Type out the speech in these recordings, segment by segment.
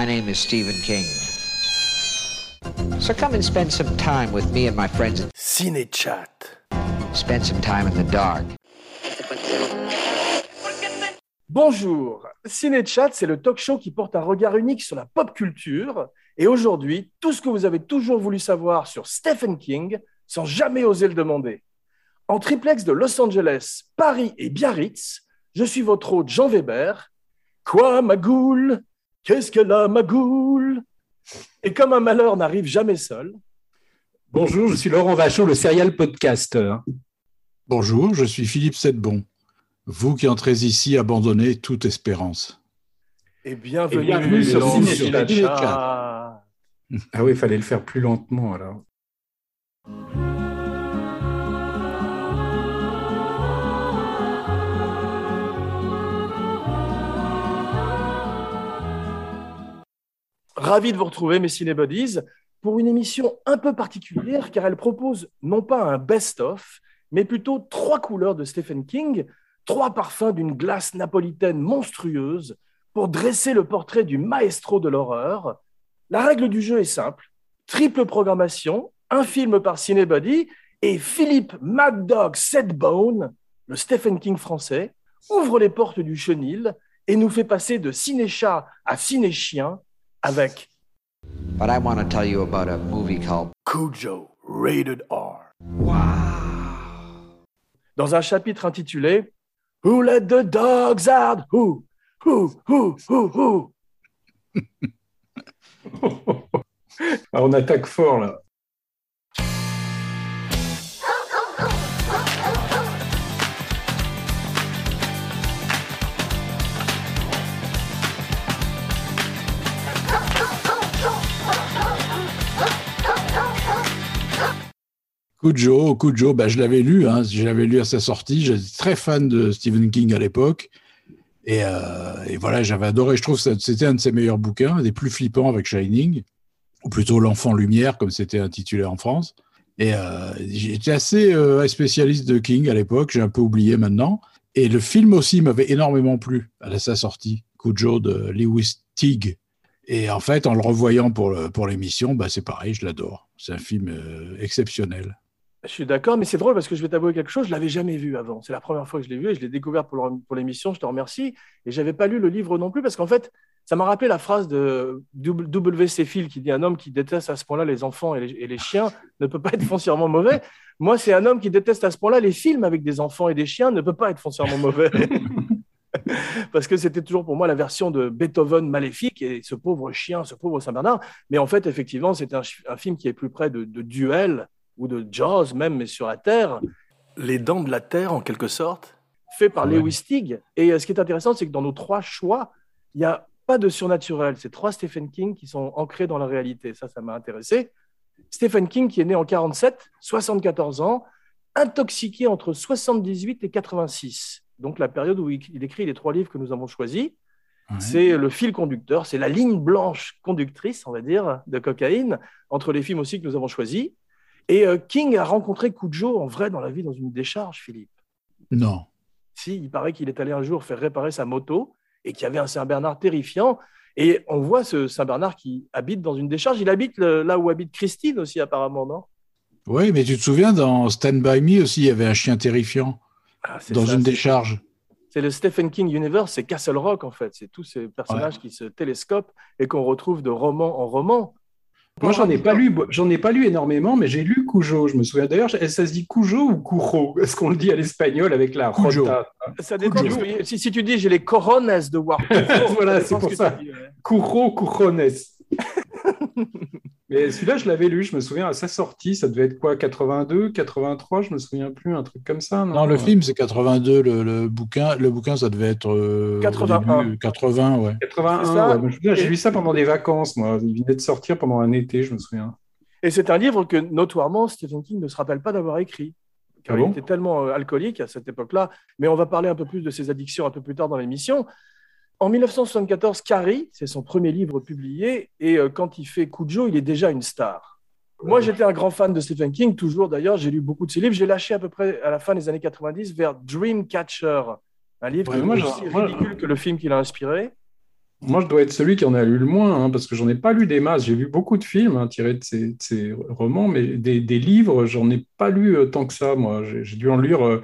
My name is Stephen King. So come and spend some time with me and my friends and Ciné-chat. spend some time in the dark. Bonjour, Ciné-chat, c'est le talk show qui porte un regard unique sur la pop culture. Et aujourd'hui, tout ce que vous avez toujours voulu savoir sur Stephen King sans jamais oser le demander. En triplex de Los Angeles, Paris et Biarritz, je suis votre hôte Jean Weber. Quoi, ma goule? Qu'est-ce que la magoule Et comme un malheur n'arrive jamais seul, Bonjour, je suis Laurent Vachon, le serial podcaster. Bonjour, je suis Philippe Sedbon. Vous qui entrez ici abandonnez toute espérance. et bienvenue, Et bienvenue sur. Ciné-chat. Ah oui, il fallait le faire plus lentement alors. Ravi de vous retrouver, mes cinébodies, pour une émission un peu particulière car elle propose non pas un best-of, mais plutôt trois couleurs de Stephen King, trois parfums d'une glace napolitaine monstrueuse pour dresser le portrait du maestro de l'horreur. La règle du jeu est simple triple programmation, un film par cinébody et Philippe Mad Dog Sedbone, le Stephen King français, ouvre les portes du chenil et nous fait passer de ciné-chat à ciné-chien avec But I want to tell you about a movie called Cujo Rated R. Dans un chapitre intitulé Who let the dogs out? Who? Who? Who? Who? Who? Ah, on attaque fort là. Cujo, Cujo, bah, je l'avais lu, hein, je l'avais lu à sa sortie. J'étais très fan de Stephen King à l'époque. Et, euh, voilà, j'avais adoré. Je trouve que c'était un de ses meilleurs bouquins, des plus flippants avec Shining, ou plutôt L'Enfant Lumière, comme c'était intitulé en France. Et euh, j'étais assez euh, spécialiste de King à l'époque, j'ai un peu oublié maintenant. Et le film aussi m'avait énormément plu à sa sortie, Cujo de Lewis Teague. Et en fait, en le revoyant pour, l'émission, bah, c'est pareil, je l'adore. C'est un film exceptionnel. Je suis d'accord, mais c'est drôle parce que je vais t'avouer quelque chose, je l'avais jamais vu avant. C'est la première fois que je l'ai vu et je l'ai découvert pour l'émission, je te remercie. Et j'avais pas lu le livre non plus parce qu'en fait, ça m'a rappelé la phrase de W.C. Phil qui dit un homme qui déteste à ce point-là les enfants et les, chiens ne peut pas être foncièrement mauvais. Moi, c'est un homme qui déteste à ce point-là les films avec des enfants et des chiens ne peut pas être foncièrement mauvais. Parce que c'était toujours pour moi la version de Beethoven maléfique et ce pauvre chien, ce pauvre Saint-Bernard. Mais en fait, effectivement, c'est un film qui est plus près de, de Duel ou de Jaws même, mais sur la Terre. Les dents de la Terre, en quelque sorte, fait par Ouais. Lewis Teague. Et euh, ce qui est intéressant, c'est que dans nos trois choix, il n'y a pas de surnaturel. C'est trois Stephen King qui sont ancrés dans la réalité. Ça, ça m'a intéressé. Stephen King, qui est né en 47, 74 ans, intoxiqué entre 78 et 86. Donc la période où il écrit les trois livres que nous avons choisis. C'est le fil conducteur, c'est la ligne blanche conductrice, on va dire, de cocaïne, entre les films aussi que nous avons choisis. Et euh, King a rencontré Cujo en vrai dans la vie, dans une décharge, Philippe. Non. Si, il paraît qu'il est allé un jour faire réparer sa moto et qu'il y avait un Saint-Bernard terrifiant. Et on voit ce Saint-Bernard qui habite dans une décharge. Il habite le- là où habite Christine aussi, apparemment, non? Oui, mais tu te souviens, dans Stand By Me aussi, il y avait un chien terrifiant Ah, dans ça, une décharge. C'est le Stephen King Universe, c'est Castle Rock en fait. C'est tous ces personnages qui se télescopent et qu'on retrouve de roman en roman. Moi, j'en ai pas lu, j'en ai pas lu énormément, mais j'ai lu Cujo. Je me souviens d'ailleurs, ça se dit Cujo ou Cujo? Est-ce qu'on le dit à l'espagnol avec la Cujo. rota? Ça dépend. si, si tu dis j'ai les corones de War. Voilà, c'est pour ça. Cujo, Cujones. Mais celui-là, je l'avais lu, je me souviens à sa sortie, ça devait être quoi, 82, 83, je me souviens plus, un truc comme ça. Non, Non, le film, c'est 82. Le, le bouquin, le bouquin, ça devait être euh, au 81. début, 80, ouais. 81, C'est ça. ouais. J'ai lu ça pendant des vacances, moi. Il venait de sortir pendant un été, je me souviens. Et c'est un livre que notoirement Stephen King ne se rappelle pas d'avoir écrit. Car Ah il bon? était tellement euh, alcoolique à cette époque-là. Mais on va parler un peu plus de ses addictions un peu plus tard dans l'émission. En 1974, Carrie, c'est son premier livre publié. Et euh, quand il fait Cujo, il est déjà une star. Moi, j'étais un grand fan de Stephen King, toujours d'ailleurs. J'ai lu beaucoup de ses livres. J'ai lâché à peu près à la fin des années 90 vers Dreamcatcher, un livre Ouais, qui est aussi moi- ridicule que le film qu'il a inspiré. Moi, je dois être celui qui en a lu le moins, hein, parce que j'en ai pas lu des masses. J'ai vu beaucoup de films hein, tirés de ces, de ces romans, mais des, des livres, j'en ai pas lu euh, tant que ça, moi. J'ai j'ai dû en lire, euh,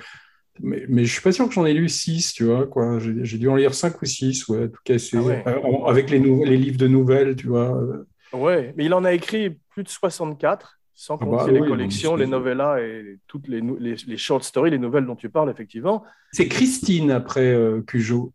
mais, mais je suis pas sûr que j'en ai lu six, tu vois, quoi. J'ai dû en lire cinq ou six, ouais, tout cassé, Ah ouais. Euh, en- avec les, nou- les livres de nouvelles, tu vois. Ouais, mais il en a écrit plus de 64, sans Ah compter bah les oui, collections, les novellas et toutes les, nou- les, les short stories, les nouvelles dont tu parles, effectivement. C'est Christine après euh, Cujo.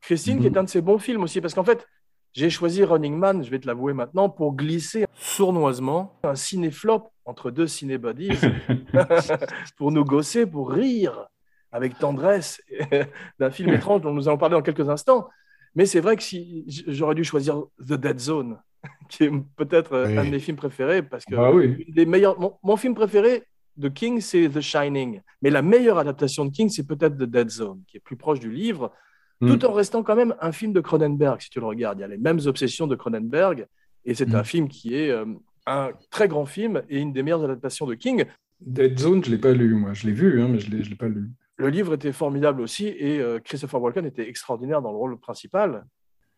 Christine, qui est un de ses bons films aussi, parce qu'en fait, j'ai choisi Running Man, je vais te l'avouer maintenant, pour glisser sournoisement un ciné-flop entre deux ciné-buddies, pour nous gosser, pour rire avec tendresse d'un film étrange dont nous allons parler dans quelques instants. Mais c'est vrai que si j'aurais dû choisir The Dead Zone, qui est peut-être euh, Oui. un de mes films préférés, parce que Bah oui. une des meilleurs, mon, mon film préféré de King, c'est The Shining. Mais la meilleure adaptation de King, c'est peut-être The Dead Zone, qui est plus proche du livre, Mm. tout en restant quand même un film de Cronenberg, si tu le regardes. Il y a les mêmes obsessions de Cronenberg, et c'est Mm. un film qui est euh, un très grand film et une des meilleures adaptations de King. Dead Zone, je l'ai pas lu, moi. Je l'ai vu, hein, mais je je l'ai pas lu. Le livre était formidable aussi, et euh, Christopher Walken était extraordinaire dans le rôle principal,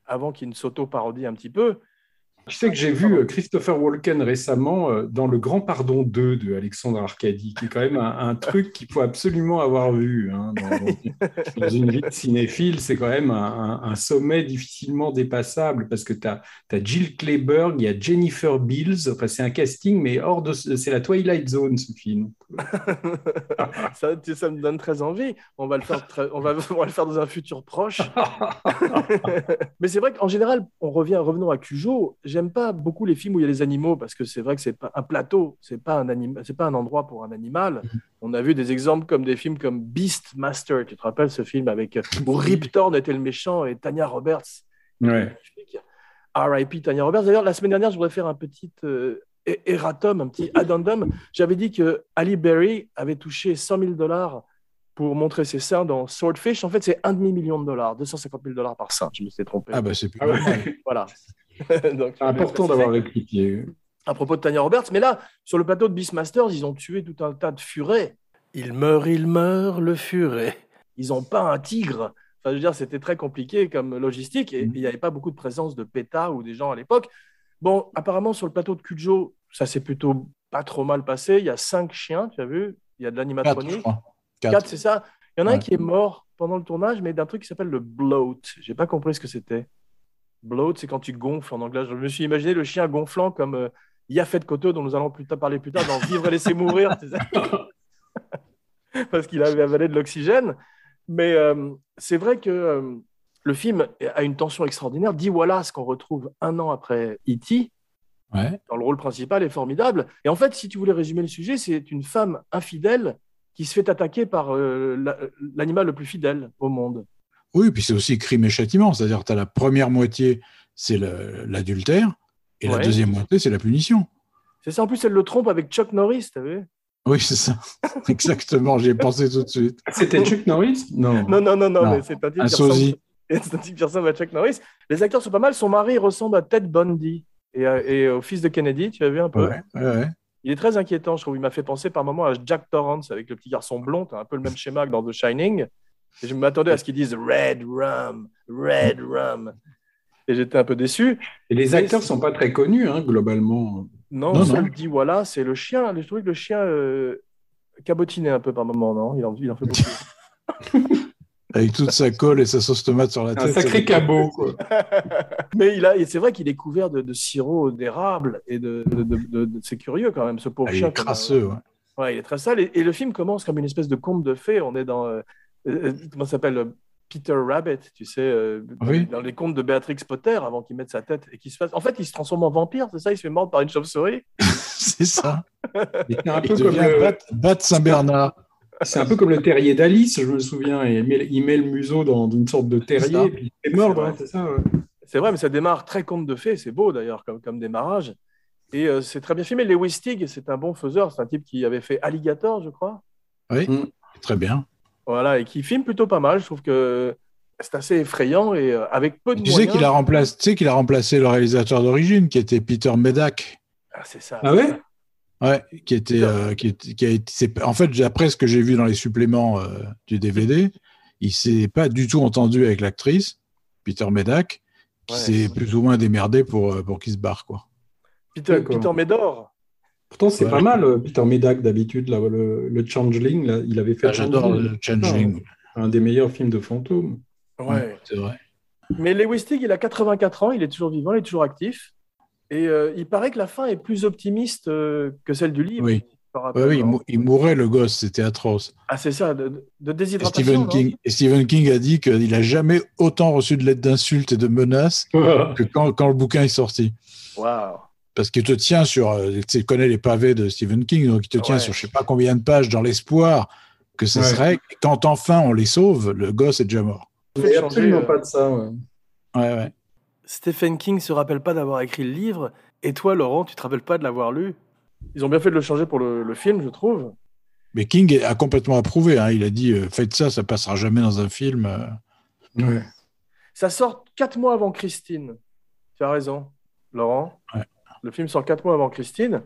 avant qu'il ne s'auto-parodie un petit peu. Tu sais que j'ai vu euh, Christopher Walken récemment euh, dans Le Grand Pardon 2 de Alexandre Arcadi, qui est quand même un, un truc qu'il faut absolument avoir vu. hein, dans, une vie de cinéphile, c'est quand même un, sommet difficilement dépassable parce que tu as, Jill Clayburgh, il y a Jennifer Beals, enfin, c'est un casting, mais hors de. ce- C'est la Twilight Zone, ce film. ça, ça me donne très envie. On va le faire, très- on va, on va le faire dans un futur proche. Mais c'est vrai qu'en général, on revient, revenons à Cujo. J'aime pas beaucoup les films où il y a des animaux parce que c'est vrai que c'est pas un plateau, c'est pas un anima- c'est pas un endroit pour un animal. On a vu des exemples comme des films comme Beastmaster. Tu te rappelles ce film avec où Rip Torn était le méchant et Tanya Roberts. Ouais. R.I.P. Tanya Roberts. D'ailleurs, la semaine dernière, je voudrais faire un petit euh, erratum, un petit addendum. J'avais dit que Ali Berry avait touché 100 000 dollars pour montrer ses seins dans Swordfish. En fait, c'est un demi-million de dollars, 250 000 dollars par sein. Je me suis trompé. Ah bah c'est plus Ah ouais. Voilà. Donc, C'est important d'avoir rectifié. à propos de Tanya Roberts. Mais là, sur le plateau de Beastmasters, ils ont tué tout un tas de furets. Il meurt, il meurt, le furet. Ils n'ont pas un tigre. Enfin, je veux dire, c'était très compliqué comme logistique et Mhm. il n'y avait pas beaucoup de présence de PETA ou des gens à l'époque. Bon, apparemment, sur le plateau de Cujo, ça s'est plutôt pas trop mal passé. Il y a cinq chiens, tu as vu? Il y a de l'animatronique. Quatre, Quatre. c'est ça? Il y en a un qui est mort pendant le tournage, mais d'un truc qui s'appelle le bloat. J'ai pas compris ce que c'était. Bloat, c'est quand tu gonfles en anglais. Je me suis imaginé le chien gonflant comme euh, Yafet Koto, dont nous allons plus tard parler plus tard, dans Vivre et laisser mourir. Parce qu'il avait avalé de l'oxygène. Mais euh, c'est vrai que euh, le film a une tension extraordinaire. Dee Wallace, qu'on retrouve un an après E.T., Ouais. dans le rôle principal est formidable. Et en fait, si tu voulais résumer le sujet, c'est une femme infidèle qui se fait attaquer par la- l'animal le plus fidèle au monde. Oui, puis c'est aussi crime et châtiment. C'est-à-dire que tu as la première moitié, c'est l'adultère, et la Ouais. deuxième moitié, c'est la punition. C'est ça, en plus, elle le trompe avec Chuck Norris, tu vu? Oui, c'est ça. Exactement, j'y ai pensé tout de suite. C'était Chuck Norris? Non. Non, non, non, non, Non, mais c'est un type Un qui ressemble- sosie. c'est un type qui ressemble à Chuck Norris. Les acteurs sont pas mal. Son mari ressemble à Ted Bundy et, à- et au fils de Kennedy, tu as vu un peu? Ouais, ouais, ouais. Il est très inquiétant, je trouve. Il m'a fait penser par moments à Jack Torrance avec le petit garçon blond. T'as un peu le même schéma que dans The Shining. Et je m'attendais à ce qu'ils disent Red Rum, Red Rum. Et j'étais un peu déçu. Et les acteurs sont pas très connus, hein, globalement. Non, Non, seul non. dit voilà, c'est le chien. Je trouvais que le chien euh, cabotinait un peu par moment, non? Il en, il en fait beaucoup. Avec toute sa colle et sa sauce tomate sur la Un tête. sacré c'est- cabot, quoi. Mais il a, c'est vrai qu'il est couvert de, de sirop d'érable et de, de, de- de- de- c'est curieux quand même, ce pauvre Ah, il chien. est comme un- crasseux. ouais. Ouais, il est très sale. Et, et le film commence comme une espèce de conte de fées. On est dans. euh, euh, comment ça s'appelle euh, Peter Rabbit, tu sais, euh, dans, Oui. dans les contes de Béatrix Potter avant qu'il mette sa tête et qu'il se fasse. En fait, il se transforme en vampire, c'est ça Il se fait mordre par une chauve-souris c'est ça. C'est un Il peu comme le, Bat, Bat Saint-Bernard. c'est un peu comme le terrier d'Alice, je me souviens. Et il, met, il met le museau dans une sorte de terrier, puis il fait mordre, C'est hein, ça. ouais. C'est vrai, mais ça démarre très conte de fées. C'est beau d'ailleurs comme, comme démarrage. Et euh, c'est très bien filmé. Lewis Stig, c'est un bon faiseur. C'est un type qui avait fait Alligator, je crois. Oui, Mm. très bien. Voilà, et qui filme plutôt pas mal. Je trouve que c'est assez effrayant et euh, avec peu de Tu sais qu'il a remplacé, tu sais qu'il a remplacé le réalisateur d'origine, qui était Peter Medak. Ah, c'est ça. Ah ouais? Ouais, qui était, euh, qui, était- qui a été. c'est- En fait, après ce que j'ai vu dans les suppléments euh, du DVD, il s'est pas du tout entendu avec l'actrice Peter Medak, qui Ouais. s'est plus ou moins démerdé pour, euh, pour qu'il se barre. Quoi. Peter. Peter Médor. Pourtant, c'est Ouais. pas mal, euh, Peter Medak, d'habitude, le, le Changeling, là, il avait fait Ah, J'adore Changeling, le Changeling. un des meilleurs films de fantômes. Ouais. C'est vrai. Mais Lewis Teague, il a 84 ans, il est toujours vivant, il est toujours actif. Et euh, il paraît que la fin est plus optimiste euh, que celle du livre. Oui. Ouais, il, mou- il mourait le gosse, c'était atroce. Ah, c'est ça, de, de Et déshydratation. Stephen, non King, et Stephen King a dit qu'il n'a jamais autant reçu de lettres d'insultes et de menaces que quand, quand le bouquin est sorti. Waouh. Parce qu'il te tient sur, euh, tu connaît les pavés de Stephen King, donc il te tient Ouais. sur je sais pas combien de pages dans l'espoir que ce Ouais. serait. Et quand enfin on les sauve, le gosse est déjà mort. Il absolument euh, pas de ça. ouais. Ouais, ouais. Stephen King se rappelle pas d'avoir écrit le livre. Et toi, Laurent, tu te rappelles pas de l'avoir lu? Ils ont bien fait de le changer pour le, le film, je trouve. Mais King a complètement approuvé. hein. Il a dit euh, faites ça, ça passera jamais dans un film. euh. Ouais. Ça sort quatre mois avant Christine. Tu as raison, Laurent. Ouais. Le film sort quatre mois avant Christine.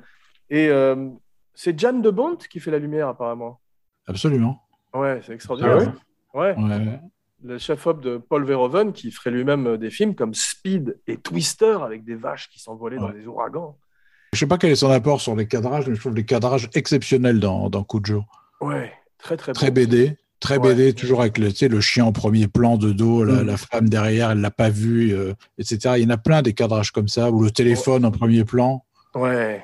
Et euh, c'est Jeanne de Bont qui fait la lumière, apparemment. Absolument. Ouais, c'est extraordinaire. Ah ouais ouais. Ouais, ouais. Le chef-op de Paul Verhoeven, qui ferait lui-même euh, des films comme Speed et Twister, avec des vaches qui s'envolaient dans des ouragans. Je sais pas quel est son apport sur les cadrages, mais je trouve les cadrages exceptionnels dans, dans Cujo. Ouais, très très Très bon. BD, très Ouais. BD, toujours avec le, chien en premier plan de dos, la, Mm. la femme derrière, elle l'a pas vu, euh, etc. Il y en a plein des cadrages comme ça, ou le téléphone en premier plan. Ouais.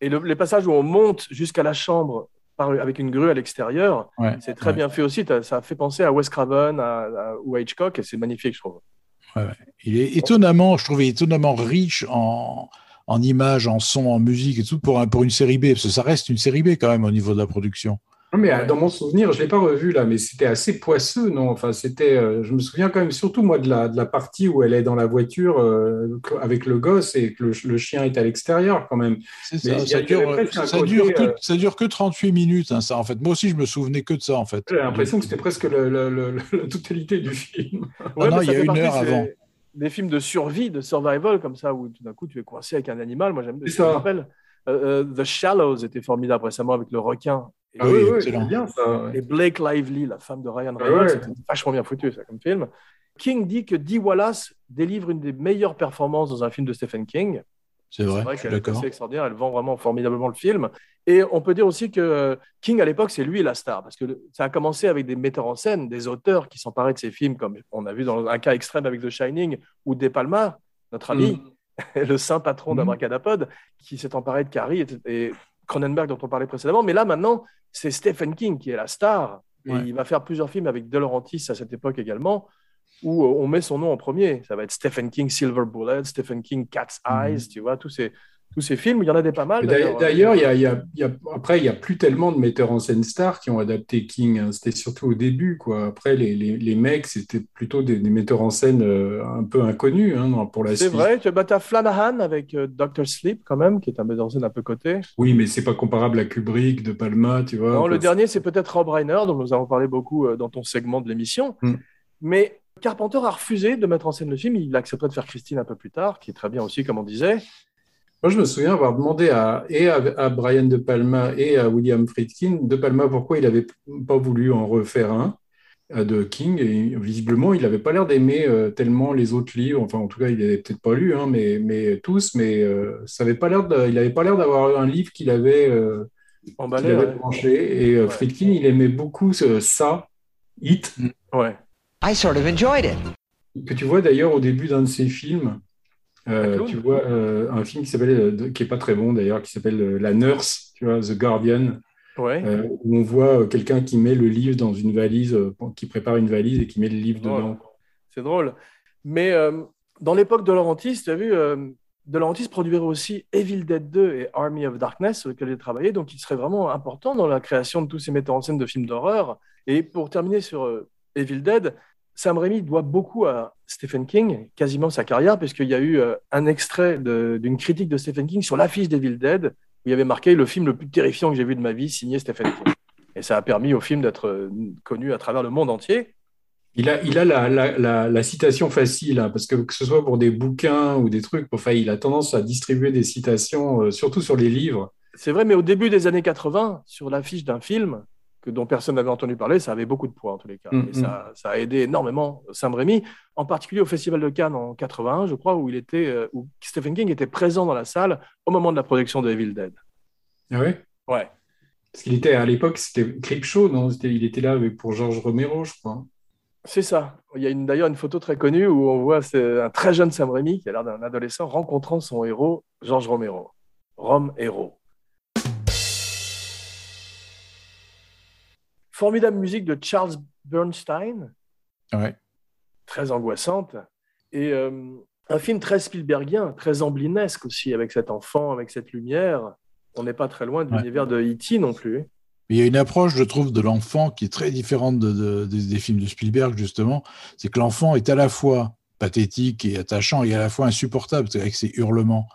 Et le- les passages où on monte jusqu'à la chambre par- avec une grue à l'extérieur, Ouais, c'est très bien fait aussi. Ça fait penser à Wes Craven à- à- ou à Hitchcock, et c'est magnifique, je trouve. Il est étonnamment, je trouve, étonnamment riche en, en images, en son, en musique et tout pour, un- pour une série B, parce que ça reste une série B quand même au niveau de la production. Non, mais euh, Ouais. dans mon souvenir, je ne l'ai pas revu là, mais c'était assez poisseux, non? Enfin, c'était. euh, je me souviens quand même surtout moi de la, de la partie où elle est dans la voiture euh, avec le gosse et que le, le chien est à l'extérieur quand même. Ça, ça, dure, côté, que, euh, ça dure que 38 minutes, hein, ça, en fait. Moi aussi, je me souvenais que de ça, en fait. J'ai l'impression que c'était presque le- le- le- le- la totalité du film. Ouais, non, mais il y a une partie, heure avant. Des films de survie, de survival, comme ça, où tout d'un coup tu es coincé avec un animal. Moi, j'aime bien. C'est Je me ça. rappelle, The Shallows était formidable récemment avec le requin. Et, Ah oui, ouais, excellent. c'est bien ça. ouais. et Blake Lively, la femme de Ryan Ah Reynolds, ouais. c'était vachement bien foutu, ça, comme film. King dit que Dee Wallace délivre une des meilleures performances dans un film de Stephen King. C'est vrai, suis qu'elle est assez extraordinaire, elle vend vraiment formidablement le film. Et on peut dire aussi que King, à l'époque, c'est lui la star, parce que ça a commencé avec des metteurs en scène, des auteurs qui s'emparaient de ces films, comme on a vu dans un cas extrême avec The Shining, ou De Palma, notre ami, le saint patron Mm. d'Abracadapod, qui s'est emparé de Carrie et, et Cronenberg, dont on parlait précédemment. Mais là, maintenant, c'est Stephen King qui est la star. Et Ouais. il va faire plusieurs films avec De Laurentiis à cette époque également, où euh, on met son nom en premier. Ça va être Stephen King Silver Bullet, Stephen King Cat's Eyes, tu vois, tous ces, tous ces films. Il y en a des pas mal. D'ailleurs, après, il n'y a plus tellement de metteurs en scène stars qui ont adapté King. hein. C'était surtout au début. Quoi. Après, les, les, les mecs, c'était plutôt des, des metteurs en scène euh, un peu inconnus hein, pour la C'est suite. vrai, tu as Flanahan avec euh, Dr. Sleep, quand même, qui est un metteur en scène un peu coté. Oui, mais c'est pas comparable à Kubrick, De Palma, tu vois. Non, le dernier, c'est peut-être Rob Reiner, dont nous avons parlé beaucoup euh, dans ton segment de l'émission. Mm. Mais Carpenter a refusé de mettre en scène le film. Il accepterait de faire Christine un peu plus tard, qui est très bien aussi, comme on disait. Moi, je me souviens avoir demandé à, et à, à Brian De Palma et à William Friedkin, De Palma, pourquoi il n'avait pas voulu en refaire un euh, de King. Et visiblement, il n'avait pas l'air d'aimer euh, tellement les autres livres. Enfin, en tout cas, il n'avait peut-être pas lu, hein, mais, mais tous. Mais euh, ça avait pas l'air de- il n'avait pas l'air d'avoir un livre qu'il avait, euh, qu'il Emballé, avait ouais. branché. Et euh, Ouais. Friedkin, il aimait beaucoup ce- ça, Hit, Ouais. I sort of enjoyed it. que tu vois d'ailleurs au début d'un de ses films. Euh, tu vois euh, un film qui s'appelle, euh, qui est pas très bon d'ailleurs, qui s'appelle La Nurse, tu vois, The Guardian, Ouais. euh, où on voit quelqu'un qui met le livre dans une valise, qui prépare une valise et qui met le livre drôle. dedans. C'est drôle. Mais dans l'époque de Laurentiis, tu as vu, de Laurentiis produirait aussi Evil Dead 2 et Army of Darkness, sur lesquels il travaillait, donc il serait vraiment important dans la création de tous ces metteurs en scène de films d'horreur. Et pour terminer sur Evil Dead, Sam Raimi doit beaucoup à Stephen King, quasiment sa carrière, puisqu'il y a eu euh, un extrait d'une critique de Stephen King sur l'affiche d'Evil Dead, où il y avait marqué le film le plus terrifiant que j'ai vu de ma vie, signé Stephen King. Et ça a permis au film d'être euh, connu à travers le monde entier. Il a, il a la, la, la, la citation facile, hein, parce que que ce soit pour des bouquins ou des trucs, enfin, il a tendance à distribuer des citations, euh, surtout sur les livres. C'est vrai, mais au début des années 80, sur l'affiche d'un film, que, dont personne n'avait entendu parler, ça avait beaucoup de poids en tous les cas. Mm, et ça, ça, a aidé énormément Sam Raimi, en particulier au Festival de Cannes en 81, je crois, où, il était, euh, où Stephen King était présent dans la salle au moment de la production de Evil Dead. Ah ouais? Ouais. Parce qu'il était à l'époque, c'était Creepshow, non? Il était là pour Georges Romero, je crois. C'est ça. Il y a d'ailleurs une photo très connue où on voit un très jeune Sam Raimi qui a l'air d'un adolescent rencontrant son héros, Georges Romero. Rome héros. Formidable musique de Charles Bernstein. Ouais. Très angoissante. Et euh, un film très Spielbergien, très amblinesque aussi, avec cet enfant, avec cette lumière. On n'est pas très loin de Ouais. l'univers de E.T. non plus. Il y a une approche, je trouve, de l'enfant qui est très différente de- de- des, des films de Spielberg, justement. C'est que l'enfant est à la fois pathétique et attachant et à la fois insupportable avec ses hurlements.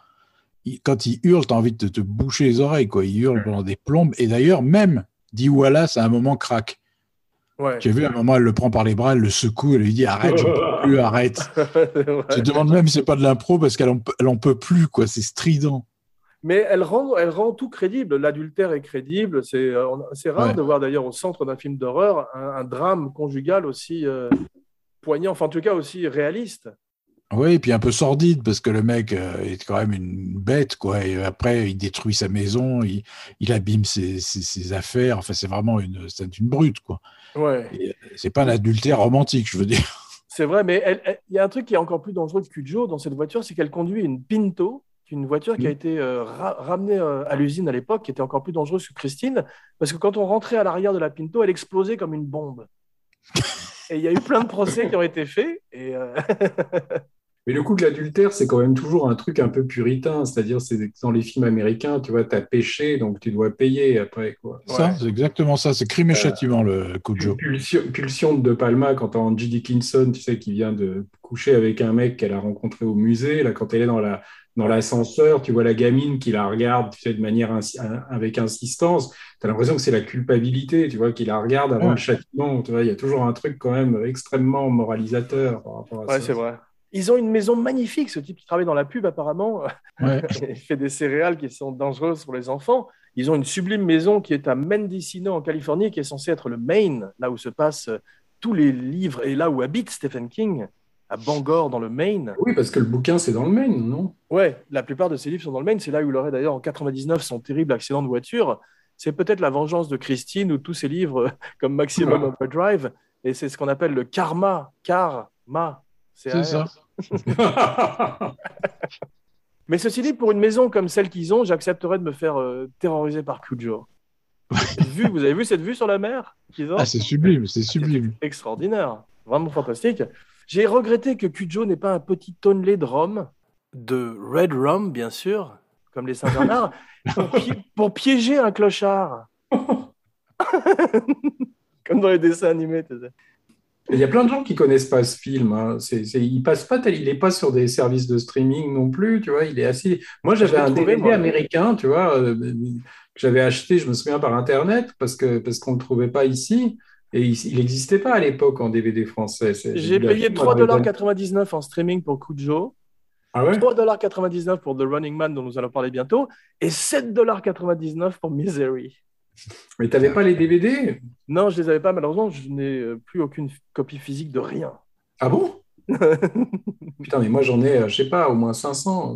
Il- quand il hurle, tu as envie de te, te boucher les oreilles. Quoi. Il hurle pendant des plombes. Et d'ailleurs, même dit Wallace, à un moment, craque. Ouais. Tu as vu, à un moment, elle le prend par les bras, elle le secoue, elle lui dit Arrête, je ne peux plus, arrête. Je te demande même si c'est pas de l'impro parce qu'elle en, peut- elle en peut plus, quoi. C'est strident. Mais elle rend, elle rend tout crédible. L'adultère est crédible. C'est euh, c'est rare Ouais. de voir d'ailleurs au centre d'un film d'horreur un, un drame conjugal aussi euh, poignant, enfin en tout cas aussi réaliste. Oui, et puis un peu sordide, parce que le mec euh, est quand même une bête, quoi. Et après, il détruit sa maison, il, il abîme ses, ses- ses affaires. Enfin, c'est vraiment une, une brute, quoi. Ouais, euh, C'est pas un adultère romantique, je veux dire. c'est vrai. Mais il y a un truc qui est encore plus dangereux que Cujo dans cette voiture, c'est qu'elle conduit une Pinto, une voiture qui a Mhm. été euh, ra- ramenée euh, à l'usine à l'époque, qui était encore plus dangereuse que Christine, parce que quand on rentrait à l'arrière de la Pinto, elle explosait comme une bombe. Et il y a eu plein de procès qui ont été faits. Et euh, Mais le coup de l'adultère, c'est quand même toujours un truc un peu puritain. C'est-à-dire, c'est que dans les films américains, tu vois, tu as péché, donc tu dois payer après. Quoi. Ça, Ouais. c'est exactement ça. C'est crime et châtiment, le coup de Joe. Pulsion, pulsion de De Palma, quand t'as Angie Dickinson, tu sais, qui vient de coucher avec un mec qu'elle a rencontré au musée. Là, quand elle est dans la dans l'ascenseur, tu vois la gamine qui la regarde, tu sais, de manière insi- avec insistance. Tu as l'impression que c'est la culpabilité, tu vois, qui la regarde avant Ouais. le châtiment. Tu vois, il y a toujours un truc quand même extrêmement moralisateur par rapport à ouais, ça. c'est vrai. Ils ont une maison magnifique, ce type qui travaille dans la pub apparemment. Ouais. Il fait des céréales qui sont dangereuses pour les enfants. Ils ont une sublime maison qui est à Mendocino, en Californie, qui est censée être le Maine, là où se passent euh, tous les livres et là où habite Stephen King, à Bangor, dans le Maine. Oui, parce que le bouquin, c'est dans le Maine, non? Ouais, la plupart de ses livres sont dans le Maine. C'est là où il aurait d'ailleurs en 99 son terrible accident de voiture. C'est peut-être la vengeance de Christine ou tous ses livres comme Maximum Overdrive. Et c'est ce qu'on appelle le karma. Karma. C'est ça. Mais ceci dit, pour une maison comme celle qu'ils ont, j'accepterais de me faire euh, terroriser par Cujo. Vue, vous avez vu cette vue sur la mer qu'ils ont? Ah, c'est sublime, c'est sublime. Extraordinaire, vraiment fantastique. J'ai regretté que Cujo n'ait pas un petit tonnelet de rhum, de red rum bien sûr, comme les Saint-Bernard, pour, pi- pour piéger un clochard. comme dans les dessins animés. Il y a plein de gens qui connaissent pas ce film. Hein. Il passe pas tel, il est pas sur des services de streaming non plus, tu vois. Il est assez. Moi, j'avais un DVD moi. américain, tu vois, euh, que j'avais acheté, je me souviens par internet, parce que parce qu'on le trouvait pas ici et il, il existait pas à l'époque en DVD français. J'ai payé film, on avait donné- 3,99$ en streaming pour Cujo, Ah ouais? 3,99$ pour The Running Man dont nous allons parler bientôt, et 7,99$ pour Misery. Mais t'avais pas les DVD Non, je les avais pas, malheureusement, je n'ai euh, plus aucune copie physique de rien. Ah bon? Putain, mais moi j'en ai, euh, je sais pas, au moins 500.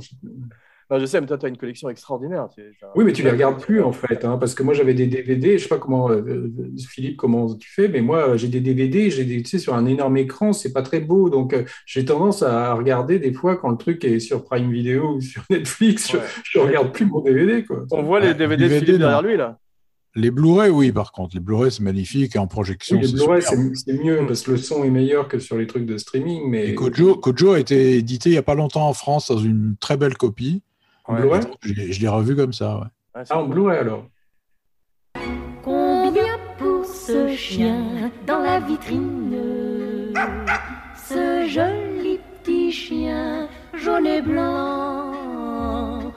Non, je sais, mais toi, tu as une collection extraordinaire. tu Oui, mais tu les regardes plus en fait, hein, parce que moi j'avais des DVD, je sais pas comment, euh, Philippe, comment tu fais, mais moi j'ai des DVD, j'ai des, tu sais, sur un énorme écran, c'est pas très beau, donc euh, j'ai tendance à regarder des fois quand le truc est sur Prime Video ou sur Netflix, je, Ouais. je regarde plus mon DVD quoi. On voit les Ah, DVD de DVD, Philippe non. derrière lui, là. Les Blu-ray, oui, par contre. Les Blu-ray, c'est magnifique et en projection. Oui, les Blu-ray c'est mieux parce que le son est meilleur que sur les trucs de streaming, mais Et Kojo, Kojo a été édité il n'y a pas longtemps en France dans une très belle copie. en Ouais. Blu-ray Je l'ai je l'ai revu comme ça. ouais. Ah, en. Blu-ray alors. Combien pour ce chien dans la vitrine Ce joli petit chien jaune et blanc.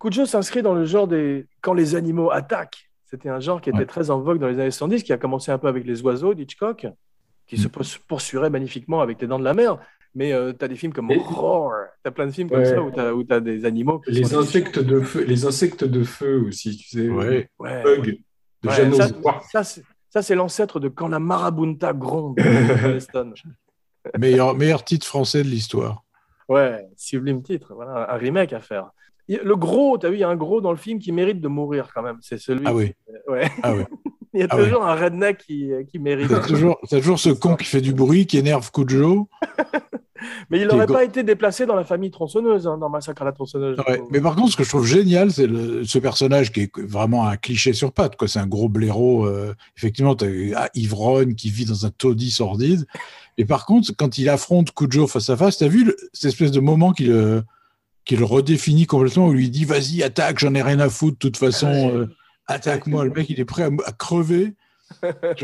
Cujo s'inscrit dans le genre des quand les animaux attaquent. C'était un genre qui était Ouais. très en vogue dans les années 70, qui a commencé un peu avec les oiseaux d'Hitchcock, qui se Mm. poursuivraient magnifiquement avec les dents de la mer. Mais tu as des films comme Et- Roar, tu as plein de films comme ça où tu as, des animaux qui Les sont insectes de feu, les insectes de feu aussi, tu sais. Ouais. Ouais, Bug. de Ouais, Janos ça, c'est- l'ancêtre de Quand la marabunta gronde. Meilleur, meilleur titre français de l'histoire. Ouais, sublime titre. Voilà, un remake à faire. Le gros, tu as vu, il y a un gros dans le film qui mérite de mourir quand même. C'est celui. Ah oui. Ouais. Ah oui. Il y a Ah toujours un redneck qui, qui mérite. T'as toujours, t'as toujours ce con qui fait du bruit, qui énerve Cujo. Mais il n'aurait pas été déplacé dans la famille tronçonneuse, hein, dans Massacre à la tronçonneuse. Ouais. Mais par contre, ce que je trouve génial, c'est ce personnage qui est vraiment un cliché sur pattes. quoi. C'est un gros blaireau. euh, effectivement, tu as ivrogne qui vit dans un taudis sordide. Et par contre, quand il affronte Cujo face à face, tu as vu le- cette espèce de moment qui le, qui le redéfinit complètement, où il lui dit Vas-y, attaque, j'en ai rien à foutre, de toute façon, euh, attaque-moi. Le mec, il est prêt à, à crever.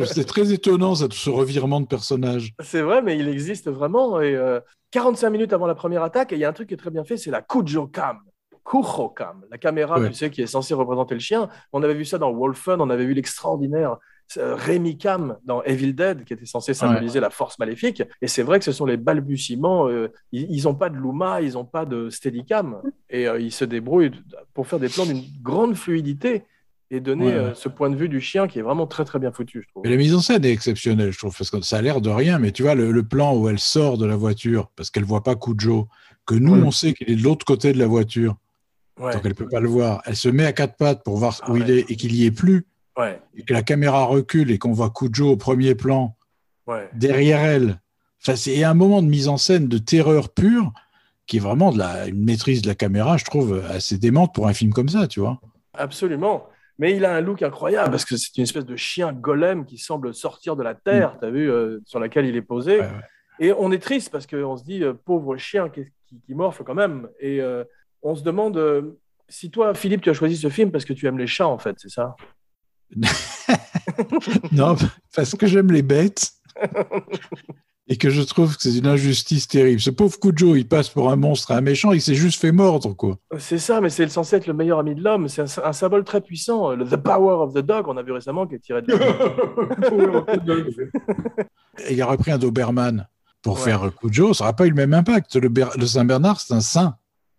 C'est très étonnant, ça, tout ce revirement de personnage. C'est vrai, mais il existe vraiment. Et euh, 45 minutes avant la première attaque, et il y a un truc qui est très bien fait, c'est la Kujo Cam. Kujo Cam, la caméra, Ouais. tu sais, qui est censée représenter le chien. On avait vu ça dans Wolfen, on avait vu l'extraordinaire euh, Rémi Cam dans Evil Dead, qui était censé symboliser la force maléfique. Et c'est vrai que ce sont les balbutiements. euh, ils n'ont pas de Luma, ils n'ont pas de Steadicam. Et euh, ils se débrouillent pour faire des plans d'une grande fluidité et donner Ouais, euh, ce point de vue du chien qui est vraiment très, très bien foutu, je trouve. Mais la mise en scène est exceptionnelle, je trouve, parce que ça a l'air de rien, mais tu vois, le, le plan où elle sort de la voiture, parce qu'elle voit pas Cujo, que nous, Ouais. on sait qu'il est de l'autre côté de la voiture, Ouais, donc elle peut pas le voir. Elle se met à quatre pattes pour voir Ah où il ouais. est et qu'il y est plus, ouais, et que la caméra recule et qu'on voit Cujo au premier plan, ouais. derrière elle. Enfin, c'est un moment de mise en scène de terreur pure qui est vraiment de la, une maîtrise de la caméra, je trouve, assez démente pour un film comme ça, tu vois. Absolument. Mais il a un look incroyable parce que c'est une espèce de chien golem qui semble sortir de la terre, tu as vu, euh, sur laquelle il est posé. Mm. Ouais, ouais. Et on est triste parce qu'on se dit, euh, pauvre chien qui, qui, qui morfle quand même. Et euh, on se demande euh, si toi, Philippe, tu as choisi ce film parce que tu aimes les chats, en fait, c'est ça? Non, parce que j'aime les bêtes et que je trouve que c'est une injustice terrible. Ce pauvre Cujo, il passe pour un monstre, un méchant, il s'est juste fait mordre, quoi. C'est ça, mais c'est censé être le meilleur ami de l'homme. C'est un, un symbole très puissant. Le The Power of the Dog, on a vu récemment, qui est tiré de Et il aurait pris un Doberman pour Ouais. faire Cujo, ça n'aurait pas eu le même impact. Le, Ber- le Saint-Bernard, c'est un saint,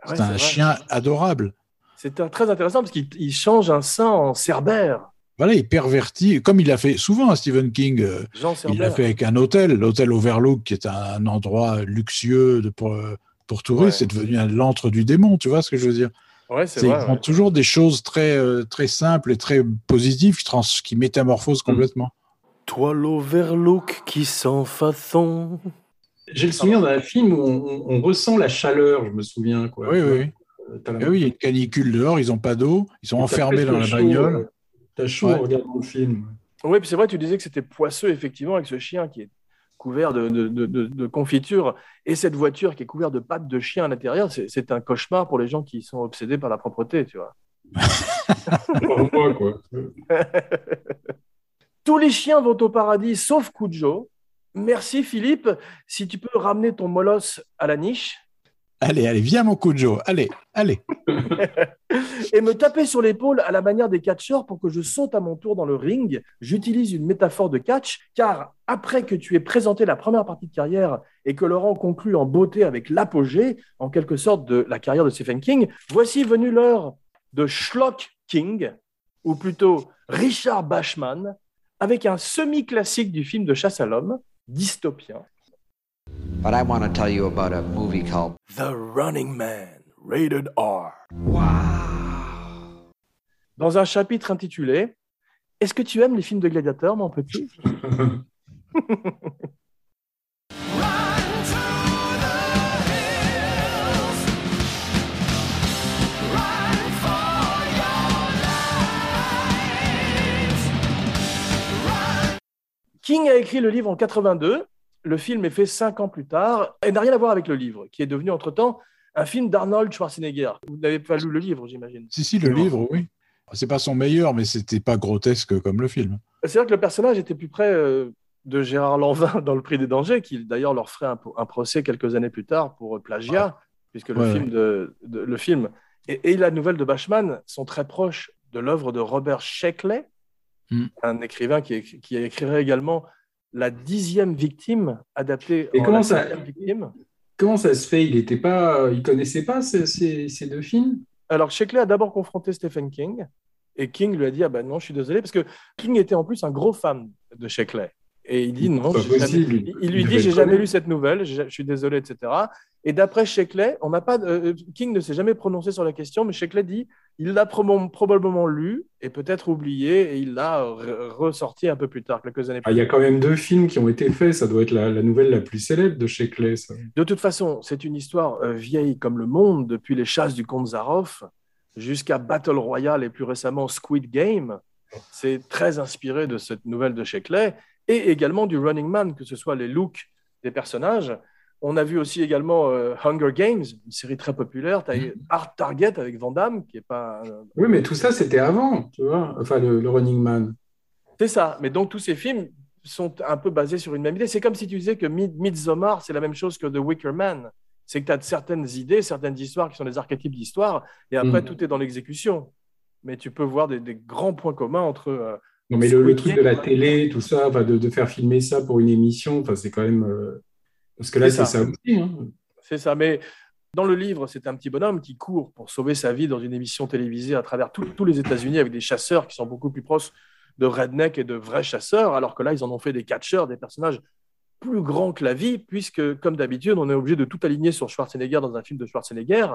Ouais, c'est un chien adorable. C'est très intéressant parce qu'il il change un sein en cerbère. Voilà, il pervertit, comme il a fait souvent à Stephen King. euh, Jean Il l'a fait avec un hôtel, l'hôtel Overlook, qui est un, endroit luxueux de, pour, pour touristes. Ouais. C'est devenu l'antre du démon, tu vois ce que je veux dire? Ouais, c'est vrai. Ils font ouais. toujours des choses très, euh, très simples et très positives qui, trans, qui métamorphosent complètement. Toi l'Overlook qui sans façon. J'ai le souvenir d'un film où on, ressent la chaleur, je me souviens. Quoi. Oui, oui, oui. Euh, la- Eh oui, il y a une canicule dehors, ils n'ont pas d'eau, ils sont enfermés dans la chaud, bagnole. T'as chaud Ouais. en regardant le film. Oui, puis c'est vrai, tu disais que c'était poisseux, effectivement, avec ce chien qui est couvert de, de, de, de- de confiture et cette voiture qui est couverte de pattes de chien à l'intérieur. C'est un cauchemar pour les gens qui sont obsédés par la propreté, tu vois. Pour moi, quoi. Tous les chiens vont au paradis sauf Cujo. Merci Philippe. Si tu peux ramener ton molosse à la niche Allez, allez, viens mon Cujo, allez, allez. et me taper sur l'épaule à la manière des catcheurs pour que je saute à mon tour dans le ring. J'utilise une métaphore de catch car après que tu aies présenté la première partie de carrière et que Laurent conclut en beauté avec l'apogée, en quelque sorte, de la carrière de Stephen King, voici venue l'heure de Schlock King, ou plutôt Richard Bachman, avec un semi-classique du film de chasse à l'homme, dystopien. But I want to tell you about a movie called The Running Man, rated R. Dans un chapitre intitulé Est-ce que tu aimes les films de gladiateurs, mon petit? King a écrit le livre en 82. Le film est fait cinq ans plus tard et n'a rien à voir avec le livre, qui est devenu entre-temps un film d'Arnold Schwarzenegger. Vous n'avez pas lu le livre, j'imagine. Si, si, le livre, oui. C'est pas son meilleur, mais c'était pas grotesque comme le film. C'est vrai que le personnage était plus près euh, de Gérard Lanvin dans Le Prix des dangers, qui d'ailleurs leur ferait un, un procès quelques années plus tard pour euh, plagiat, puisque le Ouais, film, de, de- le film et, et la nouvelle de Bachman sont très proches de l'œuvre de Robert Sheckley, Mm. un écrivain qui, qui écrirait également La dixième victime, adaptée Et en comment ça- victime. Comment ça se fait? Il était pas, il connaissait pas ces, ces- ces deux films? Alors, Sheckley a d'abord confronté Stephen King, Et King lui a dit Ah ben non, je suis désolé, parce que King était en plus un gros fan de Sheckley. Et il dit non, jamais- il- il lui dit j'ai jamais lu cette nouvelle, je je suis désolé, etc. Et d'après Sheckley, on n'a pas, euh, King ne s'est jamais prononcé sur la question, mais Sheckley dit il l'a probablement lu et peut-être oublié et il l'a re- ressorti un peu plus tard, quelques années Ah, plus Il y a tard. quand même deux films qui ont été faits. Ça doit être la, la nouvelle la plus célèbre de Sheckley. ça. De toute façon, c'est une histoire euh, vieille comme le monde, depuis les chasses du comte Zaroff jusqu'à Battle Royale et plus récemment Squid Game. C'est très inspiré de cette nouvelle de Sheckley et également du Running Man, que ce soit les looks des personnages. On a vu aussi également euh, Hunger Games, une série très populaire. Tu as eu Art Target avec Van Damme, qui est pas. Oui, mais tout ça, c'était avant, tu vois. Enfin, le, le Running Man. C'est ça. Mais donc, tous ces films sont un peu basés sur une même idée. C'est comme si tu disais que Mid- Midsommar, c'est la même chose que The Wicker Man. C'est que tu as certaines idées, certaines histoires qui sont des archétypes d'histoire, et après, Mhm. tout est dans l'exécution. Mais tu peux voir des, des grands points communs entre. euh, Non, mais le, truc de la télé, tout ça, de, de faire filmer ça pour une émission, c'est quand même. Parce que là, C'est ça. ça aussi. hein. C'est ça. Mais dans le livre, c'est un petit bonhomme qui court pour sauver sa vie dans une émission télévisée à travers tous les États-Unis avec des chasseurs qui sont beaucoup plus proches de redneck et de vrais chasseurs, alors que là, ils en ont fait des catcheurs, des personnages plus grands que la vie, puisque, comme d'habitude, on est obligé de tout aligner sur Schwarzenegger dans un film de Schwarzenegger,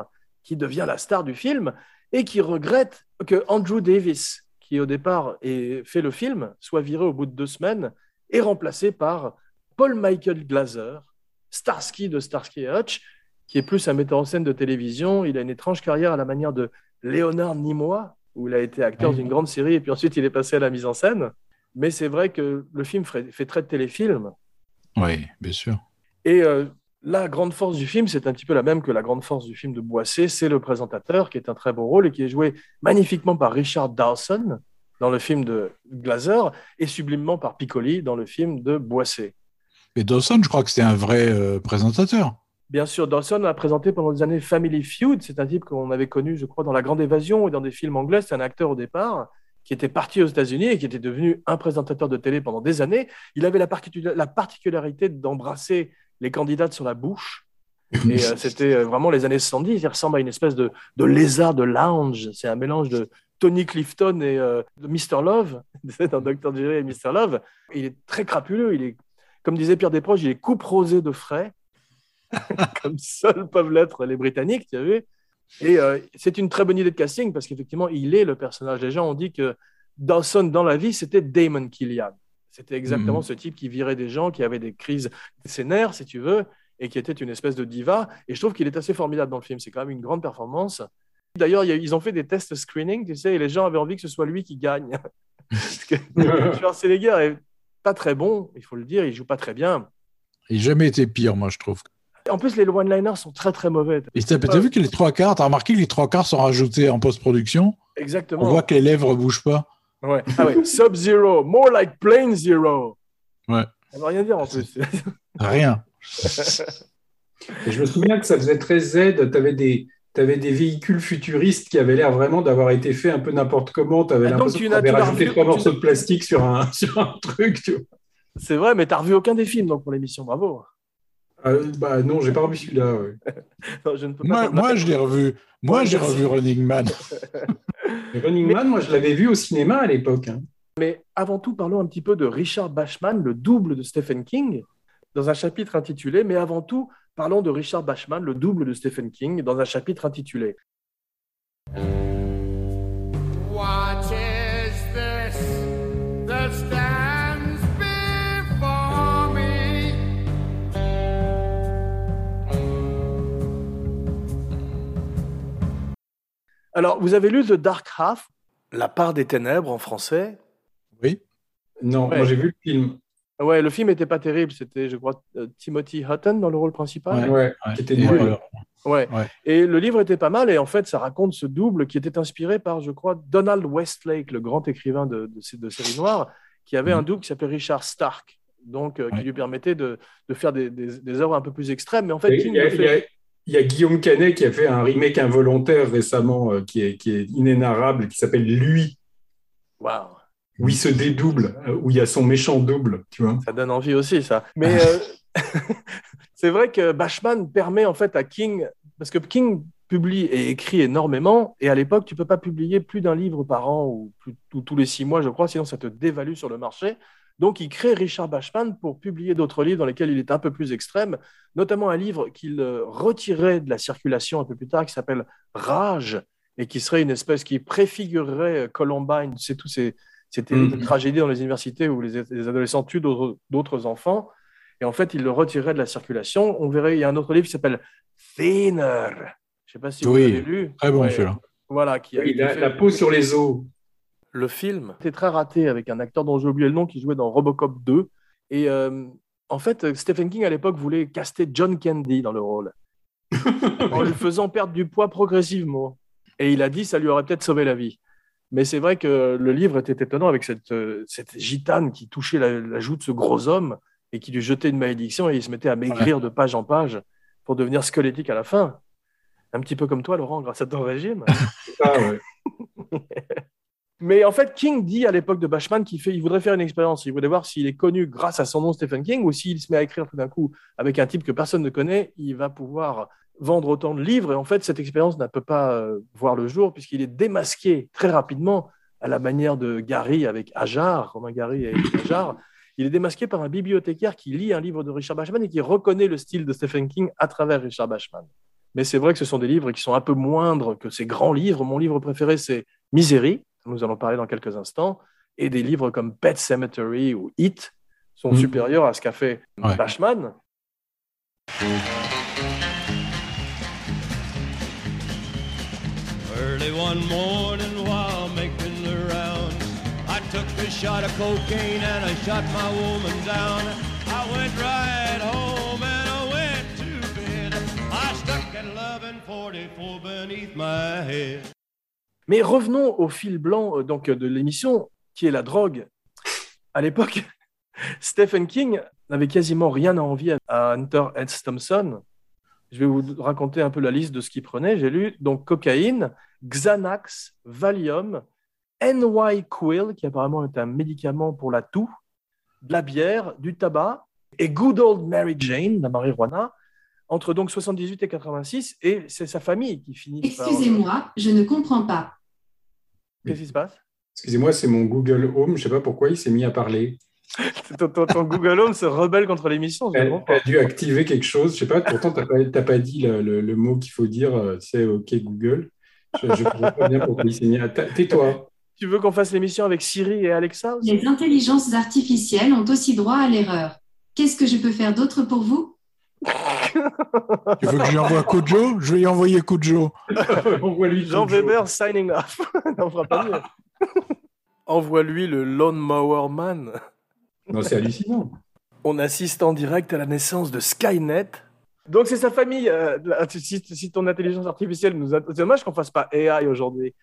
qui devient la star du film et qui regrette que Andrew Davis, qui au départ ait fait le film, soit viré au bout de deux semaines et remplacé par Paul Michael Glaser, Starsky de Starsky et Hutch, qui est plus un metteur en scène de télévision. Il a une étrange carrière à la manière de Léonard Nimoy, où il a été acteur d'une grande série et puis ensuite il est passé à la mise en scène. Mais c'est vrai que le film fait, très de téléfilm. Oui, bien sûr. Et euh, la grande force du film, c'est un petit peu la même que la grande force du film de Boissé, c'est le présentateur qui est un très beau rôle et qui est joué magnifiquement par Richard Dawson dans le film de Glazer et sublimement par Piccoli dans le film de Boissé. Mais Dawson, je crois que c'était un vrai euh, présentateur. Bien sûr, Dawson a présenté pendant des années Family Feud. C'est un type qu'on avait connu, je crois, dans La Grande Évasion et dans des films anglais. C'est un acteur au départ qui était parti aux États-Unis et qui était devenu un présentateur de télé pendant des années. Il avait la, particu- la particularité d'embrasser les candidates sur la bouche. Et euh, c'était euh, vraiment les années 70. Il ressemble à une espèce de, de lézard de lounge. C'est un mélange de Tony Clifton et euh, de Mr. Love, c'est dans Dr. Jerry et Mr. Love. Il est très crapuleux. Il est, comme disait Pierre Desproges, il est coupe rosé de frais comme seuls peuvent l'être les Britanniques, tu as vu. Et euh, c'est une très bonne idée de casting parce qu'effectivement, il est le personnage. Les gens ont dit que Dawson, dans la vie, c'était Damon Killian. C'était exactement Mhm. ce type qui virait des gens, qui avait des crises scénaires, si tu veux, et qui était une espèce de diva. Et je trouve qu'il est assez formidable dans le film. C'est quand même une grande performance. D'ailleurs, ils ont fait des tests screening, tu sais, et les gens avaient envie que ce soit lui qui gagne. Parce que Schwarzenegger est pas très bon, il faut le dire, il joue pas très bien. Il n'a jamais été pire, moi, je trouve. En plus, les one-liners sont très très mauvais. Et t'as t'as vu que les trois quarts, t'as remarqué que les trois quarts sont rajoutés en post-production? Exactement. On voit que les lèvres ne bougent pas. Ouais. Ah ouais, Sub-Zero, more like Plane Zero. Ouais. Ça veut rien dire en plus. Rien. Et je me souviens que ça faisait très Z. Tu avais des, t'avais des véhicules futuristes qui avaient l'air vraiment d'avoir été faits un peu n'importe comment. Tu avais Ah, l'impression tu que n'as- tu l'as rajouté trois tu- morceaux de plastique sur un, sur un truc. Tu vois. C'est vrai, mais t'as revu aucun des films donc pour l'émission, bravo. Euh, bah non, j'ai pas revu celui-là. ouais. Moi, je l'ai revu. Moi, j'ai revu Running Man. Mais Running Man, moi, je l'avais vu au cinéma à l'époque. hein. Mais avant tout, parlons un petit peu de Richard Bachman, le double de Stephen King, dans un chapitre intitulé. Mais avant tout, parlons de Richard Bachman, le double de Stephen King, dans un chapitre intitulé. What is this that stands before me? Alors, vous avez lu The Dark Half, La part des ténèbres en français? Oui. Non, Ouais. moi j'ai vu le film. Ouais, le film n'était pas terrible. C'était, je crois, euh, Timothy Hutton dans le rôle principal. Ouais, Ouais. Ouais. Ouais. Et le livre était pas mal. Et en fait, ça raconte ce double qui était inspiré par, je crois, Donald Westlake, le grand écrivain de, de, de série noire, qui avait Mhm. un double qui s'appelait Richard Stark, donc euh, qui lui permettait de, de faire des, des, des œuvres un peu plus extrêmes. Mais en fait, Et King Il y, a, le il y a- fait. il y a Guillaume Canet qui a fait un remake involontaire récemment euh, qui, est, qui est inénarrable, qui s'appelle Lui, Waouh, où il se dédouble, euh, où il y a son méchant double, tu vois. ça donne envie aussi, ça. Mais euh, c'est vrai que Bashman permet en fait à King, parce que King publie et écrit énormément. Et à l'époque, tu peux pas publier plus d'un livre par an ou, tous les six mois, je crois, sinon ça te dévalue sur le marché. Donc, il crée Richard Bachman pour publier d'autres livres dans lesquels il est un peu plus extrême, notamment un livre qu'il euh, retirait de la circulation un peu plus tard, qui s'appelle Rage, et qui serait une espèce qui préfigurerait Columbine, c'est tous ces, ces terribles Mhm. tragédies dans les universités où les, les adolescents tuent d'autres enfants. Et en fait, il le retirait de la circulation. On verrait, il y a un autre livre qui s'appelle Thinner. Je sais pas si vous Oui, l'avez lu. Très bon. Voilà, qui a Oui, été la, fait- la peau sur les os. le film était très raté avec un acteur dont j'ai oublié le nom qui jouait dans Robocop 2. Et euh, en fait, Stephen King à l'époque voulait caster John Candy dans le rôle en lui faisant perdre du poids progressivement. Et il a dit ça lui aurait peut-être sauvé la vie. Mais c'est vrai que le livre était étonnant avec cette, euh, cette gitane qui touchait la, la joue de ce gros homme et qui lui jetait une malédiction et il se mettait à maigrir de page en page pour devenir squelettique à la fin. Un petit peu comme toi, Laurent, grâce à ton régime. Ah. Mais en fait, King dit à l'époque de Bachman qu'il fait, il voudrait faire une expérience. Il voudrait voir s'il est connu grâce à son nom Stephen King ou s'il se met à écrire tout d'un coup avec un type que personne ne connaît, il va pouvoir vendre autant de livres. Et en fait, cette expérience ne peut pas euh, voir le jour puisqu'il est démasqué très rapidement à la manière de Gary avec Ajar, Romain Gary et Ajar. Il est démasqué par un bibliothécaire qui lit un livre de Richard Bachman et qui reconnaît le style de Stephen King à travers Richard Bachman. Mais c'est vrai que ce sont des livres qui sont un peu moindres que ces grands livres. Mon livre préféré, c'est Misery, nous allons parler dans quelques instants, et des livres comme Pet Cemetery ou It sont Mhm. supérieurs à ce qu'a fait Ouais. Bachman. I took shot of cocaine and I shot my woman down. I went right I stuck at 1144 beneath my head. Mais revenons au fil blanc euh, donc, de l'émission, qui est la drogue. À l'époque, Stephen King n'avait quasiment rien à envier à Hunter S. Thompson. Je vais vous raconter un peu la liste de ce qu'il prenait. J'ai lu donc cocaïne, Xanax, Valium, NY Quill, qui apparemment est un médicament pour la toux, de la bière, du tabac, et Good Old Mary Jane, la marijuana, entre donc 78 et 86. Et c'est sa famille qui finit par... Excusez-moi, je ne comprends pas. Qu'est-ce qui se passe? Excusez-moi, c'est mon Google Home. Je sais pas pourquoi il s'est mis à parler. ton, ton- ton Google Home se rebelle contre l'émission. comprends pas. as dû activer quelque chose. Je sais pas. Pourtant, tu n'as pas, dit le, le- le mot qu'il faut dire. euh, Tu sais, OK Google. Je ne comprends pas bien pourquoi il s'est mis à. Ta- Tais-toi. Tu veux qu'on fasse l'émission avec Siri et Alexa aussi? Les intelligences artificielles ont aussi droit à l'erreur. Qu'est-ce que je peux faire d'autre pour vous? Tu veux que je lui envoie Kujo Je vais lui envoyer Kujo. Envoie-lui Jean. Weber signing off. On fera pas mieux. Envoie-lui le Lone Mower Man. Non, c'est hallucinant. On assiste en direct à la naissance de Skynet. Donc c'est sa famille. euh, là, si, si ton intelligence artificielle nous a... C'est dommage qu'on fasse pas AI aujourd'hui.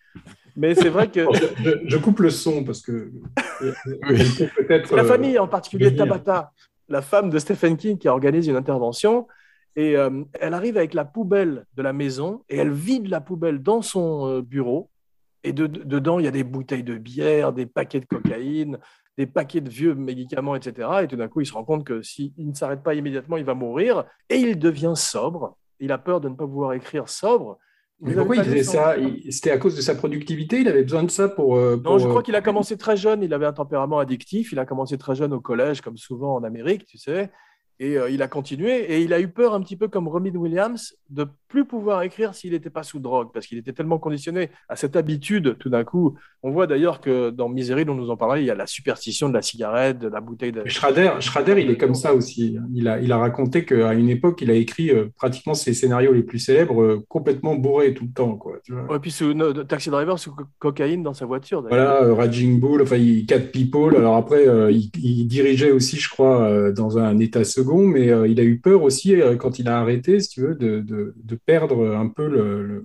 Mais c'est vrai que Je, coupe le son parce que. Oui. Peut-être. la euh, famille, en particulier. Tabata, la femme de Stephen King qui organise une intervention, et euh, elle arrive avec la poubelle de la maison et elle vide la poubelle dans son euh, bureau. Et de- de- dedans, il y a des bouteilles de bière, des paquets de cocaïne, des paquets de vieux médicaments, etc. Et tout d'un coup, il se rend compte que s'il ne s'arrête pas immédiatement, il va mourir. Et il devient sobre. Il a peur de ne pas pouvoir écrire sobre. Mais pourquoi il faisait ça? C'était à cause de sa productivité? Il avait besoin de ça pour. euh, Non, je euh, crois qu'il a commencé très jeune. Il avait un tempérament addictif. Il a commencé très jeune au collège, comme souvent en Amérique, tu sais. Et euh, il a continué. Et il a eu peur, un petit peu comme Robin Williams, de plus pouvoir écrire s'il n'était pas sous drogue, parce qu'il était tellement conditionné à cette habitude. Tout d'un coup, on voit d'ailleurs que dans Misery, dont nous en parlons, il y a la superstition de la cigarette, de la bouteille de. Schrader, Schrader, il est comme ça aussi. Il a, il a raconté qu'à une époque, il a écrit euh, pratiquement ses scénarios les plus célèbres euh, complètement bourrés tout le temps. Quoi, tu vois. Et puis sous no, Taxi Driver sous co- cocaïne dans sa voiture. Voilà, euh, Raging Bull, enfin, il, Cat People. Alors après, euh, il, il dirigeait aussi, je crois, euh, dans un état second, mais il a eu peur aussi, quand il a arrêté, si tu veux, de, de, de perdre un peu le. le-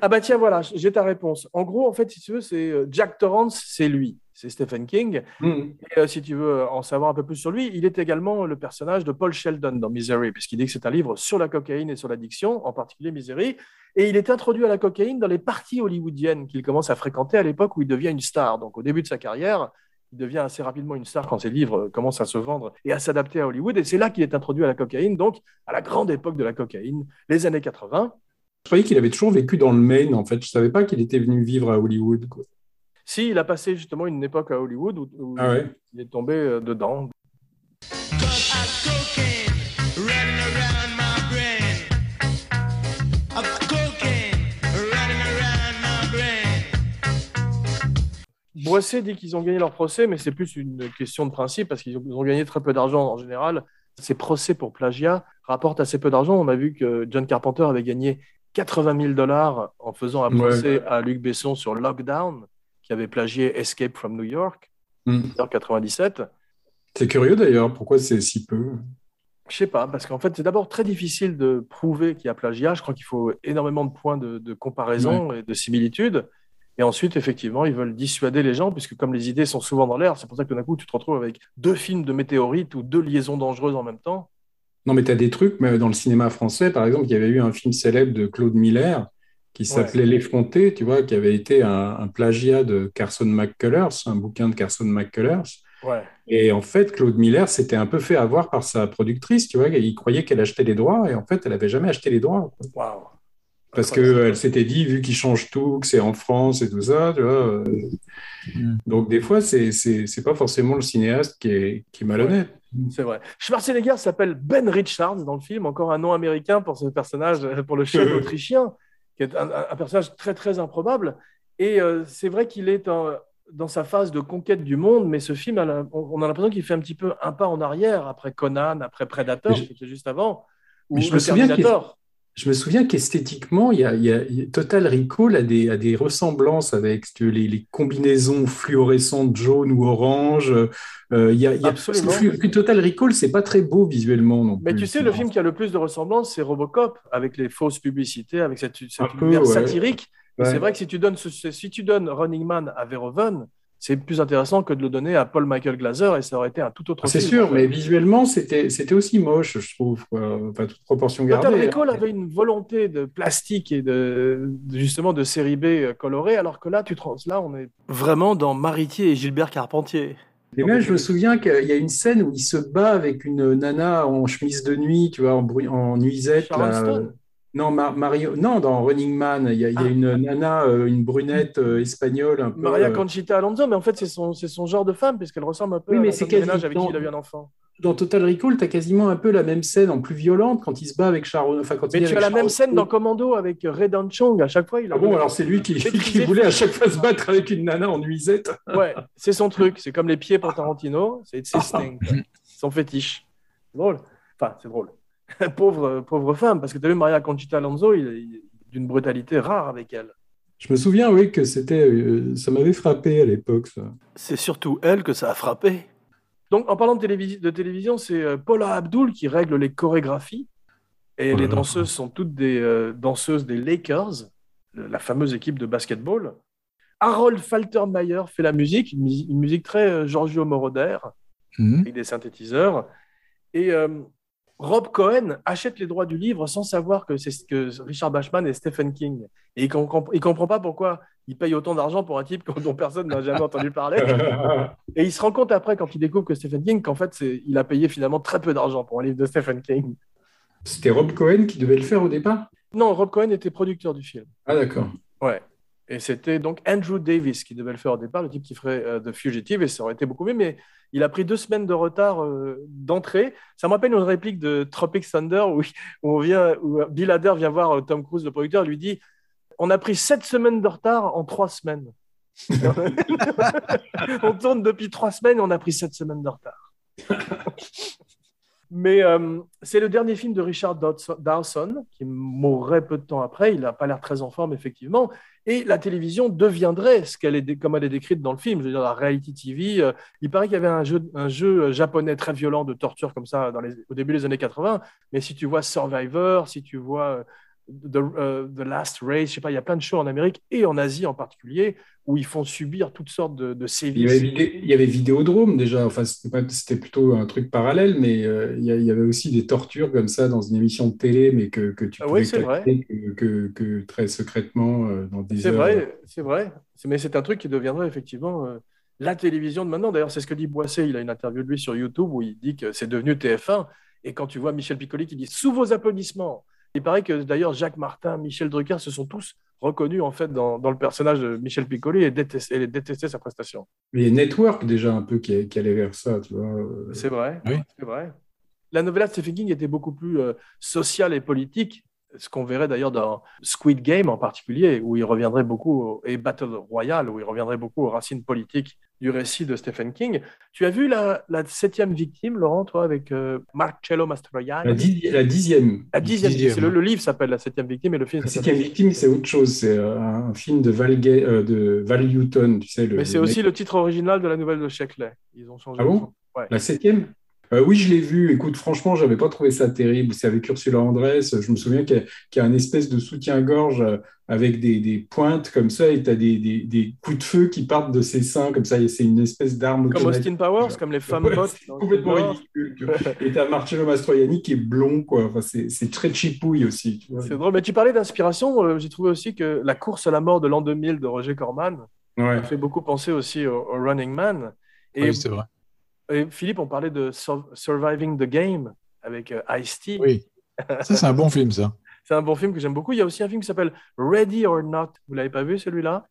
Ah bah tiens, voilà, j'ai ta réponse. En gros, en fait, si tu veux, c'est euh, Jack Torrance, c'est lui, c'est Stephen King. Hmm. Et, euh, si tu veux en savoir un peu plus sur lui, il est également le personnage de Paul Sheldon dans Misery, puisqu'il dit que c'est un livre sur la cocaïne et sur l'addiction, en particulier Misery. Et il est introduit à la cocaïne dans les parties hollywoodiennes qu'il commence à fréquenter à l'époque où il devient une star. Donc au début de sa carrière, il devient assez rapidement une star quand ses livres euh, commencent à se vendre et à s'adapter à Hollywood. Et c'est là qu'il est introduit à la cocaïne, donc à la grande époque de la cocaïne, les années 80. Je croyais qu'il avait toujours vécu dans le Maine, en fait. Je savais pas qu'il était venu vivre à Hollywood. quoi. Si, il a passé justement une époque à Hollywood où, où Ah ouais il est tombé euh, dedans. Cocaine Boissé dit qu'ils ont gagné leur procès, mais c'est plus une question de principe parce qu'ils ont, gagné très peu d'argent en général. Ces procès pour plagiat rapportent assez peu d'argent. On a vu que John Carpenter avait gagné 80 000 dollars en faisant un Ouais. procès à Luc Besson sur Lockdown, qui avait plagié Escape from New York Hmm. en 97. C'est curieux d'ailleurs, pourquoi c'est si peu? Je sais pas, parce qu'en fait, c'est d'abord très difficile de prouver qu'il y a plagiat. Je crois qu'il faut énormément de points de, de comparaison et de similitude. Et ensuite, effectivement, ils veulent dissuader les gens, puisque comme les idées sont souvent dans l'air, c'est pour ça que d'un coup, tu te retrouves avec deux films de météorites ou deux liaisons dangereuses en même temps. Non, mais tu as des trucs, mais dans le cinéma français, par exemple, il y avait eu un film célèbre de Claude Miller qui s'appelait L'effronté, tu vois, qui avait été un, un plagiat de Carson McCullers, un bouquin de Carson McCullers. Ouais. Et en fait, Claude Miller s'était un peu fait avoir par sa productrice, tu vois, il croyait qu'elle achetait les droits, et en fait, elle n'avait jamais acheté les droits. Waouh. Parce qu'elle s'était dit, vu qu'ils changent tout, que c'est en France et tout ça, tu vois. euh, Mm. Donc, des fois, c'est c'est c'est pas forcément le cinéaste qui est, qui est malhonnête. C'est vrai. Schwarzenegger s'appelle Ben Richards dans le film, encore un nom américain pour ce personnage, euh, pour le chef autrichien, qui est un, un personnage très très improbable. Et euh, c'est vrai qu'il est en- dans sa phase de conquête du monde, mais ce film, a la- on on a l'impression qu'il fait un petit peu un pas en arrière après Conan, après Predator, je- qui était juste avant, ou Mais je le me souviens Terminator. Je me souviens qu'esthétiquement, il y a, il y Total Recall a des, a des ressemblances avec les, les combinaisons fluorescentes jaune ou orange. Euh, il y a, il y a- Absolument. parce que Flu- Total Recall, c'est pas très beau visuellement non Mais plus. tu sais, le film qui a le plus de ressemblance, c'est Robocop, avec les fausses publicités, avec cette, cet Un peu, univers ouais. satirique. Ouais. c'est vrai que si tu donnes, si tu donnes Running Man à Verhoeven, c'est plus intéressant que de le donner à Paul Michael Glaser et ça aurait été un tout autre Ah, C'est sûr, mais visuellement, c'était c'était aussi moche, je trouve. Enfin, toute proportion Total gardée. Recall avait une volonté de plastique et de, justement de série B colorée, alors que là, tu te, rends- là, on est vraiment dans Maritier et Gilbert Carpentier. Et même, je me souviens qu'il y a une scène où il se bat avec une nana en chemise de nuit, tu vois, en, nuisette. Sharon là. Stone. Non, Mar- Mario, non, dans Running Man, il y a, il y a Ah. une nana, euh, une brunette euh, espagnole un peu. Maria euh, Conchita Alonso, mais en fait, c'est son, genre de femme, puisqu'elle ressemble un peu Oui, à mais la c'est femme de ménage quasi- avec qui dans- il a eu un enfant. Dans Total Recall, tu as quasiment un peu la même scène en plus violente quand il se bat avec Sharon. Enfin, quand Mais il tu as la même scène dans. Commando avec Ray Dan Chong. À chaque fois, il a. Ah bon, alors c'est lui qui, qui voulait à chaque fois se battre avec une nana en nuisette. Ouais, c'est son truc. C'est comme les pieds pour Tarantino. C'est Sting. quoi. Son fétiche. C'est drôle. Enfin, c'est drôle. pauvre, pauvre femme, parce que tu as vu Maria Conchita Alonso, il est d'une brutalité rare avec elle. Je me souviens, oui, que c'était, euh, ça m'avait frappé à l'époque. C'est surtout elle que ça a frappé. Donc, en parlant de, télévis- de télévision, c'est euh, Paula Abdul qui règle les chorégraphies. Et Oh les danseuses sont toutes des euh, danseuses des Lakers, la fameuse équipe de basketball. Harold Faltermeyer fait la musique, une, musi- une musique très euh, Giorgio Moroder, avec des synthétiseurs. Et euh, Rob Cohen achète les droits du livre sans savoir que c'est ce que Richard Bachman et Stephen King. Et il ne comprend, pas pourquoi il paye autant d'argent pour un type dont personne n'a jamais entendu parler. Et il se rend compte après, quand il découvre que Stephen King, qu'en fait, il a payé finalement très peu d'argent pour un livre de Stephen King. C'était Rob Cohen qui devait le faire au départ? Non, Rob Cohen était producteur du film. Ah, d'accord. Ouais. Et c'était donc Andrew Davis qui devait le faire au départ, le type qui ferait euh, The Fugitive, et ça aurait été beaucoup mieux, mais il a pris deux semaines de retard euh, d'entrée. Ça me rappelle une réplique de Tropic Thunder où, où on vient, où Bill Hader vient voir euh, Tom Cruise, le producteur, lui dit On a pris sept semaines de retard en trois semaines. on tourne depuis trois semaines et on a pris sept semaines de retard. Mais euh, c'est le dernier film de Richard Dawson, qui mourrait peu de temps après. Il n'a pas l'air très en forme, effectivement. Et la télévision deviendrait ce qu'elle est, comme elle est décrite dans le film, je dire la reality TV. euh, il paraît qu'il y avait un jeu, jeu japonais très violent de torture comme ça au début des années 80. Mais si tu vois Survivor, si tu vois euh, The, euh, The Last Race, je sais pas, il y a plein de shows en Amérique et en Asie en particulier où ils font subir toutes sortes de, de Il y, sévices. avait il y avait Vidéodrome déjà, enfin c'était plutôt un truc parallèle, mais euh, il y, a- il y avait aussi des tortures comme ça dans une émission de télé, mais que, que tu Ah pouvais que, que- que très secrètement euh, dans des C'est vrai, c'est vrai. Mais c'est un truc qui deviendrait effectivement euh, la télévision de maintenant. D'ailleurs, c'est ce que dit Boissé. Il a une interview de lui sur YouTube où il dit que c'est devenu TF1. Et quand tu vois Michel Piccoli qui dit sous vos applaudissements, Il paraît que d'ailleurs Jacques Martin, Michel Drucker se sont tous reconnus en fait dans, dans le personnage de Michel Piccoli et détestaient, et détestaient sa prestation. Mais il y a Network déjà un peu qui, qui allait vers ça, tu vois. C'est vrai, Oui. c'est vrai. La novella de Stephen King était beaucoup plus euh, sociale et politique, ce qu'on verrait d'ailleurs dans Squid Game en particulier, où il reviendrait beaucoup, au- et Battle Royale, où il reviendrait beaucoup aux racines politiques du récit de Stephen King. Tu as vu la, la septième victime, Laurent, toi, avec euh, Marcello Mastroianni? La, la dixième. La dixième, le, le livre s'appelle La septième victime et le film La septième victime, c'est autre chose. C'est euh, un film de Val, euh, de Val Newton, tu sais. Le, Mais c'est aussi le titre original de la nouvelle de Sheckley. Ils ont changé. Ah bon? Ouais. La septième? Euh, Oui, je l'ai vu. Écoute, franchement, j'avais pas trouvé ça terrible. C'est avec Ursula Andress. Je me souviens qu'il y, a- qu'il y a un espèce de soutien-gorge euh, avec des, des pointes comme ça et tu as des, des, des coups de feu qui partent de ses seins comme ça. Et c'est une espèce d'arme Comme automatique. Austin Powers, comme les femmes Ouais, potes. complètement ridicule. tu vois. Et tu as Marcello Mastroianni qui est blond, quoi. Enfin, c'est très chipouille aussi. C'est drôle. Mais tu parlais d'inspiration. euh, J'ai trouvé aussi que La course à la mort de l'an 2000 de Roger Corman Ouais. fait beaucoup penser aussi au, au Running Man. Et, Oui, c'est vrai. Et Philippe, on parlait de Sur- Surviving the Game avec euh, Ice-T. Oui. Ça, c'est un bon film, ça. C'est un bon film que j'aime beaucoup. Il y a aussi un film qui s'appelle Ready or Not. Vous l'avez pas vu celui-là?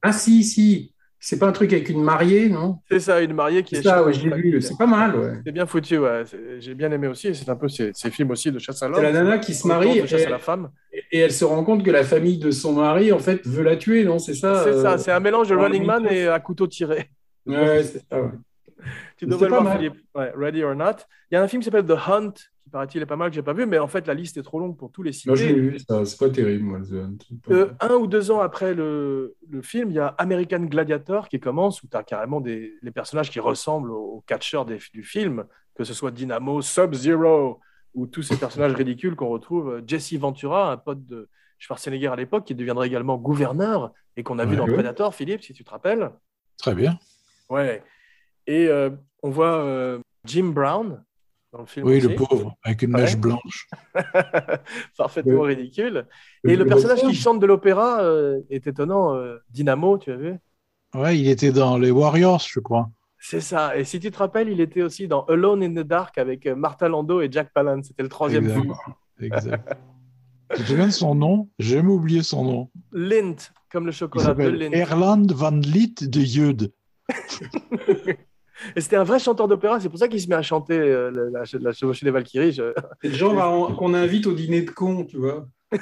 Ah, si, si. C'est pas un truc avec une mariée, non? C'est ça, une mariée qui C'est est ça, chasse ouais, je l'ai vu. C'est pas mal, ouais. C'est bien foutu, ouais. C'est- J'ai bien aimé aussi. C'est un peu ces, ces films aussi de chasse à l'homme. C'est la nana qui se marie De chasse et, à la femme. et elle se rend compte que la famille de son mari, en fait, veut la tuer, non? C'est ça C'est euh, ça, c'est un mélange de Running Man et à couteau tiré. Ouais, c'est ça, ouais. Tu devrais le voir. Philippe. Ouais, Ready or Not. Il y a un film qui s'appelle The Hunt, qui paraît-il est pas mal, que j'ai pas vu, mais en fait, la liste est trop longue pour tous les citer. Moi, je l'ai vu, ça. C'est pas terrible, moi. The Hunt. Euh, un ou deux ans après le, le film, il y a American Gladiator qui commence, où tu as carrément des, les personnages qui ressemblent aux, catcheurs des- du film, que ce soit Dynamo, Sub-Zero, ou tous ces personnages ridicules qu'on retrouve. Jesse Ventura, un pote de Schwarzenegger à l'époque, qui deviendra également gouverneur, et qu'on a vu dans ouais. Predator, Philippe, si tu te rappelles. Très bien. Ouais. Et euh, on voit euh, Jim Brown dans le film. Oui, aussi. le pauvre, avec une Ouais. mèche blanche. Parfaitement Ouais. ridicule. Et le, personnage qui chante de l'opéra euh, est étonnant. Dynamo, tu as vu? Ouais, il était dans les Warriors, je crois. C'est ça. Et si tu te rappelles, il était aussi dans Alone in the Dark avec Martha Lando et Jack Palance. C'était le troisième Exact. film. Exact. Tu te souviens de son nom? J'ai jamais oublié son nom. Lint, comme le chocolat de Lint. Erland van Liet de Jude. Et c'était un vrai chanteur d'opéra. C'est pour ça qu'il se met à chanter euh, la, la, la chevauchée des Valkyries. Je- C'est le genre qu'on invite au dîner de cons, tu vois.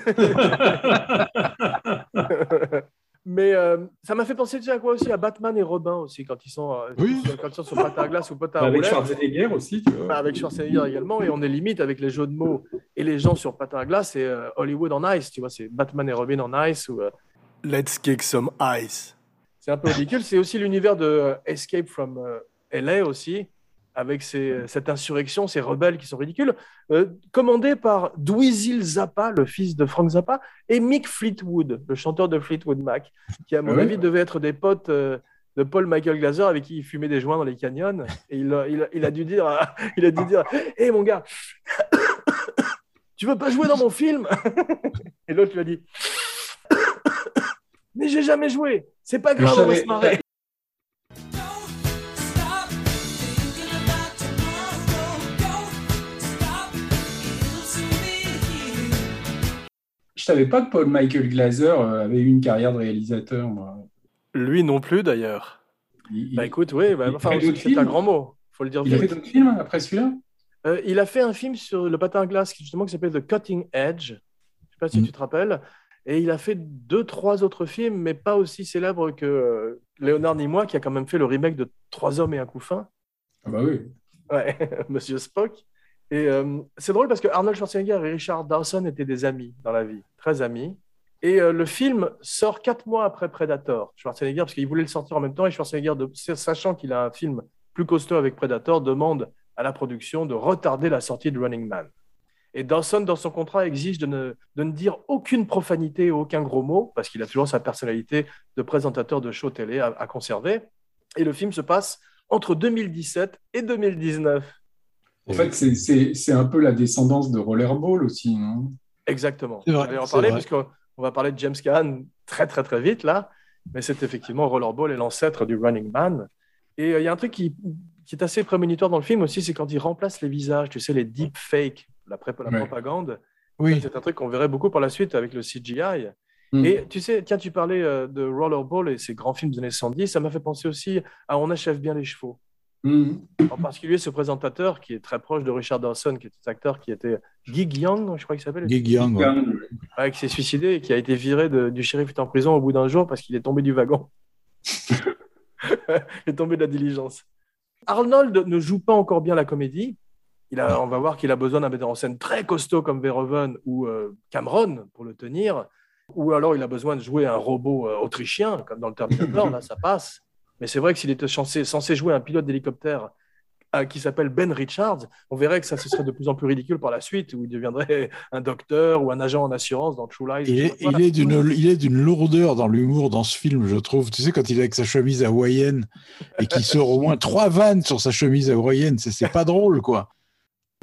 Mais euh, ça m'a fait penser tu sais à quoi aussi? À Batman et Robin aussi, quand ils sont, euh, Oui. quand ils sont sur patin à glace ou patin à Avec roulettes. Schwarzenegger aussi, tu vois. Bah, avec Schwarzenegger également, et on est limite avec les jeux de mots et les gens sur patin à glace, c'est euh, Hollywood en ice, tu vois, c'est Batman et Robin en ice ou euh, Let's kick some ice. C'est un peu ridicule. C'est aussi l'univers de euh, Escape from euh, LA aussi, avec ces- cette insurrection, ces rebelles qui sont ridicules, euh, commandé par Dweezil Zappa, le fils de Frank Zappa, et Mick Fleetwood, le chanteur de Fleetwood Mac, qui à mon Ah avis devait être des potes. euh, de Paul Michael Glaser avec qui il fumait des joints dans les canyons et il, a- il, a- il a dû dire à- il a dû dire hé mon gars tu veux pas jouer dans mon film? Et l'autre lui a dit mais j'ai jamais joué c'est pas grave on va se marrer Je savais pas que Paul Michael Glaser euh, avait eu une carrière de réalisateur. moi. lui non plus d'ailleurs Il, bah écoute oui bah, enfin c'est un grand mot faut le dire il a fait d'autres films après celui-là? Euh, il a fait un film sur le patin à glace qui, justement qui s'appelle The Cutting Edge. Je sais pas si Mm. tu te rappelles. Et il a fait deux, trois autres films, mais pas aussi célèbres que euh, Léonard Nimoy, qui a quand même fait le remake de Trois hommes et un couffin. Ah bah oui. Ouais, Monsieur Spock. Et euh, c'est drôle parce que Arnold Schwarzenegger et Richard Dawson étaient des amis dans la vie, très amis. Et euh, le film sort quatre mois après Predator. Schwarzenegger, parce qu'il voulait le sortir en même temps, et Schwarzenegger, sachant qu'il a un film plus costaud avec Predator, demande à la production de retarder la sortie de Running Man. Et Dawson, dans son contrat, exige de ne, de ne dire aucune profanité aucun gros mot, parce qu'il a toujours sa personnalité de présentateur de show télé à conserver. Et le film se passe entre 2017 et 2019. En fait, c'est- c'est c'est un peu la descendance de Rollerball aussi, non? Exactement. Vrai, J'allais en c'est parler vrai. parce qu'on on va parler de James Caan très très très vite là, mais c'est effectivement Rollerball est l'ancêtre du Running Man. Et euh, il y a un truc qui, qui est assez prémonitoire dans le film aussi, c'est quand il remplace les visages, tu sais, les deep fakes, la, pré- la Ouais. propagande. Oui. C'est un truc qu'on verrait beaucoup par la suite avec le CGI. Mm. Et tu sais, tiens, tu parlais euh, de Rollerball et ces grands films des années 70, ça m'a fait penser aussi à On achève bien les chevaux. Mm. En particulier ce présentateur qui est très proche de Richard Dawson, qui est cet acteur qui était Gig Young, je crois qu'il s'appelle, Gig Young. ouais. ouais, qui s'est suicidé et qui a été viré de- du shérif est en prison au bout d'un jour parce qu'il est tombé du wagon. il est tombé de la diligence. Arnold ne joue pas encore bien la comédie. Il a, on va voir qu'il a besoin d'un metteur en scène très costaud comme Verhoeven ou euh, Cameron pour le tenir. Ou alors il a besoin de jouer un robot euh, autrichien, comme dans le Terminator, là ça passe. Mais c'est vrai que s'il était censé, censé jouer un pilote d'hélicoptère euh, qui s'appelle Ben Richards, on verrait que ça ce serait de plus en plus ridicule par la suite, où il deviendrait un docteur ou un agent en assurance dans True Lies. Il est, il est d'une, il est d'une lourdeur dans l'humour dans ce film, je trouve. Tu sais, quand il est avec sa chemise hawaïenne et qu'il sort au moins trois vannes sur sa chemise hawaïenne, c'est, c'est pas drôle, quoi.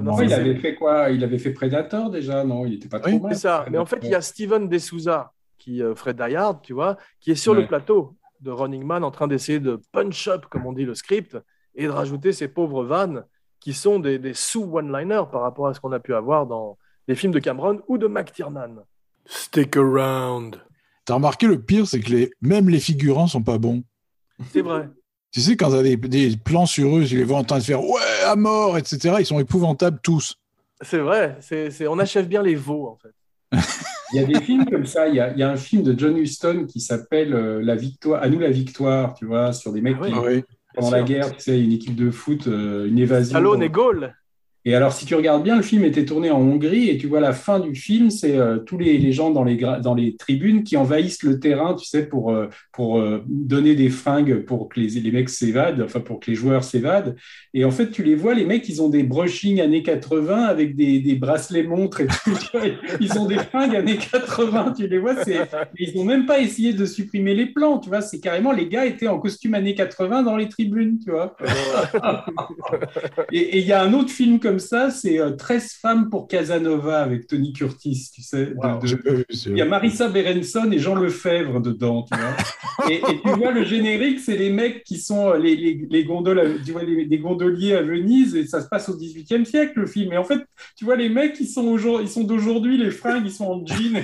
Non, il avait fait quoi? Il avait fait Predator déjà, non? Il était pas trop Oui, mal. C'est ça. Mais en fait, il y a Steven De Souza qui euh, Die Hard, tu vois, qui est sur le plateau de Running Man en train d'essayer de punch up, comme on dit, le script et de rajouter ces pauvres vannes qui sont des, des sous-one-liners par rapport à ce qu'on a pu avoir dans les films de Cameron ou de McTiernan. Stick around. T'as remarqué, le pire, c'est que les, même les figurants sont pas bons. C'est vrai. Tu sais, quand t'as des, des plans sur eux, tu les vois en train de faire ouais, à mort, etc., ils sont épouvantables tous. C'est vrai. C'est, c'est- on achève bien les veaux, en fait. Il y a des films comme ça. Il y a, il y a un film de John Huston qui s'appelle euh, La Victoire. À nous la victoire, tu vois, sur des mecs Ah oui. qui, Oui. pendant bien la sûr. guerre, tu sais, une équipe de foot, euh, une évasion. Stallone et Gaulle. Et alors, si tu regardes bien, le film était tourné en Hongrie et tu vois la fin du film, c'est euh, tous les, les gens dans les, dans les tribunes qui envahissent le terrain, tu sais, pour, euh, pour euh, donner des fringues pour que les, les mecs s'évadent, enfin pour que les joueurs s'évadent. Et en fait, tu les vois, les mecs, ils ont des brushings années 80 avec des, des bracelets montres et tout. Ils ont des fringues années 80, tu les vois, ils n'ont même pas essayé de supprimer les plans, tu vois. C'est carrément, les gars étaient en costume années 80 dans les tribunes, tu vois. Et et il y a un autre film comme ça, c'est euh, 13 femmes pour Casanova avec Tony Curtis, tu sais. de- Wow, de- Il y a. Marissa Berenson et Jean Lefebvre dedans, tu vois. et, et tu vois le générique, c'est les mecs qui sont euh, les, les, les gondoles, tu vois, les, les gondoliers à Venise, et ça se passe au 18e siècle, le film. Et en fait, tu vois, les mecs, ils sont, ils sont d'aujourd'hui, les fringues, ils sont en jean.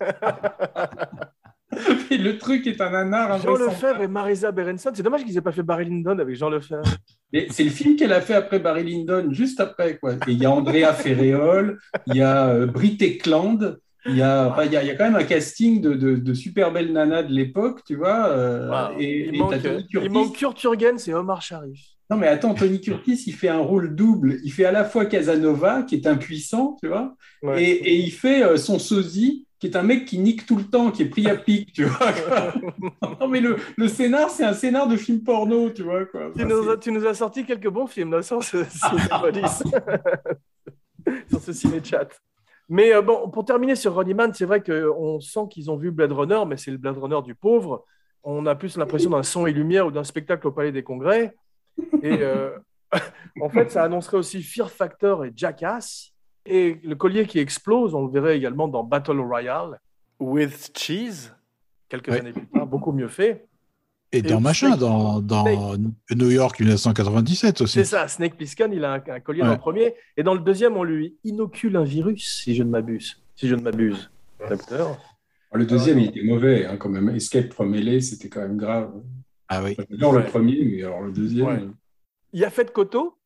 le truc est un nanar Jean. Lefebvre et Marisa Berenson. C'est dommage qu'ils aient pas fait Barry Lyndon avec Jean Lefebvre. Mais c'est le film qu'elle a fait après Barry Lyndon, juste après. Quoi. Et il y a Andrea Ferréol, il y a euh, Britt Ekland, il y a, enfin, il y a, il y a quand même un casting de, de, de super belles nanas de l'époque, tu vois. euh, Wow. et, il, et manque, Tony il manque Kurt Jürgens et Omar Sharif. Non, mais attends, Tony Curtis, il fait un rôle double. Il fait à la fois Casanova, qui est impuissant, tu vois, Ouais. et, et il fait euh, son sosie, qui est un mec qui nique tout le temps, qui est pris à pic, tu vois. quoi. non, mais le, le scénar, c'est un scénar de film porno, tu vois. Quoi. Tu nous, as, tu nous as sorti quelques bons films là, sur ce, sur ce ciné-chat. Mais euh, bon, pour terminer sur Running Man, c'est vrai qu'on sent qu'ils ont vu Blade Runner, mais c'est le Blade Runner du pauvre. On a plus l'impression d'un son et lumière ou d'un spectacle au Palais des Congrès. Et euh, en fait, ça annoncerait aussi Fear Factor et Jackass. Et le collier qui explose, on le verrait également dans Battle Royale with Cheese, quelques Ouais. années plus tard, beaucoup mieux fait. Et dans Et machin, Snake- dans, dans New York 1997 aussi. C'est ça, Snake Plissken, il a un, un collier Ouais. dans le premier, et dans le deuxième, on lui inocule un virus, si je ne m'abuse. Si je ne m'abuse, docteur. Le deuxième, il était mauvais, hein, quand même. Escape from LA, c'était quand même grave. Ah oui. J'adore Ouais. le premier, mais alors le deuxième. Ouais. Il y a Fête Coteau,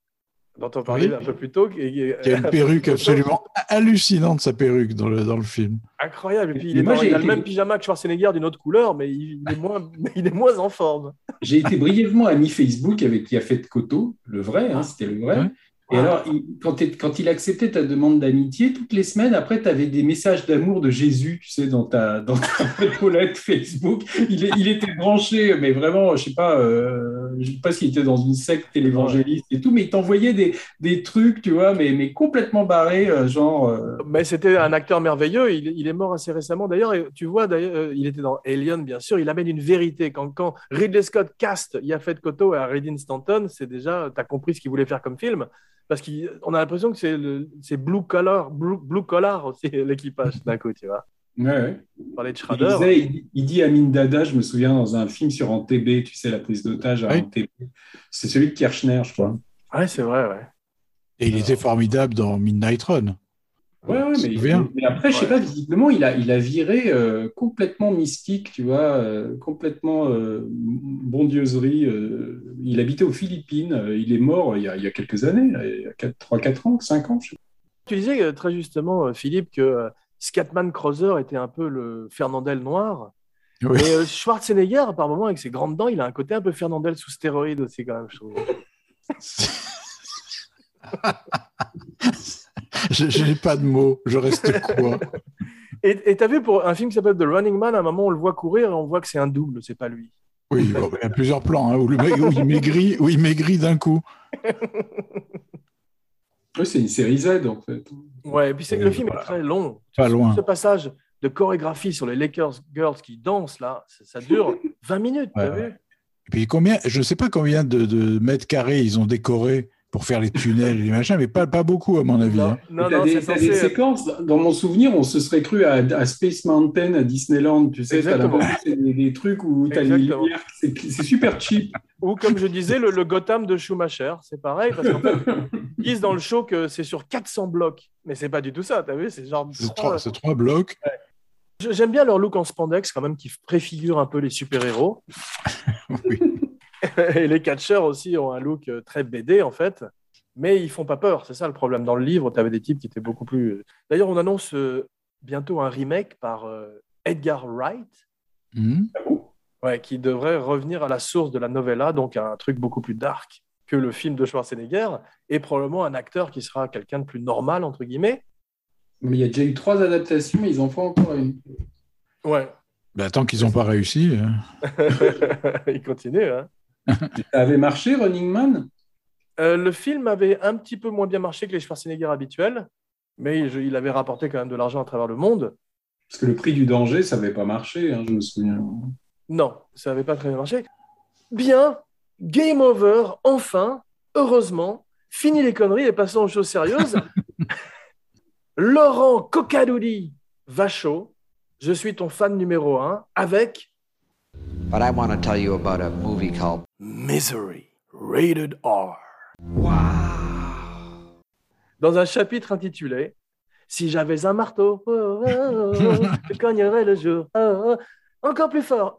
dont on parlait Oui. un peu plus tôt, qui est, qui est- Il y a une perruque absolument hallucinante, sa perruque, dans le, dans le film. incroyable. Et puis, il, est moi, dans- j'ai il a le même pyjama que Schwarzenegger d'une autre couleur, mais il, il est, moins, il est moins en forme. J'ai été brièvement ami Facebook avec qui a fait Koto, le vrai, hein, c'était le vrai. Ouais. Et alors, il- quand, il acceptait ta demande d'amitié, toutes les semaines, après, tu avais des messages d'amour de Jésus, tu sais, dans ta, dans ta boîte Facebook. Il, était branché, mais vraiment, je sais pas, euh, je sais pas s'il était dans une secte télévangéliste et tout, mais il t'envoyait des, des trucs, tu vois, mais, mais complètement barrés, euh, genre. euh, Mais c'était un acteur merveilleux. Il, il est mort assez récemment. D'ailleurs, tu vois, d'ailleurs, euh, il était dans Alien, bien sûr. Il amène une vérité. Quand, quand Ridley Scott cast Yafet Koto à Redin Stanton, c'est déjà, tu as compris ce qu'il voulait faire comme film. Parce qu'on a l'impression que c'est le- c'est blue collar, blue, blue collar aussi, l'équipage, d'un coup, tu vois. ouais, ouais. On parlait de Il, disait, il, il dit à Dada, je me souviens, dans un film sur Antebbe, tu sais, la prise d'otage à Oui. C'est celui de Kirchner, je crois. Ouais, c'est vrai, ouais. Et il était formidable dans Midnight Run. Ouais, mais, après, je sais Ouais. pas, visiblement, il a, il a viré euh, complètement mystique, tu vois, euh, complètement euh, bondieuserie. euh, il habitait aux Philippines, euh, il est mort il y a, il y a quelques années, là, il y a 3-4 ans, 5 ans, je sais Tu disais très justement, Philippe, que Scatman Crothers était un peu le Fernandel noir. Oui. Mais euh, Schwarzenegger, par moment, avec ses grandes dents, il a un côté un peu Fernandel sous stéroïde aussi, quand même, je trouve. Je n'ai pas de mots, je reste quoi? Et et t'as vu pour un film qui s'appelle The Running Man, à un moment, on le voit courir et on voit que c'est un double, c'est pas lui. Oui, bon, il y a plusieurs plans hein, où, le mec, où il maigrit, où il maigrit d'un coup. Oui, c'est une série Z, en fait. Ouais, et puis c'est- Oui, le film voilà. est très long. Pas loin. Ce passage de chorégraphie sur les Lakers Girls qui dansent, là, ça, ça dure 20 minutes, t'as Ouais, vu Et puis combien, je ne sais pas combien de, de mètres carrés ils ont décoré pour faire les tunnels et les machins, mais pas, pas beaucoup à mon avis. Non, hein. non, T'as non, des, censé séquences, dans mon souvenir, on se serait cru à, à Space Mountain, à Disneyland, tu sais, c'est des, des trucs où t'as les Exactement. lumières, c'est super cheap. Ou comme je disais, le, le Gotham de Schumacher, c'est pareil, parce qu'en fait, ils disent dans le show que c'est sur 400 blocs, mais c'est pas du tout ça, t'as vu C'est genre C'est trois- trois, c'est trois blocs. J'aime bien leur look en spandex quand même, qui préfigure un peu les super-héros. Oui. Et les catcheurs aussi ont un look euh, très BD en fait, mais ils font pas peur, c'est ça le problème. Dans le livre, tu avais des types qui étaient beaucoup plus. D'ailleurs, on annonce euh, bientôt un remake par euh, Edgar Wright, Mhm. ouais, qui devrait revenir à la source de la novella, donc un truc beaucoup plus dark que le film de Schwarzenegger, et probablement un acteur qui sera quelqu'un de plus normal entre guillemets. Mais il y a déjà eu trois adaptations, mais ils en font encore une. Ouais, Ben, tant qu'ils n'ont pas réussi. hein. il continue. Hein. Ça avait marché, Running Man? Euh, le film avait un petit peu moins bien marché que les Schwarzenegger habituels, mais je- il avait rapporté quand même de l'argent à travers le monde. Parce que le prix du danger, ça n'avait pas marché, hein, je me souviens. Non, ça n'avait pas très bien marché. Bien, game over, enfin, heureusement, fini les conneries et passons aux choses sérieuses. Laurent Cocadouli Vachaud, je suis ton fan numéro un, avec But I want to tell you about a movie called Misery, rated R. Dans un chapitre intitulé Si j'avais un marteau, oh, oh, oh, oh, je cognerais le jour. oh, oh, encore plus fort.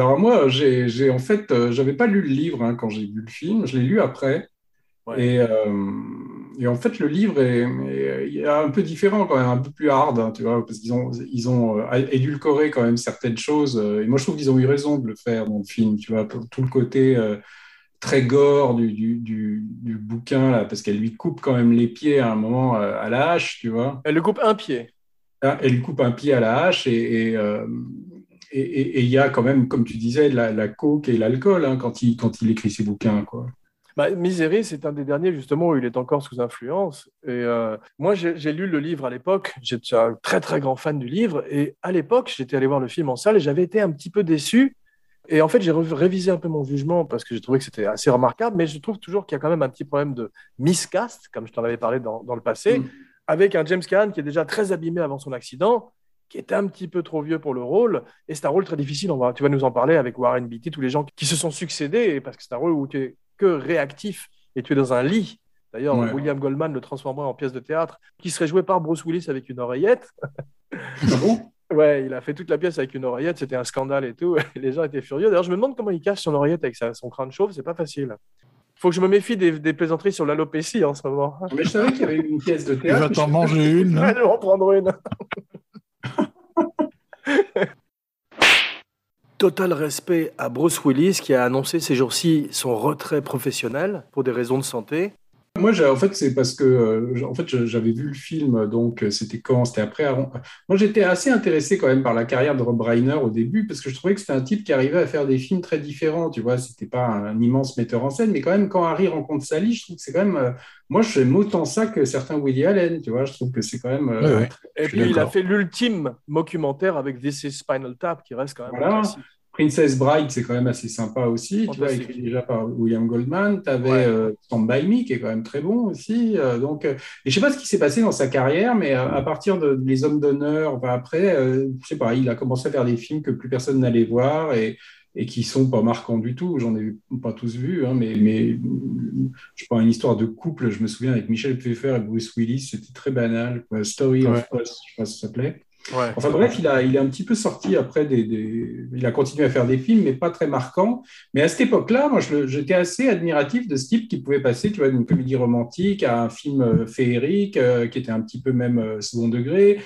Alors moi, j'ai en fait, euh, j'avais pas lu le livre hein, quand j'ai vu le film, je l'ai lu après. Ouais. Et, euh, et en fait, le livre est, est- il est un peu différent quand même, un peu plus hard, hein, tu vois, parce qu'ils ont, ils ont euh, édulcoré quand même certaines choses. euh, Et moi, je trouve qu'ils ont eu raison de le faire dans le film, tu vois, pour tout le côté très gore du, du, du, du bouquin, là, parce qu'elle lui coupe quand même les pieds à un moment à la hache, tu vois. Elle lui coupe un pied. Ah, Elle lui coupe un pied à la hache et et, et- il y a quand même, comme tu disais, la, la coke et l'alcool hein, quand, il, quand il écrit ses bouquins. Quoi. Bah, Misery, c'est un des derniers justement où il est encore sous influence. Et euh, moi, j'ai lu le livre à l'époque. J'étais un très très grand fan du livre. Et à l'époque, j'étais allé voir le film en salle et j'avais été un petit peu déçu. Et en fait, j'ai révisé un peu mon jugement parce que j'ai trouvé que c'était assez remarquable. Mais je trouve toujours qu'il y a quand même un petit problème de miscast, comme je t'en avais parlé dans, dans le passé, Mm. avec un James Caan qui est déjà très abîmé avant son accident, qui était un petit peu trop vieux pour le rôle. Et c'est un rôle très difficile. On va, tu vas nous en parler avec Warren Beatty, tous les gens qui se sont succédés, parce que c'est un rôle où tu es que réactif et tu es dans un lit. D'ailleurs, Ouais. William Goldman le transformerait en pièce de théâtre qui serait jouée par Bruce Willis avec une oreillette. Ah bon? Ouais, il a fait toute la pièce avec une oreillette, c'était un scandale et tout. les gens étaient furieux. D'ailleurs, je me demande comment il cache son oreillette avec son crâne chauve, c'est pas facile. Faut que je me méfie des, des plaisanteries sur l'alopécie en ce moment. Mais je savais qu'il y avait une pièce de Tu théâtre. vas mais t'en je- manger une. hein Je vais en prendre une. Total respect à Bruce Willis qui a annoncé ces jours-ci son retrait professionnel pour des raisons de santé. Moi, en fait, c'est parce que euh, en fait, j'avais vu le film, donc euh, c'était quand? C'était après. Aaron- Moi, j'étais assez intéressé quand même par la carrière de Rob Reiner au début, parce que je trouvais que c'était un type qui arrivait à faire des films très différents. Tu vois, c'était pas un, immense metteur en scène, mais quand même, quand Harry rencontre Sally, je trouve que c'est quand même. euh, moi, j'aime autant ça que certains Woody Allen. Tu vois, je trouve que c'est quand même. euh. Et puis il a fait l'ultime documentaire avec This is Spinal Tap qui reste quand même Voilà. Princess Bride, c'est quand même assez sympa aussi, tu vois, écrit déjà par William Goldman. Tu avais Ouais. Stand By Me, qui est quand même très bon aussi. euh, donc, euh, et je sais pas ce qui s'est passé dans sa carrière, mais euh, à partir de Les Hommes d'honneur, enfin, après, euh, je sais pas, il a commencé à faire des films que plus personne n'allait voir et, et qui sont pas marquants du tout. J'en ai pas tous vus, hein, mais, mais je prends une histoire de couple, je me souviens, avec Michel Pfeiffer et Bruce Willis, c'était très banal. quoi. Story Ouais. of Us, je sais pas si ça s'appelait. Enfin bref, il, a, il est un petit peu sorti après des, Il a continué à faire des films, mais pas très marquants. Mais à cette époque-là, moi, j'étais assez admiratif de ce type qui pouvait passer, tu vois, d'une comédie romantique à un film euh, féerique, euh, qui était un petit peu même euh, second degré,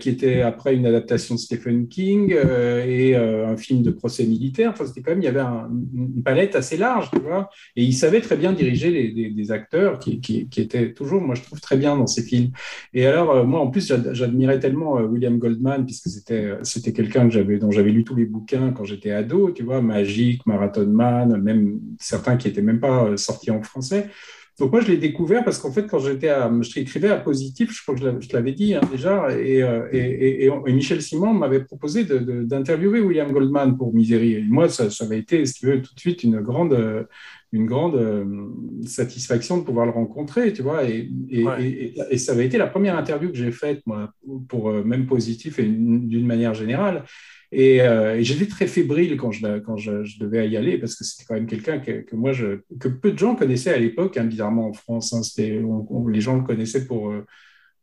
qui était après une adaptation de Stephen King et un film de procès militaire. Enfin, c'était quand même, il y avait un- une palette assez large, tu vois. Et il savait très bien diriger les, acteurs qui, étaient toujours, moi, je trouve, très bien dans ces films. Et alors, moi, en plus, j'ad- j'admirais tellement euh, William Goldman, puisque c'était c'était quelqu'un que j'avais, dont j'avais lu tous les bouquins quand j'étais ado, tu vois, Magic, Marathon Man, même certains qui étaient même pas euh, sortis en français. Donc moi, je l'ai découvert parce qu'en fait, quand j'étais à, je écrivais à Positif, je crois que je l'avais- dit hein, déjà, et, euh, et, Michel Simon m'avait proposé d'interviewer William Goldman pour Misery. Et moi, ça, ça avait été, si tu veux, tout de suite une grande, euh, une grande euh, satisfaction de pouvoir le rencontrer, tu vois. Et, et, Ouais. et- et- et ça avait été la première interview que j'ai faite, moi, pour euh, même Positif et une- d'une manière générale. Et, euh, et j'étais très fébrile quand, je, la- quand je, je devais y aller parce que c'était quand même quelqu'un que, que moi je, que peu de gens connaissaient à l'époque, hein, bizarrement en France. hein. C'était- on- on- les gens le connaissaient pour.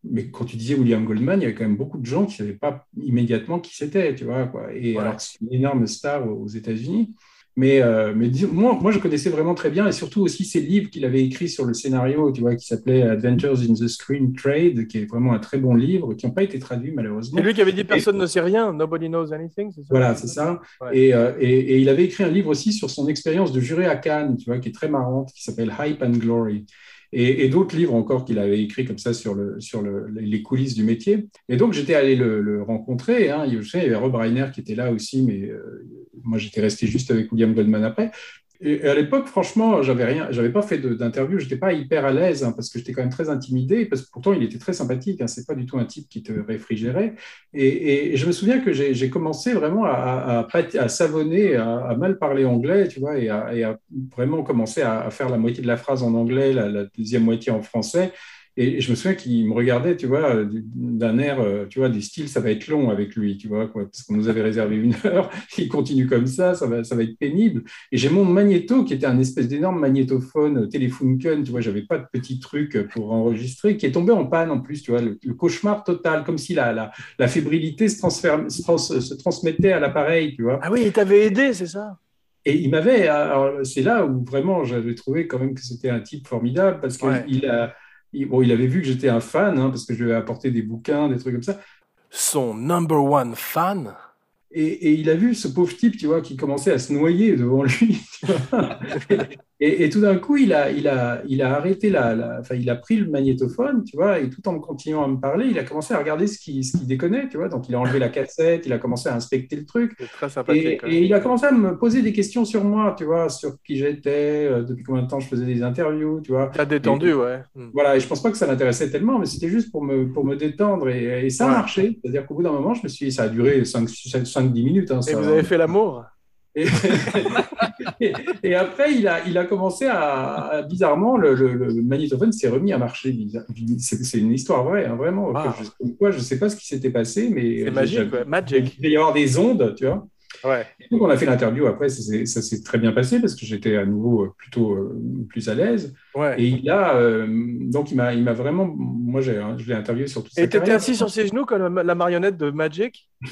mais quand tu disais William Goldman, il y avait quand même beaucoup de gens qui ne savaient pas immédiatement qui c'était, tu vois. Quoi. Et Ouais. alors, c'est une énorme star aux aux États-Unis. Mais, euh, mais moi, moi, je connaissais vraiment très bien, et surtout aussi ses livres qu'il avait écrits sur le scénario, tu vois, qui s'appelait Adventures in the Screen Trade, qui est vraiment un très bon livre, qui n'ont pas été traduits malheureusement. C'est lui qui avait dit personne ne sait rien, nobody knows anything, c'est ça? Voilà, c'est ça. Ouais. Et, euh, et, et il avait écrit un livre aussi sur son expérience de juré à Cannes, tu vois, qui est très marrante, qui s'appelle Hype and Glory. Et, d'autres livres encore qu'il avait écrits comme ça sur, le, sur le, les coulisses du métier. Et donc, j'étais allé le, rencontrer. Hein. Il y avait Rob Reiner qui était là aussi, mais euh, moi, j'étais resté juste avec William Goldman après. Et à l'époque, franchement, j'avais rien, j'avais pas fait d'interview, j'étais pas hyper à l'aise hein, parce que j'étais quand même très intimidé, parce que pourtant il était très sympathique. Hein, c'est pas du tout un type qui te réfrigérait. Et, je me souviens que j'ai commencé vraiment à, savonner, à, mal parler anglais, tu vois, et à, vraiment commencer à, faire la moitié de la phrase en anglais, la, la deuxième moitié en français. Et je me souviens qu'il me regardait, tu vois, euh, d'un air, euh, tu vois, du style, ça va être long avec lui, tu vois, quoi, parce qu'on nous avait réservé une heure, il continue comme ça, ça va, ça va être pénible. Et j'ai mon magnéto qui était un espèce d'énorme magnétophone euh, Telefunken, tu vois, j'avais pas de petit truc pour enregistrer, qui est tombé en panne en plus, tu vois, le, le cauchemar total, comme si la, la, la fébrilité se, transfer- se, trans- se transmettait à l'appareil, tu vois. Ah oui, il t'avait aidé, c'est ça? Et il m'avait, alors, c'est là où vraiment j'avais trouvé quand même que c'était un type formidable parce qu'il Ouais. a, il, bon, il avait vu que j'étais un fan, hein, parce que je lui avais apporté des bouquins, des trucs comme ça. Son number one fan? Et, et il a vu ce pauvre type, tu vois, qui commençait à se noyer devant lui. et, et tout d'un coup, il a, il a, il a arrêté la, la- enfin, il a pris le magnétophone, tu vois, et tout en continuant à me parler, il a commencé à regarder ce qui, ce qui déconnait, tu vois. Donc, il a enlevé la cassette, il a commencé à inspecter le truc. Très Et, sympathique. ouais. et il a commencé à me poser des questions sur moi, tu vois, sur qui j'étais, euh, depuis combien de temps je faisais des interviews, tu vois. T'as détendu, ouais. Hmm. Voilà, et je pense pas que ça l'intéressait tellement, mais c'était juste pour me, pour me détendre. Et, ça a Ouais. marché. C'est-à-dire qu'au bout d'un moment, je me suis ça a duré 5-10 minutes. hein, Et vous avez fait l'amour? Et, et- et après, il a, il a commencé à, à- bizarrement, le, le- le magnétophone s'est remis à marcher. C'est une histoire vraie, hein, vraiment. Wow. Je, quoi, je sais pas ce qui s'était passé, mais C'est magique, j'avais- ouais. Magic. Il devait y avoir des ondes, tu vois. Ouais. Donc, on a fait l'interview après, ça s'est ça très bien passé parce que j'étais à nouveau euh, plutôt euh, plus à l'aise. Ouais. Et il a, euh, donc, il m'a il m'a vraiment, moi, j'ai- hein, je l'ai interviewé sur toute sa Et t'étais assis sur ses genoux comme la marionnette de Magic?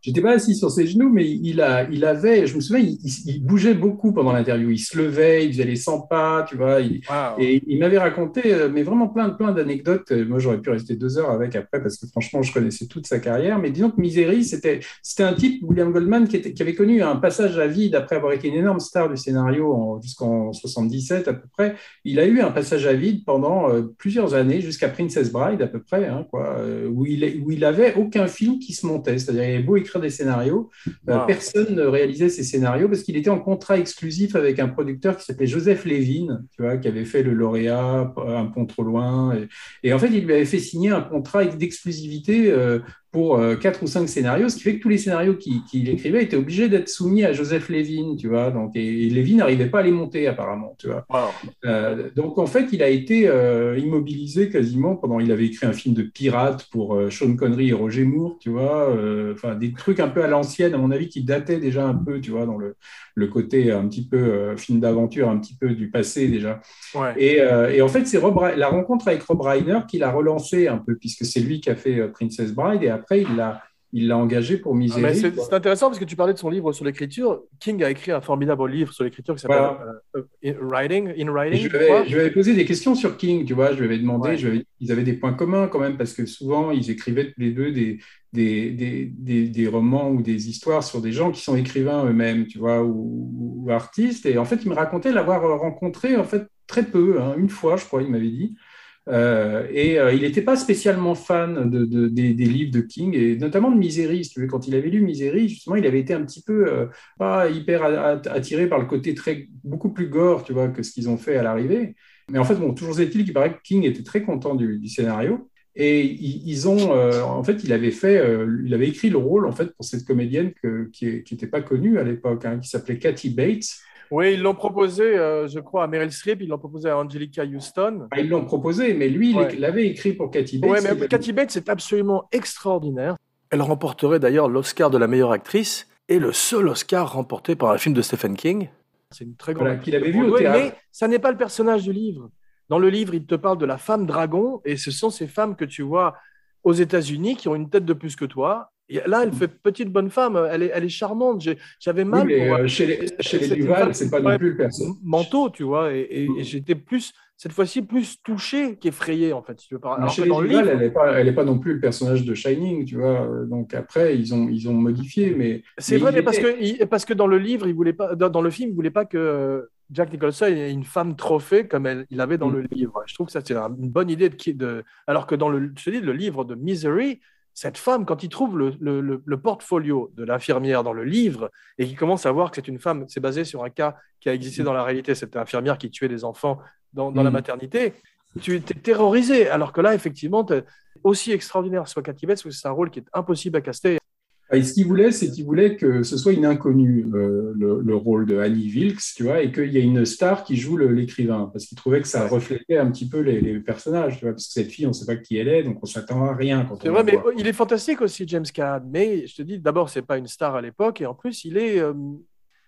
J'étais pas assis sur ses genoux, mais il, a, il avait, je me souviens, il, il- il bougeait beaucoup pendant l'interview. Il se levait, il faisait les 100 pas, tu vois. il- Wow. et il m'avait raconté, euh, mais vraiment plein, plein d'anecdotes. Euh, Moi, j'aurais pu rester deux heures avec après parce que franchement, je connaissais toute sa carrière. Mais disons que Misery, c'était, c'était un type, William Goldman, qui, était, qui avait connu un passage à vide après avoir été une énorme star du scénario en- jusqu'en 77 à peu près. Il a eu un passage à vide pendant euh, plusieurs années, jusqu'à Princess Bride à peu près, hein, quoi, où, il, où il avait aucun film qui se montait. C'est-à-dire, il avait beau écrire des scénarios, euh, Wow. personne ne réalisait ses scénarios parce qu'il était en contrat exclusif avec un producteur qui s'appelait Joseph Lévin, tu vois, qui avait fait le lauréat, Un pont trop loin. Et, et en fait, il lui avait fait signer un contrat d'exclusivité euh, pour euh, quatre ou cinq scénarios, ce qui fait que tous les scénarios qu'il écrivait étaient obligés d'être soumis à Joseph Levin, tu vois. Donc, et, et Levin n'arrivait pas à les monter apparemment, tu vois. Euh, donc en fait, il a été euh, immobilisé quasiment pendant. Il avait écrit un film de pirate pour euh, Sean Connery et Roger Moore, tu vois. Enfin, des trucs un peu à l'ancienne, à mon avis, qui dataient déjà un peu, tu vois, dans le, le côté un petit peu euh, film d'aventure, un petit peu du passé déjà. Ouais. Et, euh, et en fait, c'est la rencontre avec Rob Reiner qui l'a relancé un peu, puisque c'est lui qui a fait euh, Princess Bride, et après, il l'a il l'a engagé pour Ah, mais Misery. c'est intéressant parce que tu parlais de son livre sur l'écriture. King a écrit un formidable livre sur l'écriture qui s'appelle Voilà. euh, In Writing. In Writing je, avais, je lui avais posé des questions sur King, tu vois, je lui avais demandé, Ouais. je ils avaient des points communs quand même, parce que souvent, ils écrivaient tous les deux des, des, des, des, romans ou des histoires sur des gens qui sont écrivains eux-mêmes, tu vois, ou, artistes. Et en fait, il me racontait l'avoir rencontré, en fait, très peu, hein, une fois, je crois, il m'avait dit. Euh, et euh, il n'était pas spécialement fan de, de- des, des livres de King, et notamment de Misery. Si tu veux, quand il avait lu Misery, justement, il avait été un petit peu euh, pas hyper attiré par le côté très, beaucoup plus gore, tu vois, que ce qu'ils ont fait à l'arrivée. Mais en fait, bon, toujours est-il qu'il paraît que King était très content du, du scénario. Et ils, ont, euh, en fait, il avait fait, euh, il avait écrit le rôle en fait pour cette comédienne que- qui n'était pas connue à l'époque, hein, qui s'appelait Kathy Bates. Oui, ils l'ont proposé, euh, je crois, à Meryl Streep, ils l'ont proposé à Angelica Houston. Enfin, ils l'ont proposé, mais lui, il Ouais. l'avait écrit pour Kathy Bates. Il mais Kathy Bates est absolument extraordinaire. Elle remporterait d'ailleurs l'Oscar de la meilleure actrice et le seul Oscar remporté par un film de Stephen King. C'est une très grande Voilà, actrice qu'il avait vu au théâtre. Mais ça n'est pas le personnage du livre. Dans le livre, il te parle de la femme dragon et ce sont ces femmes que tu vois aux États-Unis qui ont une tête de plus que toi. Et là, elle fait petite bonne femme, elle est, elle est charmante. J'avais Oui, mal mais, euh, chez les, chez les Duval, c'est pas non plus le personnage. manteau, tu vois, et, et- et j'étais plus cette fois-ci plus touché qu'effrayé en fait. Si tu veux Alors chez que les dans Duval, livre, elle n'est pas, elle est pas non plus le personnage de Shining, tu vois. Donc après, ils ont, ils ont modifié, mais C'est vrai, mais parce était- que, parce que dans le livre, il voulait pas, dans, le film, il voulait pas que Jack Nicholson ait une femme trophée comme elle, il avait dans Mm. le livre. Je trouve que ça, c'est un- une bonne idée de, alors que dans le, je te dis, le livre de Misery, cette femme, quand il trouve le, le- le- portfolio de l'infirmière dans le livre et qu'il commence à voir que c'est une femme, c'est basé sur un cas qui a existé dans la réalité, cette infirmière qui tuait des enfants dans, dans la Mm. maternité, tu es terrorisé. Alors que là, effectivement, aussi extraordinaire soit Cathy Bates, c'est un rôle qui est impossible à caster. Et ce qu'il voulait, c'est qu'il voulait que ce soit une inconnue, euh, le, le rôle de Annie Wilkes, tu vois, et qu'il y ait une star qui joue l'écrivain, parce qu'il trouvait que ça reflétait un petit peu les, les personnages, tu vois, parce que cette fille, on ne sait pas qui elle est, donc on s'attend à rien C'est vrai, mais voit. il est fantastique aussi, James Caan. Mais je te dis, d'abord, c'est pas une star à l'époque, et en plus, il est, euh,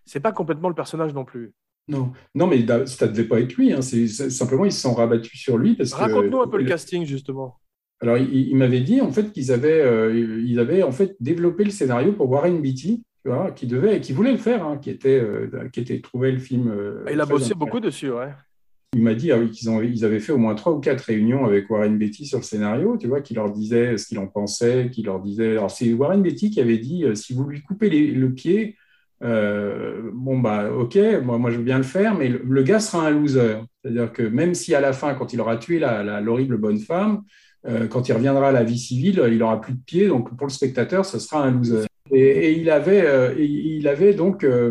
c'est pas complètement le personnage non plus. Non, non, mais ça ne devait pas être lui, hein, c'est simplement ils se sont rabattus sur lui parce. Raconte-nous un peu le casting justement. Alors, il, il m'avait dit en fait qu'ils avaient, euh, ils avaient en fait développé le scénario pour Warren Beatty, tu vois, qui devait, qui voulait le faire, hein, qui était, euh, qui était trouvé le film. euh, Il a bossé beaucoup dessus, ouais. Il m'a dit ah oui, qu'ils ont, ils avaient fait au moins trois ou quatre réunions avec Warren Beatty sur le scénario, tu vois, qui leur disait ce qu'il en pensait, qui leur disait. Alors, c'est Warren Beatty qui avait dit euh, si vous lui coupez les- le pied, euh, bon, bah, ok, moi, moi, je veux bien le faire, mais le, le gars sera un loser. C'est-à-dire que même si à la fin, quand il aura tué l'horrible bonne femme, quand il reviendra à la vie civile, il aura plus de pied, donc pour le spectateur, ce sera un loser. Et, il avait, euh, et il avait donc, euh,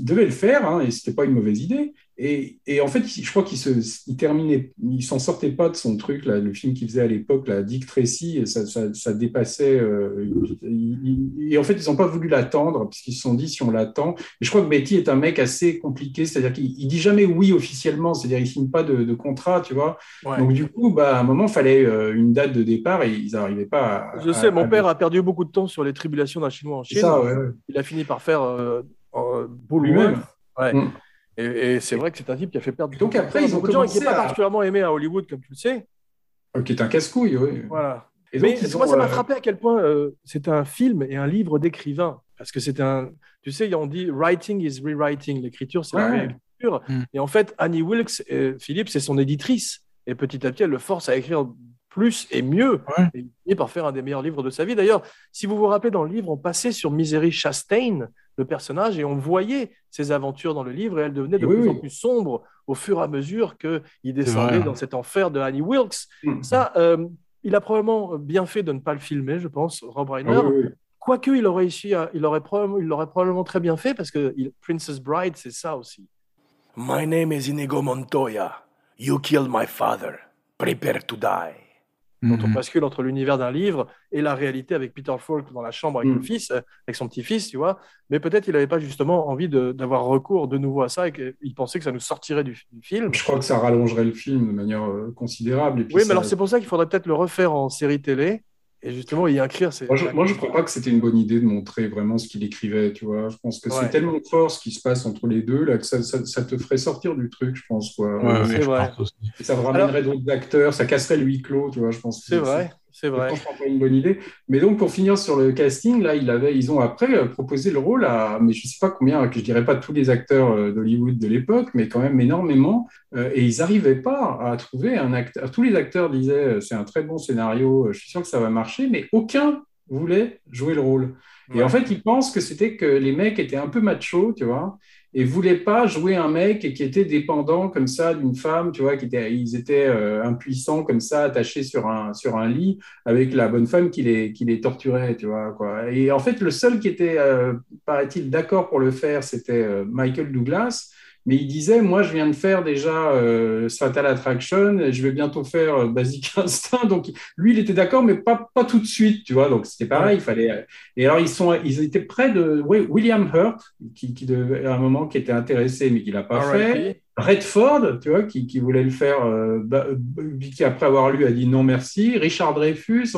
devait le faire, hein, et c'était pas une mauvaise idée. Et, et en fait, je crois qu'il se, il terminait, il s'en sortait pas de son truc là, le film qu'il faisait à l'époque, là, Dick Tracy, ça, ça, ça dépassait. euh, il- il- et en fait, ils n'ont pas voulu l'attendre puisqu'ils se sont dit si on l'attend. Et je crois que Betty est un mec assez compliqué, c'est-à-dire qu'il il dit jamais oui officiellement, c'est-à-dire il signe pas de, de contrat, tu vois. Ouais. Donc du coup, bah, à un moment, il fallait euh, une date de départ et ils n'arrivaient pas. À, Je à- sais, mon à- père a perdu beaucoup de temps sur les tribulations d'un Chinois en Chine. ça, ouais, ouais. Il a fini par faire euh, euh, Bullworth. Lui-même. Ouais. Mm. Et, et c'est vrai que c'est un type qui a fait perdre Donc après, ils ont beaucoup de gens qui n'est commencé pas à- particulièrement aimé à Hollywood, comme tu le sais. Euh, Qui est un casse-couille, oui. Voilà. Et donc, Mais moi, ont, ça m'a euh, frappé à quel point euh, c'est un film et un livre d'écrivain. Parce que c'est un. Tu sais, on dit writing is rewriting. L'écriture, c'est la réécriture. Mm. Et en fait, Annie Wilkes, euh, Philippe, c'est son éditrice. Et petit à petit, elle le force à écrire plus et mieux. Ouais. Et il finit par faire un des meilleurs livres de sa vie. D'ailleurs, si vous vous rappelez, dans le livre, on passait sur Misery Chastain, le personnage, et on voyait ses aventures dans le livre, et elle devenait de Oui, plus en plus sombre au fur et à mesure qu'il descendait dans cet enfer de Annie Wilkes. Mm. Ça, euh, il a probablement bien fait de ne pas le filmer, je pense, Rob Reiner. Ah oui, oui. Quoique, il aurait, réussi à- il, aurait probablement, il l'aurait probablement très bien fait parce que il- Princess Bride, c'est ça aussi. My name is Inigo Montoya. You killed my father. Prepare to die. Quand on Mhm. bascule entre l'univers d'un livre et la réalité avec Peter Falk dans la chambre avec le fils, euh, avec son petit-fils, tu vois. Mais peut-être il n'avait pas justement envie d'avoir recours de nouveau à ça et qu'il pensait que ça nous sortirait du, du film. Je crois que ça rallongerait le film de manière euh, considérable. Et puis Oui, ça- mais alors c'est pour ça qu'il faudrait peut-être le refaire en série télé et justement y inscrire. ces- Moi, je, moi, je crois pas que c'était une bonne idée de montrer vraiment ce qu'il écrivait, tu vois. Je pense que Ouais. c'est tellement fort ce qui se passe entre les deux, là, que ça, ça- ça te ferait sortir du truc, je pense, quoi. Ouais, ouais, c'est vrai. pense aussi. Et ça ramènerait d'autres acteurs, ça casserait le huis clos, tu vois, je pense. que C'est vrai, c'est vrai. franchement pas une bonne idée. Mais donc, pour finir sur le casting, là, il avait, ils ont après euh, proposé le rôle à, mais je sais pas combien, que je dirais pas tous les acteurs euh, d'Hollywood de l'époque, mais quand même énormément. Euh, et ils n'arrivaient pas à trouver un acteur. Tous les acteurs disaient, c'est un très bon scénario, je suis sûr que ça va marcher, mais aucun voulait jouer le rôle. Et en fait, ils pensent que c'était que les mecs étaient un peu machos, tu vois, et voulaient pas jouer un mec qui était dépendant comme ça d'une femme, tu vois, qui était, ils étaient euh, impuissants comme ça, attachés sur un, sur un lit avec la bonne femme qui les, qui les torturait, tu vois, quoi. Et en fait, le seul qui était, euh, paraît-il, d'accord pour le faire, c'était euh, Michael Douglas. Mais il disait, moi, je viens de faire déjà euh, Fatal Attraction, et je vais bientôt faire euh, Basic Instinct. Donc, lui, il était d'accord, mais pas, pas tout de suite, tu vois. Donc, c'était pareil, il fallait. Et alors, ils, sont, ils étaient près de William Hurt, qui, qui devait, à un moment, qui était intéressé, mais qui l'a pas fait. Redford, tu vois, qui, qui voulait le faire, euh, bah, euh, qui après avoir lu a dit non merci. Richard Dreyfus,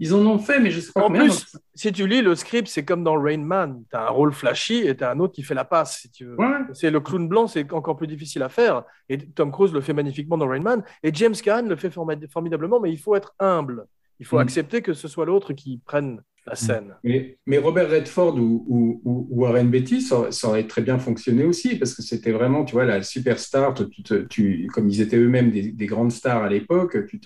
ils en ont fait, mais je sais pas En combien. plus, si tu lis le script, c'est comme dans Rain Man. Tu as un rôle flashy et tu as un autre qui fait la passe, si tu veux. Ouais. C'est le clown blanc, c'est encore plus difficile à faire. Et Tom Cruise le fait magnifiquement dans Rain Man. Et James Caan le fait formidablement, mais il faut être humble. Il faut Mm. accepter que ce soit l'autre qui prenne la scène. Mais, mais Robert Redford ou, ou, Warren Beatty, ça, ça aurait très bien fonctionné aussi, parce que c'était vraiment, tu vois, la superstar, tu tu- comme ils étaient eux-mêmes des, des grandes stars à l'époque, tu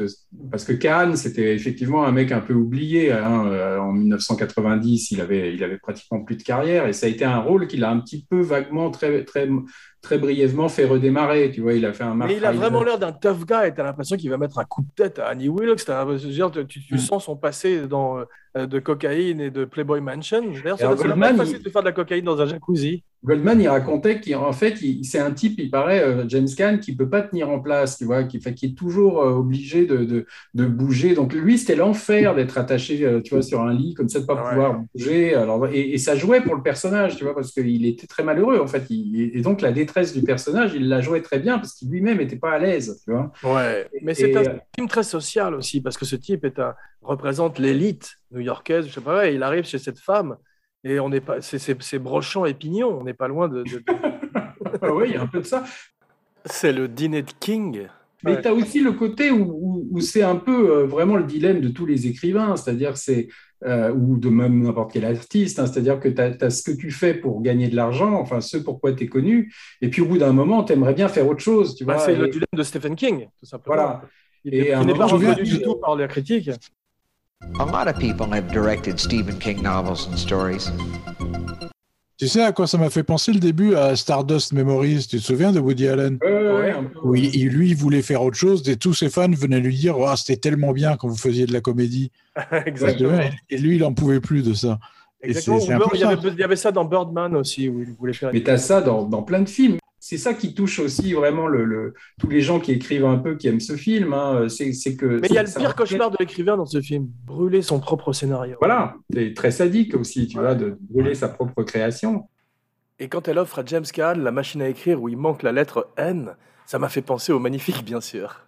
parce que Kahn, c'était effectivement un mec un peu oublié. hein, euh, en 1990, il avait, il avait pratiquement plus de carrière, et ça a été un rôle qu'il a un petit peu vaguement, très, très, très brièvement fait redémarrer. Tu vois, il a fait un Mais il a vraiment l'air d'un tough guy. et Tu as l'impression qu'il va mettre un coup de tête à Annie Wilkes. Dire, Tu, tu Mm. sens son passé dans, euh, de cocaïne et de Playboy Mansion. D'ailleurs, ça facile il- de faire de la cocaïne dans un jacuzzi. Goldman, il racontait qu'en fait, c'est un type, il paraît, euh, James Caan, qui peut pas tenir en place, tu vois, qui, fait, qui est toujours euh, obligé de, de, de bouger. Donc lui, c'était l'enfer d'être attaché, euh, tu vois, sur un lit, comme ça, de pas Ouais. pouvoir bouger. Alors, et, et ça jouait pour le personnage, tu vois, parce qu'il était très malheureux, en fait. Il- et donc la détresse du personnage, il la jouait très bien, parce qu'il lui-même n'était pas à l'aise, tu vois. Ouais, mais c'est un film très social aussi, parce que ce type est un, représente l'élite new-yorkaise, je sais pas, il arrive chez cette femme, et on n'est pas, c'est, c'est, c'est brochant et pignon, on n'est pas loin de. de- Ah oui, il y a un peu de ça. c'est le dîner de King. Mais Ouais. tu as aussi le côté où, où- où c'est un peu euh, vraiment le dilemme de tous les écrivains, c'est-à-dire c'est euh, ou de même n'importe quel artiste, hein, c'est-à-dire que tu as, ce que tu fais pour gagner de l'argent, enfin ce pourquoi tu es connu, et puis au bout d'un moment, tu aimerais bien faire autre chose, tu Bah, vois. c'est et- le dilemme de Stephen King, tout simplement. Voilà. Il Et un n'est pas reconnu du tout par les critiques. Tu sais à quoi ça m'a fait penser le début à Stardust Memories Tu te souviens de Woody Allen? Ouais, ouais, Ouais. un peu, Où il, lui, il voulait faire autre chose et tous ses fans venaient lui dire oh, c'était tellement bien quand vous faisiez de la comédie. Exactement. Et lui, il en pouvait plus de ça. Et Exactement. c'est- c'est un Ou peu il, y avait, ça. il y avait ça dans Birdman aussi, où il voulait faire. Mais tu as ça dans, dans plein de films. C'est ça qui touche aussi vraiment le, le- tous les gens qui écrivent un peu, qui aiment ce film. hein. C'est c'est que. Mais il y a le pire cauchemar de l'écrivain dans ce film, brûler son propre scénario. Voilà, c'est très sadique aussi, tu vois, de brûler sa propre création. Et quand elle offre à James Caan la machine à écrire où il manque la lettre N, ça m'a fait penser au magnifique, bien sûr.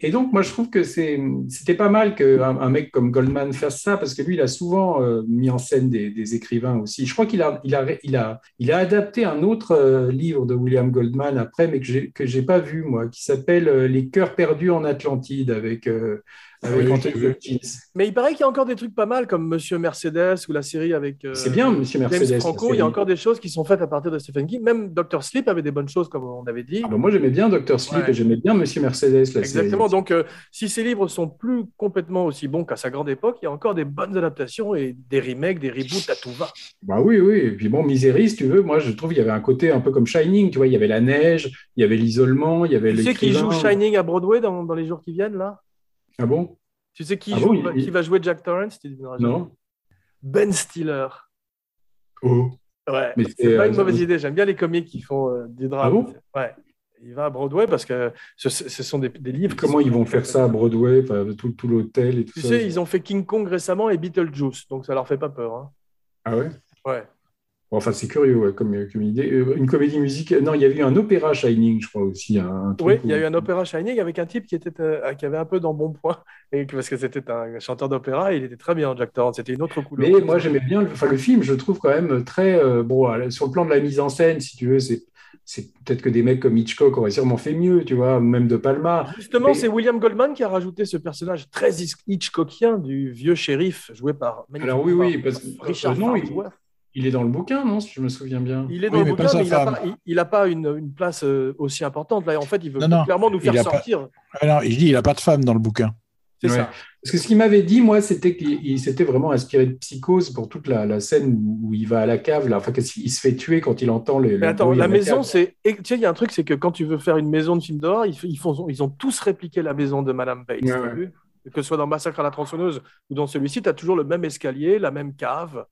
Et donc, moi, je trouve que c'était pas mal qu'un un mec comme Goldman fasse ça, parce que lui, il a souvent euh, mis en scène des, écrivains aussi. Je crois qu'il a, il a, il a, adapté un autre euh, livre de William Goldman après, mais que j'ai pas vu, moi, qui s'appelle euh, Les cœurs perdus en Atlantide avec, avec Oui, Anthony j'ai vu. Hopkins. Mais il paraît qu'il y a encore des trucs pas mal, comme Monsieur Mercedes ou la série avec euh, C'est bien, Monsieur Mercedes. James Franco. Il y a encore des choses qui sont faites à partir de Stephen King. Même Dr. Sleep avait des bonnes choses, comme on avait dit. Ah, bah, moi, j'aimais bien Dr. Sleep Ouais. et j'aimais bien Monsieur Mercedes, la Exactement. série. Donc, euh, si ces livres sont plus complètement aussi bons qu'à sa grande époque, il y a encore des bonnes adaptations et des remakes, des reboots à tout va. Bah oui, oui. Et puis bon, Misery, si tu veux, moi, je trouve qu'il y avait un côté un peu comme Shining, tu vois, il y avait la neige, il y avait l'isolement, il y avait Tu sais qui joue Shining à Broadway dans, dans les jours qui viennent, là? Ah bon? Tu sais qui, Ah joue, bon, il- qui va jouer Jack Torrance Tu. Non Ben Stiller. Oh. Ouais, Mais c'est pas euh, une mauvaise idée. J'aime bien les comiques qui font euh, du drame. Ah bon? Ouais. Il va à Broadway parce que ce, ce sont des, des livres. Comment sont- ils vont faire ça à Broadway, tout, tout l'hôtel et tout Tu ça sais, ils ont fait King Kong récemment et Beetlejuice, donc ça leur fait pas peur. hein. Ah ouais? Ouais. Bon, Enfin, c'est curieux ouais, comme, comme idée. Euh, Une comédie musicale. Non, il y avait eu un opéra Shining, je crois aussi. Un, Oui, il y a eu un opéra Shining avec un type qui, était, euh, qui avait un peu d'embonpoint, et que- parce que c'était un chanteur d'opéra, et il était très bien, Jack Torrance. C'était une autre couleur. Mais moi, j'aimais bien le, enfin, le film, je le trouve quand même très. euh, bon, sur le plan de la mise en scène, si tu veux, c'est. C'est peut-être que des mecs comme Hitchcock auraient sûrement fait mieux, tu vois, même De Palma. Justement, Mais- c'est William Goldman qui a rajouté ce personnage très Hitchcockien du vieux shérif joué par. Alors oui, oui, parce que Richard non, il. Il est dans le bouquin, non, si je me souviens bien. Il est dans Oui, le bouquin, mais il n'a pas, il- il a pas une, une place euh, aussi importante. Là, en fait, il veut Non, non, clairement nous il faire pas- sortir. Non, je dis, il n'a pas de femme dans le bouquin. C'est Ouais. ça. Parce que ce qu'il m'avait dit, moi, c'était qu'il il s'était vraiment inspiré de Psychose pour toute la, la scène où, où il va à la cave, là. Enfin, qu'il il se fait tuer quand il entend les. Mais le attends, à la maison, c'est. Tu sais, il y a un truc, c'est que quand tu veux faire une maison de film d'horreur, ils, font, ils ont tous répliqué la maison de Madame Bates. Ouais, ouais. Que ce soit dans Massacre à la tronçonneuse ou dans celui-ci, tu as toujours le même escalier, la même cave.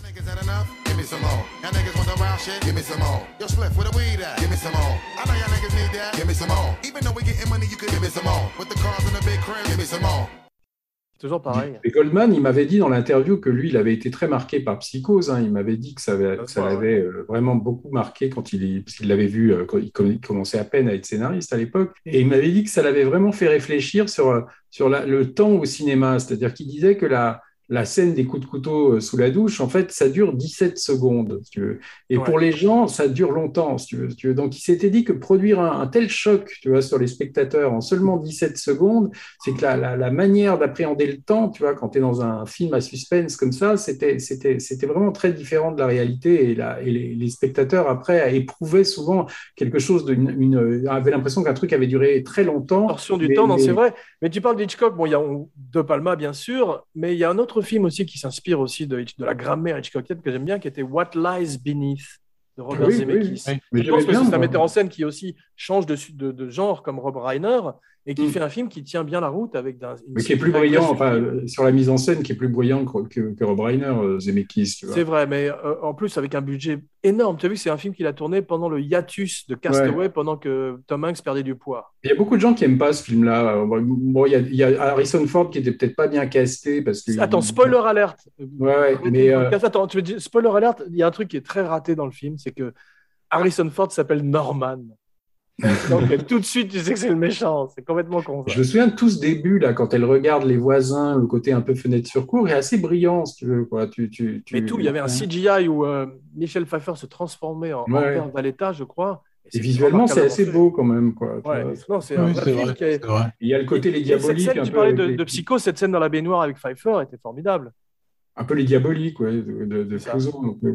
Niggas had enough? Give me some more. Y'all niggas want the wild shit? Give me some more. Yo, Spliff, where the weed at? Give me some more. I know y'all niggas need that. Give me some more. Even though we getting money, you could give me some more. With the cars and the big crib, give me some more. Toujours pareil. Et Goldman, il m'avait dit dans l'interview que lui, il avait été très marqué par Psychose. hein. Il m'avait dit que ça, avait- que ça l'avait euh, vraiment beaucoup marqué quand il, parce qu'il l'avait vu euh, quand il commençait à peine à être scénariste à l'époque. Et il m'avait dit que ça l'avait vraiment fait réfléchir sur, euh, sur la- le temps au cinéma. C'est-à-dire qu'il disait que la, la scène des coups de couteau euh, sous la douche, en fait, ça dure 17 secondes. si tu veux. Et Ouais. pour les gens, ça dure longtemps. Si tu veux, si tu veux. Donc il s'était dit que produire un, un tel choc tu vois, sur les spectateurs en seulement 17 secondes, c'est que la, la, la manière d'appréhender le temps, tu vois, quand tu es dans un film à suspense comme ça, c'était, vraiment très différent de la réalité. Et, la, et les, les spectateurs, après, éprouvaient souvent quelque chose de. Une, une- avaient l'impression qu'un truc avait duré très longtemps. Torsion du Mais- temps, non, mais- c'est vrai. Mais tu parles d'Hitchcock, bon, il y a De Palma, bien sûr, mais il y a un autre film aussi qui s'inspire aussi de, de la grammaire Hitchcockienne que j'aime bien, qui était What Lies Beneath de Robert Oui, Zemeckis. oui, Oui. Mais Je pense que c'est un metteur en scène qui aussi change de, de, de genre comme Rob Reiner et qui Mm. fait un film qui tient bien la route avec d'un- Mais qui est plus brillant, enfin, euh, sur la mise en scène, qui est plus brillant que, que, que Rob Reiner, euh, Zemeckis. C'est vrai, mais euh, en plus avec un budget énorme. Tu as vu, c'est un film qu'il a tourné pendant le hiatus de Castaway, pendant que Tom Hanks perdait du poids. Il y a beaucoup de gens qui n'aiment pas ce film-là. Bon, il y, a, il y a Harrison Ford qui était peut-être pas bien casté parce que. Attends, spoiler alert. Ouais, ouais, mais euh, Attends, tu veux dire, spoiler alert, il y a un truc qui est très raté dans le film, c'est que Harrison Ford s'appelle Norman. Donc tout de suite, tu sais que c'est le méchant. C'est complètement con. ça. je me souviens de tout ce début là, quand elle regarde les voisins, le côté un peu fenêtre sur cour, est assez brillant, si tu veux. Quoi. Tu, tu, tu- Mais tout, il y avait un CGI où euh, Michel Pfeiffer se transformait en Ouais. Valletta, je crois. Et visuellement, c'est assez beau quand même. Quoi. Ouais, non, c'est Oui, vrai est- vrai. Il y a le côté les Et cette diaboliques. scène, un tu peu parlais de, de Psycho, cette scène dans la baignoire avec Pfeiffer était formidable. Un peu les diaboliques ouais, de, de, de. Clouseau, donc, euh.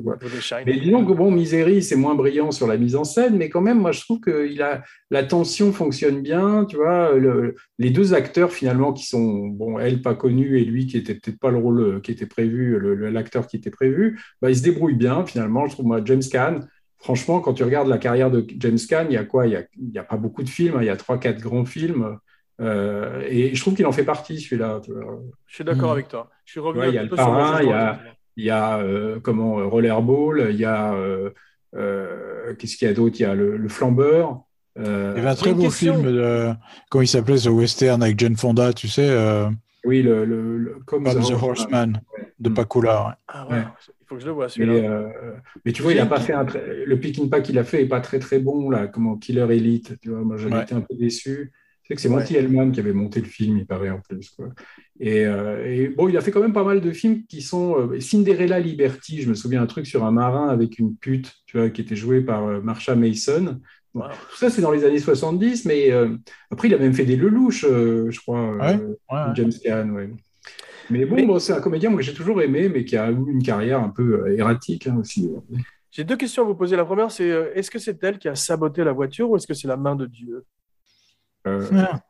Mais disons que bon, Misery, c'est moins brillant sur la mise en scène, mais quand même, moi, je trouve que il a, la tension fonctionne bien, tu vois. le- les deux acteurs, finalement, qui sont, bon, elle pas connue et lui qui était peut-être pas le rôle euh, qui était prévu, l'acteur qui était prévu, bah, ils se débrouillent bien, finalement. Je trouve, moi, James Caan, franchement, quand tu regardes la carrière de James Caan, il y a quoi? Il y a, il y a pas beaucoup de films, hein, il y a trois, quatre grands films. Euh, et je trouve qu'il en fait partie, celui-là. vois. Je suis d'accord Mm. avec toi. Je suis revenu Ouais, un il y a le peu parrain, il y a- y a euh, comment Rollerball, il y a euh, euh, qu'est-ce qu'il y a d'autre? Il y a le, le flambeur. euh, Il y avait un très beau question. film, de, comment il s'appelait ce western avec Jane Fonda, tu sais, euh, oui, le, le, le- comme Comme The The Horseman. De Mm. Ouais. Ah ouais, Ouais. il faut que je le voie Mais, celui-là. euh, mais tu vois, il a pas fait un très- le picking pack qu'il a fait est pas très très bon là, comment Killer Elite. Tu vois, moi j'avais Ouais. été un peu déçu. C'est que c'est Ouais. Monty Hellman qui avait monté le film, il paraît en plus. Quoi. Et, euh, et bon, il a fait quand même pas mal de films qui sont euh, Cinderella Liberty. Je me souviens un truc sur un marin avec une pute, tu vois, qui était joué par euh, Marsha Mason. Bon. Tout ça, c'est dans les années 70, mais euh, après, il a même fait des Lelouch, euh, je crois, euh, Ouais? James Caan. Ouais. Mais bon, Mais- bon, c'est un comédien moi, que j'ai toujours aimé, mais qui a eu une carrière un peu erratique hein, aussi. J'ai deux questions à vous poser. La première, c'est est-ce que c'est elle qui a saboté la voiture ou est-ce que c'est la main de Dieu? Euh, Ah.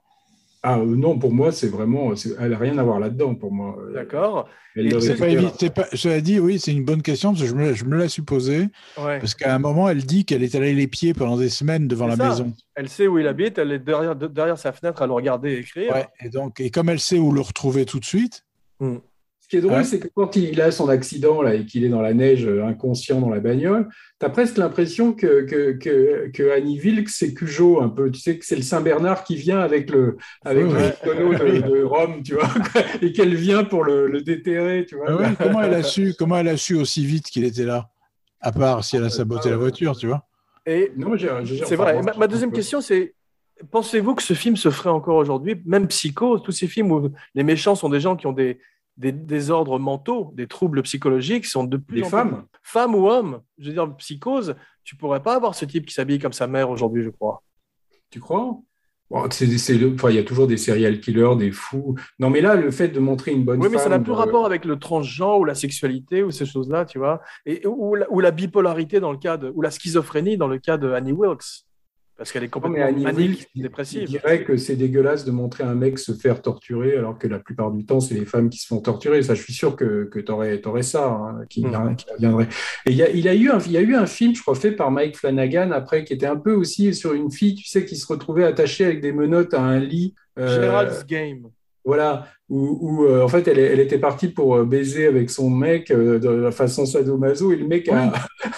ah euh, non, pour moi, c'est vraiment, elle n'a rien à voir là-dedans pour moi. Euh, D'accord. c'est pas cela dit, oui, c'est une bonne question parce que je me, je me la suis posée. Ouais. Parce qu'à un moment, elle dit qu'elle est allée les pieds pendant des semaines devant la ça. maison. Elle sait où il habite, elle est derrière, de- derrière sa fenêtre à le regarder écrire. Ouais, et, donc, et comme elle sait où le retrouver tout de suite, Ce qui est drôle, Ouais. c'est que quand il a son accident là, et qu'il est dans la neige, euh, inconscient dans la bagnole, tu as presque l'impression que, que, que, que Annie Wilkes, c'est Cujo un peu. Tu sais que c'est le Saint-Bernard qui vient avec le, avec Ouais, le tonneau de, de Rome, tu vois, et qu'elle vient pour le, le déterrer, tu vois. Ah ouais, comment elle a su Comment elle a su aussi vite qu'il était là À part si elle a saboté la voiture, tu vois? Et Non, j'ai- j'ai- c'est enfin, vrai. moi, Ma, ma deuxième que- question, c'est pensez-vous que ce film se ferait encore aujourd'hui Même Psycho, tous ces films où les méchants sont des gens qui ont des, des désordres mentaux, des troubles psychologiques, sont de plus Des en femmes plus femmes ou hommes. Je veux dire, psychose, tu pourrais pas avoir ce type qui s'habille comme sa mère aujourd'hui, je crois. Tu crois? Bon, c'est- c'est le- enfin, il y a toujours des serial killers, des fous. Non, mais là, le fait de montrer une bonne Oui, mais ça n'a plus euh, rapport avec le transgenre ou la sexualité ou ces choses-là, tu vois, et, ou, la, ou la bipolarité dans le cas de, ou la schizophrénie dans le cas de Annie Wilkes, parce qu'elle est Non, mais complètement Annie manique, Wilkes, je dirais que c'est dégueulasse de montrer un mec se faire torturer, alors que la plupart du temps, c'est les femmes qui se font torturer. Ça, je suis sûr que, que tu aurais, ça, hein, qui, qui viendrait. Et il y a, il, a eu un, il y a eu un film, je crois, fait par Mike Flanagan, après, qui était un peu aussi sur une fille, tu sais, qui se retrouvait attachée avec des menottes à un lit. euh, Gerald's Game. Voilà, où, où, euh, en fait elle, elle était partie pour euh, baiser avec son mec euh, de la façon sadomaso et le mec a,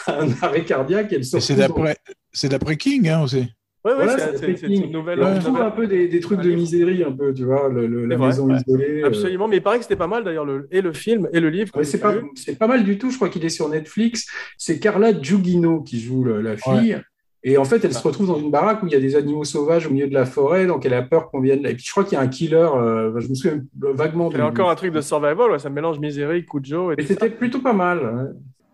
a un arrêt cardiaque et c'est d'après, c'est d'après King hein, aussi. Voilà, c'est- une nouvelle. On trouve un peu des, des trucs de misérie, un peu, tu vois, le- le- la vrai, maison ouais. isolée. euh. Absolument, mais il paraît que c'était pas mal d'ailleurs, le, et le film et le livre. Ouais, c'est pas, lu. c'est pas mal du tout, je crois qu'il est sur Netflix. C'est Carla Giugino qui joue le- la fille. Et en fait, elle se retrouve dans une baraque où il y a des animaux sauvages au milieu de la forêt, donc elle a peur qu'on vienne. Et puis je crois qu'il y a un killer, euh, je me souviens vaguement. Il y a encore un truc de survival, ouais, ça mélange misérie, Cujo et ça. c'était plutôt pas mal. ouais.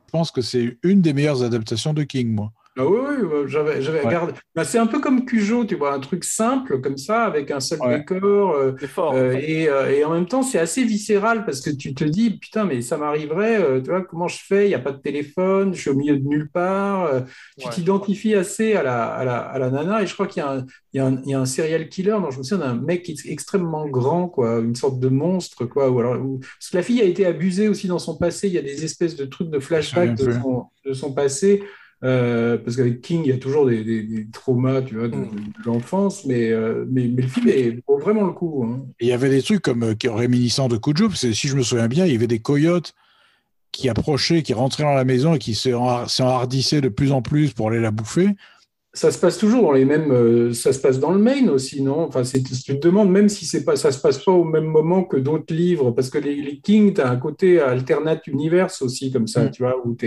Je pense que c'est une des meilleures adaptations de King, moi. Ah oui, oui, j'avais, j'avais Ouais. regardé. Bah, c'est un peu comme Cujo, tu vois, un truc simple comme ça, avec un seul Ouais. décor. euh, C'est fort. euh, et, euh, et en même temps, c'est assez viscéral parce que tu te dis, putain, mais ça m'arriverait, euh, tu vois, comment je fais? Il n'y a pas de téléphone, je suis au milieu de nulle part. euh, tu Ouais. t'identifies assez à la, à, la, à la nana. Et je crois qu'il y a un, il y a un, il y a un serial killer, dont je me souviens d'un mec qui est extrêmement grand, quoi, une sorte de monstre, quoi. Ou alors, ou- Parce que la fille a été abusée aussi dans son passé. Il y a des espèces de trucs de flashback son, de son passé. Euh, parce qu'avec King, il y a toujours des, des- des traumas, tu vois, de, Mm. de l'enfance, mais, euh, mais, mais le film est, vaut vraiment le coup. hein. Et il y avait des trucs comme euh, réminiscents de Cujo, parce que si je me souviens bien, il y avait des coyotes qui approchaient, qui rentraient dans la maison et qui se en- s'enhardissaient de plus en plus pour aller la bouffer. Ça se passe toujours dans les mêmes. euh, ça se passe dans le Maine aussi, non? Enfin, c'est- tu te demandes même si c'est pas, ça se passe pas au même moment que d'autres livres, parce que les, les King, tu as un côté alternate univers aussi, comme ça, Mm. tu vois, où tu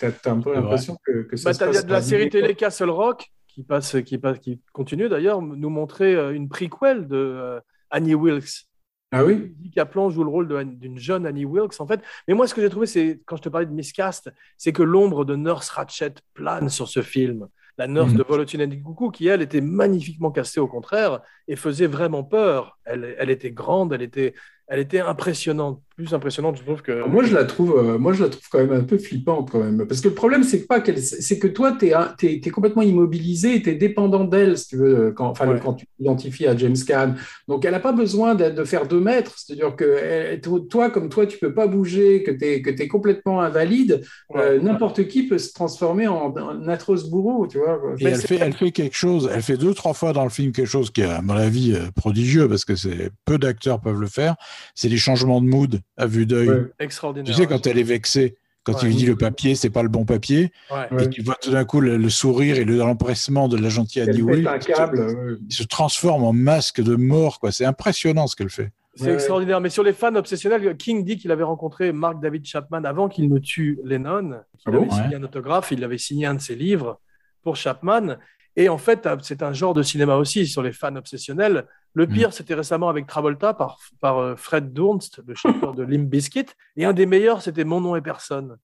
as, un peu C'est l'impression que, que ça Bah, se t'as passe. de la série télé. Castle Rock qui passe, qui passe, qui continue d'ailleurs, nous montrer euh, une prequel de euh, Annie Wilkes. Ah oui? Kaplan joue le rôle de- d'une jeune Annie Wilkes, en fait. Mais moi, ce que j'ai trouvé, c'est quand je te parlais de miscast, c'est que l'ombre de Nurse Ratchet plane sur ce film. La nurse Mhm. de Volotine Coucou, qui elle était magnifiquement castée au contraire et faisait vraiment peur. Elle, elle était grande, elle était, elle était impressionnante, plus impressionnante, je trouve que. Moi, je la trouve, euh, moi, je la trouve quand même un peu flippante, quand même. Parce que le problème, c'est que pas qu'elle, c'est que toi, tu es, complètement immobilisé tu es dépendant d'elle, si tu veux, quand, enfin, Ouais. quand tu t'identifies à James Caan. Donc, elle n'a pas besoin de, de faire deux mètres. C'est-à-dire que elle- toi, comme toi, tu peux pas bouger, que tu es, que es complètement invalide, euh, n'importe qui peut se transformer en, en atroce bourreau, tu vois. Et Mais elle fait, elle fait quelque chose, elle fait deux, trois fois dans le film quelque chose qui est, à mon avis, euh, prodigieux, parce que c'est peu d'acteurs peuvent le faire. C'est les changements de mood à vue d'œil. Ouais. Extraordinaire. Tu sais, quand elle est vexée, quand Ouais. il lui dit le papier, c'est pas le bon papier, Ouais. Ouais. et tu vois tout d'un coup le, le sourire et le- l'empressement de la gentille Annie Will, un câble. ouais. il se transforme en masque de mort, quoi. C'est impressionnant ce qu'elle fait. C'est Ouais, extraordinaire. Mais sur les fans obsessionnels, King dit qu'il avait rencontré Mark David Chapman avant qu'il ne tue Lennon, qu'il Ah bon avait signé Ouais. un autographe, il avait signé un de ses livres pour Chapman. Et en fait, c'est un genre de cinéma aussi sur les fans obsessionnels. Le Mm. pire, c'était récemment avec Travolta par, par euh, Fred Durst, le chanteur de Limp Bizkit. Et un des meilleurs, c'était Mon nom est personne.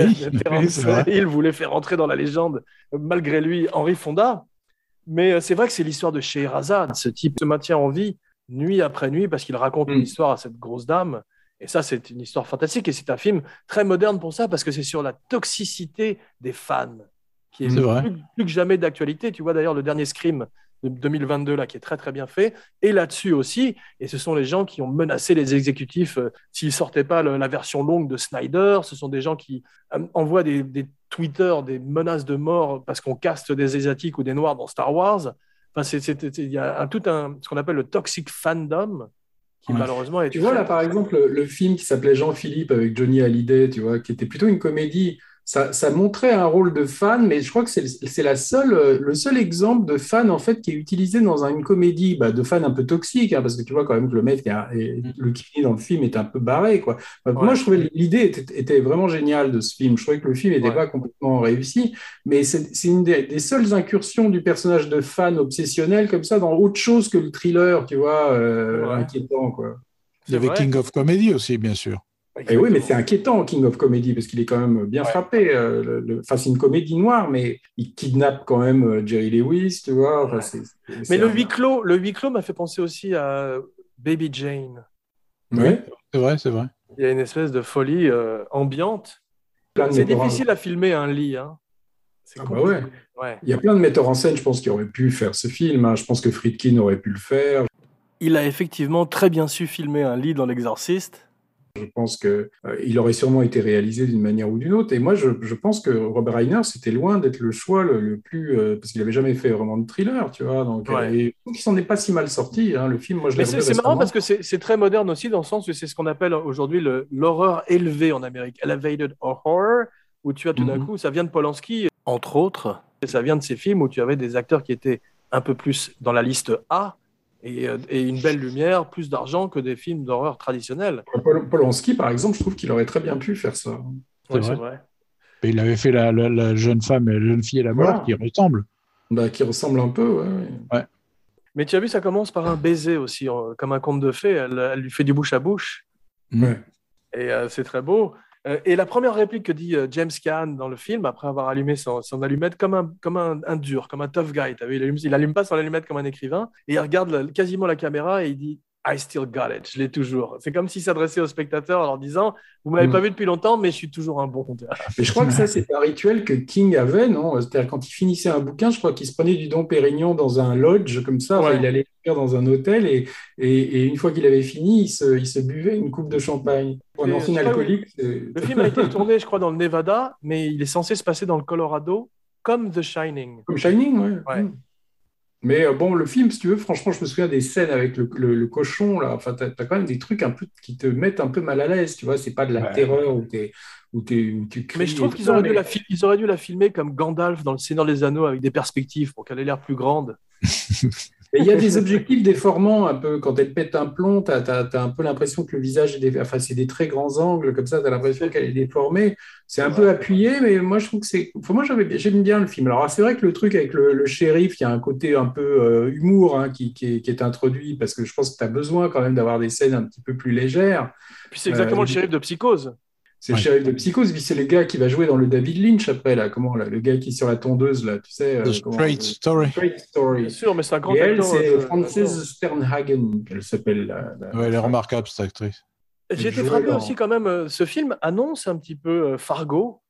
Oui, oui. Hill voulait faire entrer dans la légende, malgré lui, Henri Fonda. Mais euh, c'est vrai que c'est l'histoire de Scheherazade. Ce type se maintient en vie nuit après nuit parce qu'il raconte une Mm. histoire à cette grosse dame. Et ça, c'est une histoire fantastique. Et c'est un film très moderne pour ça parce que c'est sur la toxicité des fans qui est, vrai. plus, plus que jamais d'actualité. Tu vois d'ailleurs le dernier Scream 2022 là, qui est très très bien fait, et là-dessus aussi. Et ce sont les gens qui ont menacé les exécutifs euh, s'ils sortaient pas le- la version longue de Snyder. Ce sont des gens qui euh, envoient des, des Twitter, des menaces de mort parce qu'on caste des asiatiques ou des noirs dans Star Wars. Enfin, il y a un, tout un ce qu'on appelle le toxic fandom qui Ouais. malheureusement est Tu vois, là, par exemple, le, le film qui s'appelait Jean-Philippe avec Johnny Hallyday, tu vois, qui était plutôt une comédie, ça, ça montrait un rôle de fan, mais je crois que c'est la seule, euh, le seul exemple de fan, en fait, qui est utilisé dans un- une comédie, bah, de fan un peu toxique, hein, parce que tu vois quand même que le mec, a- est- le qui dans le film est un peu barré, quoi. Enfin, Ouais. Moi, je trouvais l'idée était, était vraiment géniale de ce film. Je trouvais que le film n'était Ouais. pas complètement réussi, mais c'est c'est une des, des seules incursions du personnage de fan obsessionnel comme ça dans autre chose que le thriller, tu vois, euh, Ouais. inquiétant, quoi. Il y avait vrai. King of Comedy aussi, bien sûr. Et oui, mais c'est inquiétant, King of Comedy, parce qu'il est quand même bien Ouais. frappé. euh, le- le- Enfin, c'est une comédie noire, mais il kidnappe quand même euh, Jerry Lewis, tu vois. Enfin, Ouais. c'est- c'est- Mais c'est le un- huis clos, le huis clos m'a fait penser aussi à Baby Jane. Ouais. C'est vrai, c'est vrai. Il y a une espèce de folie euh, ambiante. C'est en- difficile à filmer un lit. Hein. C'est Ah bah. Ouais. Il y a plein de metteurs en scène, je pense, qui auraient pu faire ce film. hein. Je pense que Friedkin aurait pu le faire. Il a effectivement très bien su filmer un lit dans L'Exorciste. Je pense que euh, il aurait sûrement été réalisé d'une manière ou d'une autre. Et moi, je, je pense que Robert Reiner, c'était loin d'être le choix le, le plus... euh, parce qu'il n'avait jamais fait vraiment de thriller, tu vois. Donc, Ouais. et qu'il s'en est pas si mal sorti. hein. Le film, moi, je l'ai Mais c'est marrant parce que c'est très moderne aussi dans le sens où c'est ce qu'on appelle aujourd'hui l'horreur élevée en Amérique, elevated horror, où tu as tout d'un Mhm. coup, ça vient de Polanski, entre autres, et ça vient de ces films où tu avais des acteurs qui étaient un peu plus dans la liste A et, euh, et une belle lumière, plus d'argent que des films d'horreur traditionnels. Pol- Polanski, par exemple, je trouve qu'il aurait très bien pu faire ça. C'est vrai. c'est vrai. Et il avait fait la, la- la jeune femme, et la jeune fille et la mort Voilà. qui ressemblent. Bah, qui ressemble un peu, ouais, ouais. Mais tu as vu, ça commence par un baiser aussi, euh, comme un conte de fées. Elle, elle lui fait du bouche à bouche. Ouais. Et euh, c'est très beau. Euh, et la première réplique que dit euh, James Caan dans le film, après avoir allumé son, allumette comme, un, comme un, dur, comme un tough guy, il, allume, pas son allumette comme un écrivain, et il regarde quasiment la caméra et il dit I still got it, je l'ai toujours. C'est comme s'il s'adressait aux spectateurs en leur disant Vous m'avez Mm. pas vu depuis longtemps, mais je suis toujours un bon. Mais je crois que ça, c'est un rituel que King avait, non? C'est-à-dire quand il finissait un bouquin, je crois qu'il se prenait du Dom Pérignon dans un lodge, comme ça. Enfin, il allait dans un hôtel et, et, et une fois qu'il avait fini, il se, il se buvait une coupe de champagne. Pour un ancien alcoolique, Le film a été tourné, je crois, dans le Nevada, mais il est censé se passer dans le Colorado, comme The Shining. Comme Shining, ouais. Ouais. Mm. Mais euh, bon, le film, si tu veux, franchement, je me souviens des scènes avec le, le- le cochon, là. Enfin, t'as, as quand même des trucs un peu qui te mettent un peu mal à l'aise, tu vois. C'est pas de la Ouais. terreur où, t'es, où, t'es- où tu cries. Mais je trouve qu'ils auraient, dû mais- la fil- ils auraient dû la filmer comme Gandalf dans Le Seigneur des Anneaux avec des perspectives pour qu'elle ait l'air plus grande. Il y a des objectifs déformants un peu. Quand elle pète un plomb, tu as, un peu l'impression que le visage est dé- enfin, c'est des très grands angles, comme ça, tu as l'impression qu'elle est déformée. C'est un peu appuyé, mais moi je trouve que c'est. Enfin, moi j'aime bien le film. Alors c'est vrai que le truc avec le, le shérif, il y a un côté un peu euh, humour hein, qui, qui est, qui est introduit, parce que je pense que tu as besoin quand même d'avoir des scènes un petit peu plus légères. Puis c'est exactement Euh, le shérif de Psychose. C'est le Ouais. shérif de Psychose, puis c'est le gars qui va jouer dans le David Lynch après, là. Comment, là, le gars qui est sur la tondeuse, là, tu sais. euh, The comment- Straight Story. Straight Story. Bien sûr, mais c'est un grand Et elle, acteur. c'est euh, Frances Sternhagen, qu'elle s'appelle. Ouais, elle est remarquable, cette actrice. J'ai été frappé dans- aussi quand même. euh, Ce film annonce un petit peu euh, Fargo,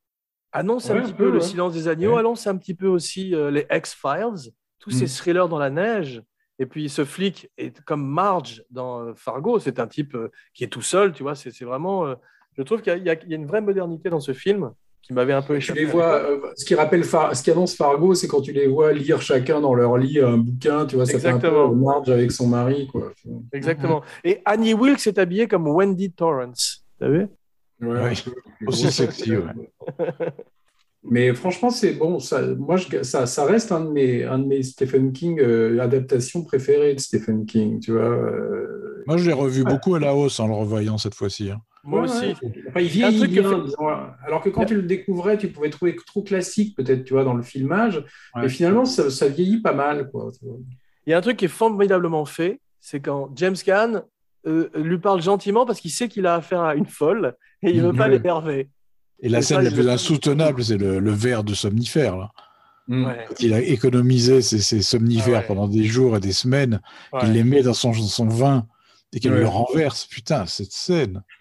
annonce Ouais, un un petit peu, peu Le ouais. Silence des Agneaux, Ouais. annonce un petit peu aussi euh, les X-Files, tous ces Mm. thrillers dans la neige. Et puis ce flic est comme Marge dans euh, Fargo, c'est un type euh, qui est tout seul, tu vois. C'est c'est vraiment. euh, je trouve qu'il y, a- y une vraie modernité dans ce film qui m'avait un peu Tu échappé. les vois, euh, ce qui rappelle, Far- ce qui annonce Fargo, c'est quand tu les vois lire chacun dans leur lit un bouquin, tu vois, ça fait Exactement. un peu Marge avec son mari, quoi. Exactement. Et Annie Wilkes est habillée comme Wendy Torrance. T'as vu? Ouais, peu. Aussi sexy, ouais. Mais franchement, c'est bon. Ça, moi, je- ça, ça reste un de mes, un de mes Stephen King euh, adaptations préférées de Stephen King, tu vois. euh. Moi, je l'ai revu beaucoup à la hausse en le revoyant cette fois-ci. hein. Moi Ouais, aussi. Enfin, il vieillit truc bien. Alors que quand tu le découvrais, tu pouvais trouver trop classique, peut-être, tu vois, dans le filmage. Ouais. Et finalement, ça, ça vieillit pas mal, quoi. Il y a un truc qui est formidablement fait, c'est quand James Caan euh, lui parle gentiment parce qu'il sait qu'il a affaire à une folle et il veut pas l'énerver. Et la Et scène ça, la il plus le- insoutenable, c'est le, le verre de somnifère. Là. Ouais. Quand il a économisé ses, ses somnifères Ah ouais. pendant des jours et des semaines, Ouais. qu'il les met dans son, son vin et qu'il Ouais. le renverse. Putain, cette scène.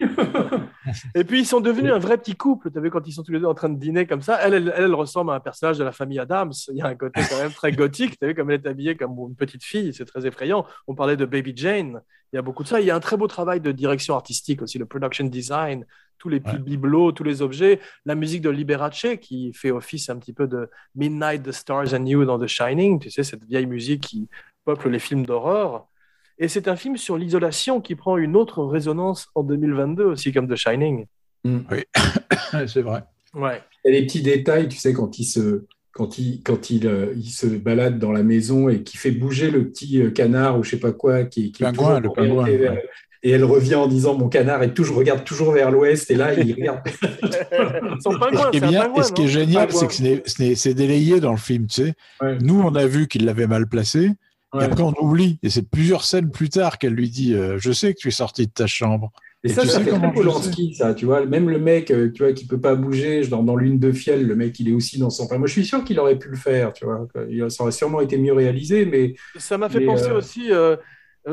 Et puis ils sont devenus un vrai petit couple. Tu as vu quand ils sont tous les deux en train de dîner comme ça. Elle, elle, elle, ressemble à un personnage de la famille Adams. Il y a un côté quand même très gothique. Tu as vu comme elle est habillée comme une petite fille. C'est très effrayant. On parlait de Baby Jane. Il y a beaucoup de ça. Il y a un très beau travail de direction artistique aussi, le production design, tous les petits Ouais. bibelots, tous les objets, la musique de Liberace qui fait office un petit peu de Midnight, The Stars and You dans The Shining. Tu sais, cette vieille musique qui peuple les films d'horreur. Et c'est un film sur l'isolation qui prend une autre résonance en 2022 aussi, comme The Shining. c'est vrai. Ouais. Il y a des petits détails, tu sais, quand il se, quand il, quand il, euh, il se balade dans la maison et qui fait bouger le petit euh, canard ou je sais pas quoi, qui, qui est Pingouin, toujours le pingouin, vers- ouais. Et elle revient en disant Mon canard est toujours, regarde toujours vers l'ouest. Et là, il regarde. Son Et pingouin, ce qui est c'est un bien, pingouin, et ce qui est génial, c'est que c'est délayé dans le film, tu sais. Ouais. Nous, on a vu qu'il l'avait mal placé, Ouais. et après on oublie. Et c'est plusieurs scènes plus tard qu'elle lui dit euh, Je sais que tu es sorti de ta chambre. Et Et ça, tu ça fait très Polanski, ça, tu vois. Même le mec, euh, tu vois, qui peut pas bouger, dans, dans l'une de Fiel, le mec, il est aussi dans son. Enfin, moi, je suis sûr qu'il aurait pu le faire, tu vois. Ça aurait sûrement été mieux réalisé, mais Ça m'a fait Mais, penser euh, aussi euh,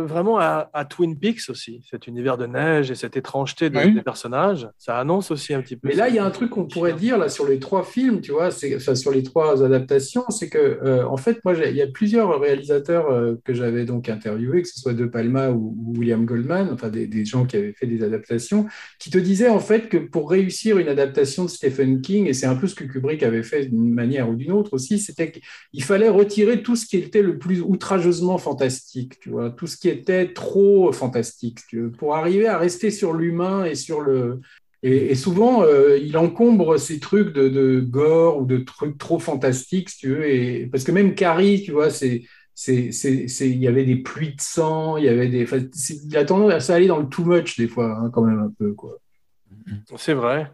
vraiment à, à Twin Peaks aussi, cet univers de neige et cette étrangeté de- Oui. des personnages. Ça annonce aussi un petit peu. Mais là, il y a un truc qu'on pourrait dire là sur les trois films, tu vois, enfin, sur les trois adaptations, c'est que euh, en fait, moi, il y a plusieurs réalisateurs euh, que j'avais donc interviewés, que ce soit De Palma ou, ou William Goldman, enfin des, des gens qui avaient fait des adaptations, qui te disaient en fait que pour réussir une adaptation de Stephen King, et c'est un peu ce que Kubrick avait fait d'une manière ou d'une autre aussi, c'était qu'il fallait retirer tout ce qui était le plus outrageusement fantastique, tu vois, tout ce qui était trop fantastique, si tu veux, pour arriver à rester sur l'humain et sur le et, et souvent, euh, il encombre ces trucs de, de gore ou de trucs trop fantastiques, si tu veux. Et, parce que même Carrie, tu vois, c'est, il y avait des pluies de sang, il y avait des. il a tendance à aller dans le too much des fois, hein, quand même un peu, quoi. C'est vrai.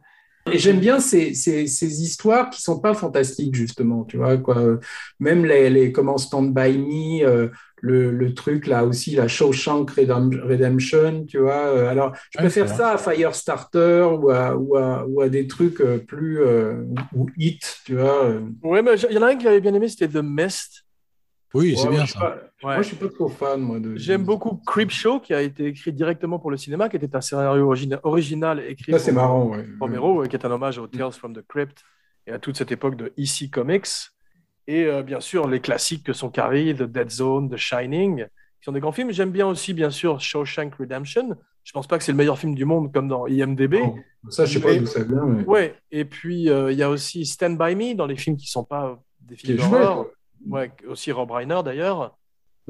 Et j'aime bien ces, ces, ces histoires qui sont pas fantastiques, justement, tu vois, quoi. Même les, les comment Stand By Me, euh, le, le truc là aussi, la Shawshank Redem- Redemption, tu vois. Euh, Alors, je Ouais, préfère ça à Firestarter ou à, ou à, ou à des trucs euh, plus. euh, ou Hit, tu vois. Ouais, mais il y en a un que j'avais bien aimé, c'était The Mist. Oui, Ouais, c'est bien ça. pas- Ouais. Moi, je suis pas trop fan, moi. De... J'aime beaucoup Creepshow, qui a été écrit directement pour le cinéma, qui était un scénario origina- original écrit Ça, c'est par marrant, ouais. Romero, qui est un hommage aux Tales from the Crypt et à toute cette époque de EC Comics. Et euh, bien sûr, les classiques que sont Carrie, The Dead Zone, The Shining, qui sont des grands films. J'aime bien aussi, bien sûr, Shawshank Redemption. Je pense pas que c'est le meilleur film du monde comme dans IMDb. Non, ça, je sais pas d'où ça vient, mais. Ouais, et puis euh, il y a aussi Stand By Me dans les films qui sont pas des films d'horreur. Ouais, aussi Rob Reiner d'ailleurs.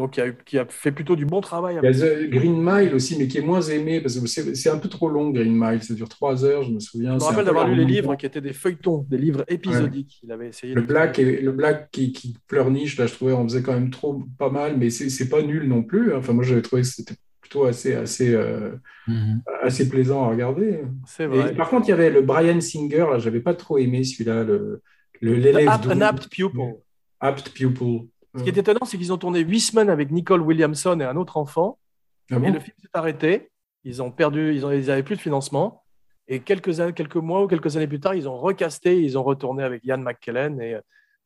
Donc qui a, eu- qui a fait plutôt du bon travail. Il y a avec- The Green Mile aussi, mais qui est moins aimé parce que c'est un peu trop long, Green Mile. Ça dure trois heures, je me souviens. Je me rappelle d'avoir lu les livres qui étaient des feuilletons, des livres épisodiques. Il avait essayé. Le de- black, et, le black qui, qui pleurniche, là, je trouvais, on faisait quand même trop pas mal, mais c'est pas nul non plus. hein. Enfin, moi, j'avais trouvé que c'était plutôt assez, assez, euh, Mhm. assez plaisant à regarder. C'est Et vrai. par contre, il y avait le Brian Singer, là, j'avais pas trop aimé celui-là, le le- l'élève an apt pupil. Apt pupil. Ce qui est étonnant, c'est qu'ils ont tourné huit semaines avec Nicole Williamson et un autre enfant. Ah Et le film s'est arrêté. Ils ont perdu, ils, ont, ils avaient plus de financement. Et quelques, années- quelques mois ou quelques années plus tard, ils ont recasté, ils ont retourné avec Ian McKellen et,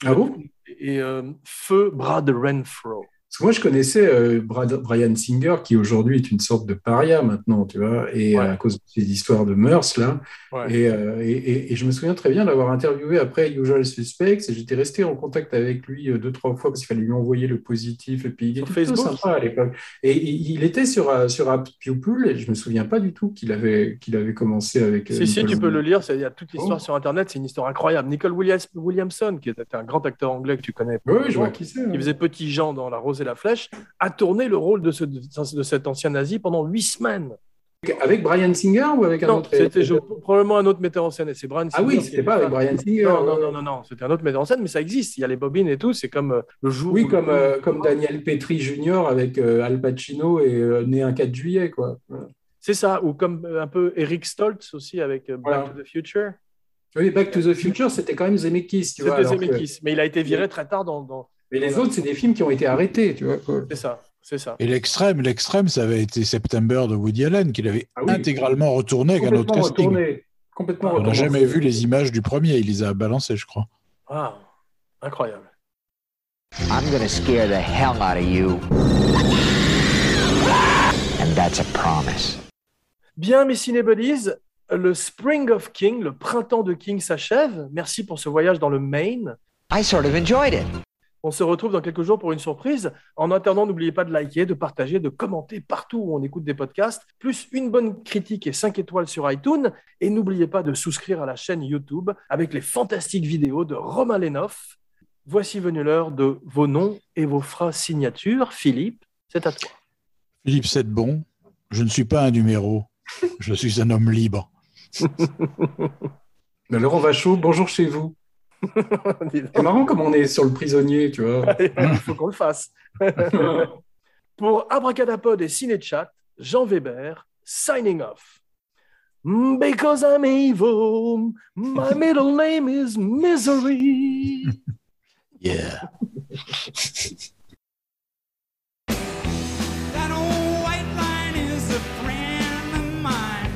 Ah bon et euh, Feu Brad Renfro. Parce que moi, je connaissais euh, Brad- Brian Singer, qui aujourd'hui est une sorte de paria maintenant, tu vois, et Ouais. à cause de ces histoires de mœurs, là. Ouais. Et, euh, et, et- et je me souviens très bien d'avoir interviewé après Usual Suspects, et j'étais resté en contact avec lui euh, deux, trois fois, parce qu'il fallait lui envoyer le positif, et puis il était Facebook sympa à l'époque. Et il il était sur, euh, sur Apt Pupil, et je me souviens pas du tout qu'il avait, qu'il avait commencé avec. euh, Si, si, tu peux le lire. Il y a toute l'histoire Oh. sur Internet. C'est une histoire incroyable. Nicole Williams- Williamson, qui était un grand acteur anglais que tu connais, Oui, je vois qui c'est. hein. qui faisait Petit Jean dans La Rose la Flèche, a tourné le rôle de, ce, de cet ancien nazi pendant huit semaines. Avec Brian Singer ou avec un Non, autre c'était je- probablement un autre metteur en scène. Et c'est Brian Ah oui, Singer c'était pas avec. Brian Singer. Non, non, non, non, non, c'était un autre metteur en scène, mais ça existe. Il y a les bobines et tout. C'est comme euh, le jour. Oui, comme, euh, comme Daniel Petri Jr. avec euh, Al Pacino et euh, né un 4 juillet, quoi. Voilà. C'est ça, ou comme un peu Eric Stoltz aussi avec Back Voilà. to the Future. Oui, Back to the Future, c'était quand même Zemeckis. C'était que- Zemeckis, mais il a été viré très tard dans. dans- Mais les autres, c'est des films qui ont été arrêtés, tu vois. C'est ça, c'est ça. Et l'extrême, l'extrême, ça avait été September de Woody Allen, qu'il avait Ah oui. intégralement retourné avec un autre Complètement casting. retourné. Complètement On n'a jamais vu les images du premier, il les a balancées, je crois. Ah, incroyable. I'm gonna scare the hell out of you. And that's a promise. Bien, mes cinébodies, le Spring of King, le printemps de King s'achève. Merci pour ce voyage dans le Maine. I sort of enjoyed it. On se retrouve dans quelques jours pour une surprise. En attendant, n'oubliez pas de liker, de partager, de commenter partout où on écoute des podcasts, plus une bonne critique et 5 étoiles sur iTunes. Et n'oubliez pas de souscrire à la chaîne YouTube avec les fantastiques vidéos de Romain Lenoff. Voici venu l'heure de vos noms et vos phrases signatures. Philippe, c'est à toi. Philippe bon. je ne suis pas un numéro. Je suis un homme libre. Laurent Vachaud, bonjour chez vous. C'est marrant comme on est sur le prisonnier, tu vois. Il faut qu'on le fasse. Pour Abracadapod et Cinechat, Jean Weber, signing off. Because I'm evil, my middle name is Misery. Yeah. That old white line is a friend of mine,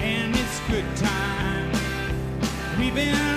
and it's good time. We've been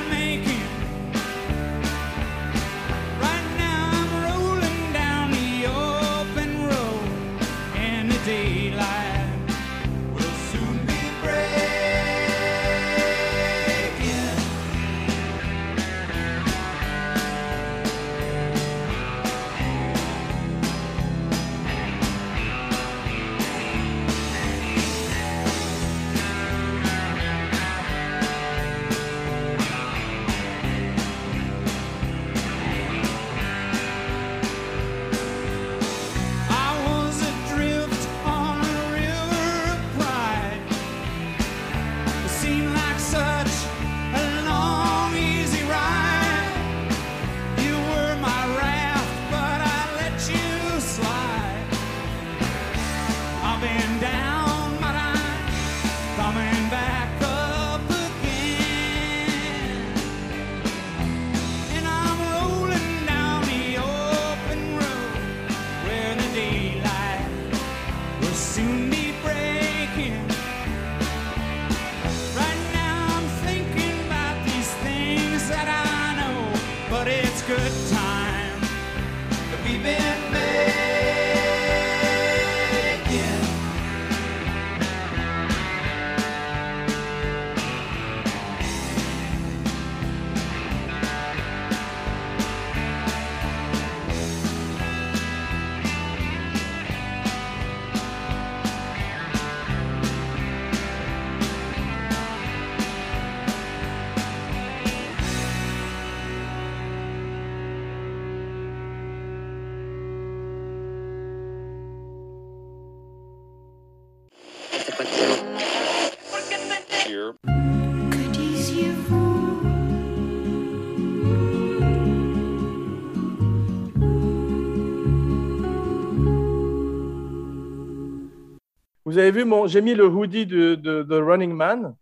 Vous avez vu, mon... j'ai mis le hoodie de, de, de Running Man.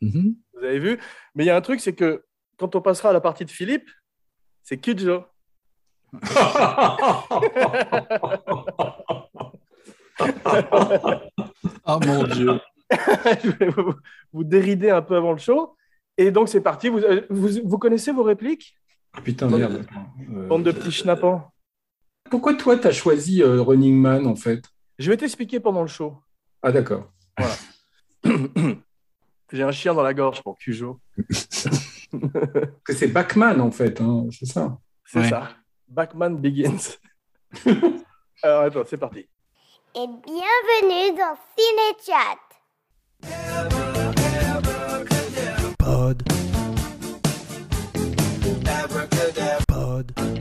Mhm. Vous avez vu Mais il y a un truc, c'est que quand on passera à la partie de Philippe, c'est Kidjo. Ah mon Dieu. Je vais vous, vous dérider un peu avant le show. Et donc, c'est parti. Vous, euh, vous, vous connaissez vos répliques? Putain, merde. Euh, Bande de petits schnappants. Pourquoi toi, t'as choisi euh, Running Man, en fait? Je vais t'expliquer pendant le show. Ah, d'accord. J'ai un chien dans la gorge pour Cujo. c'est Bachman, en fait, hein, c'est ça. C'est ça. Bachman Begins. Alors, attends, c'est parti. Et bienvenue dans Cinéchat. Pod. Pod.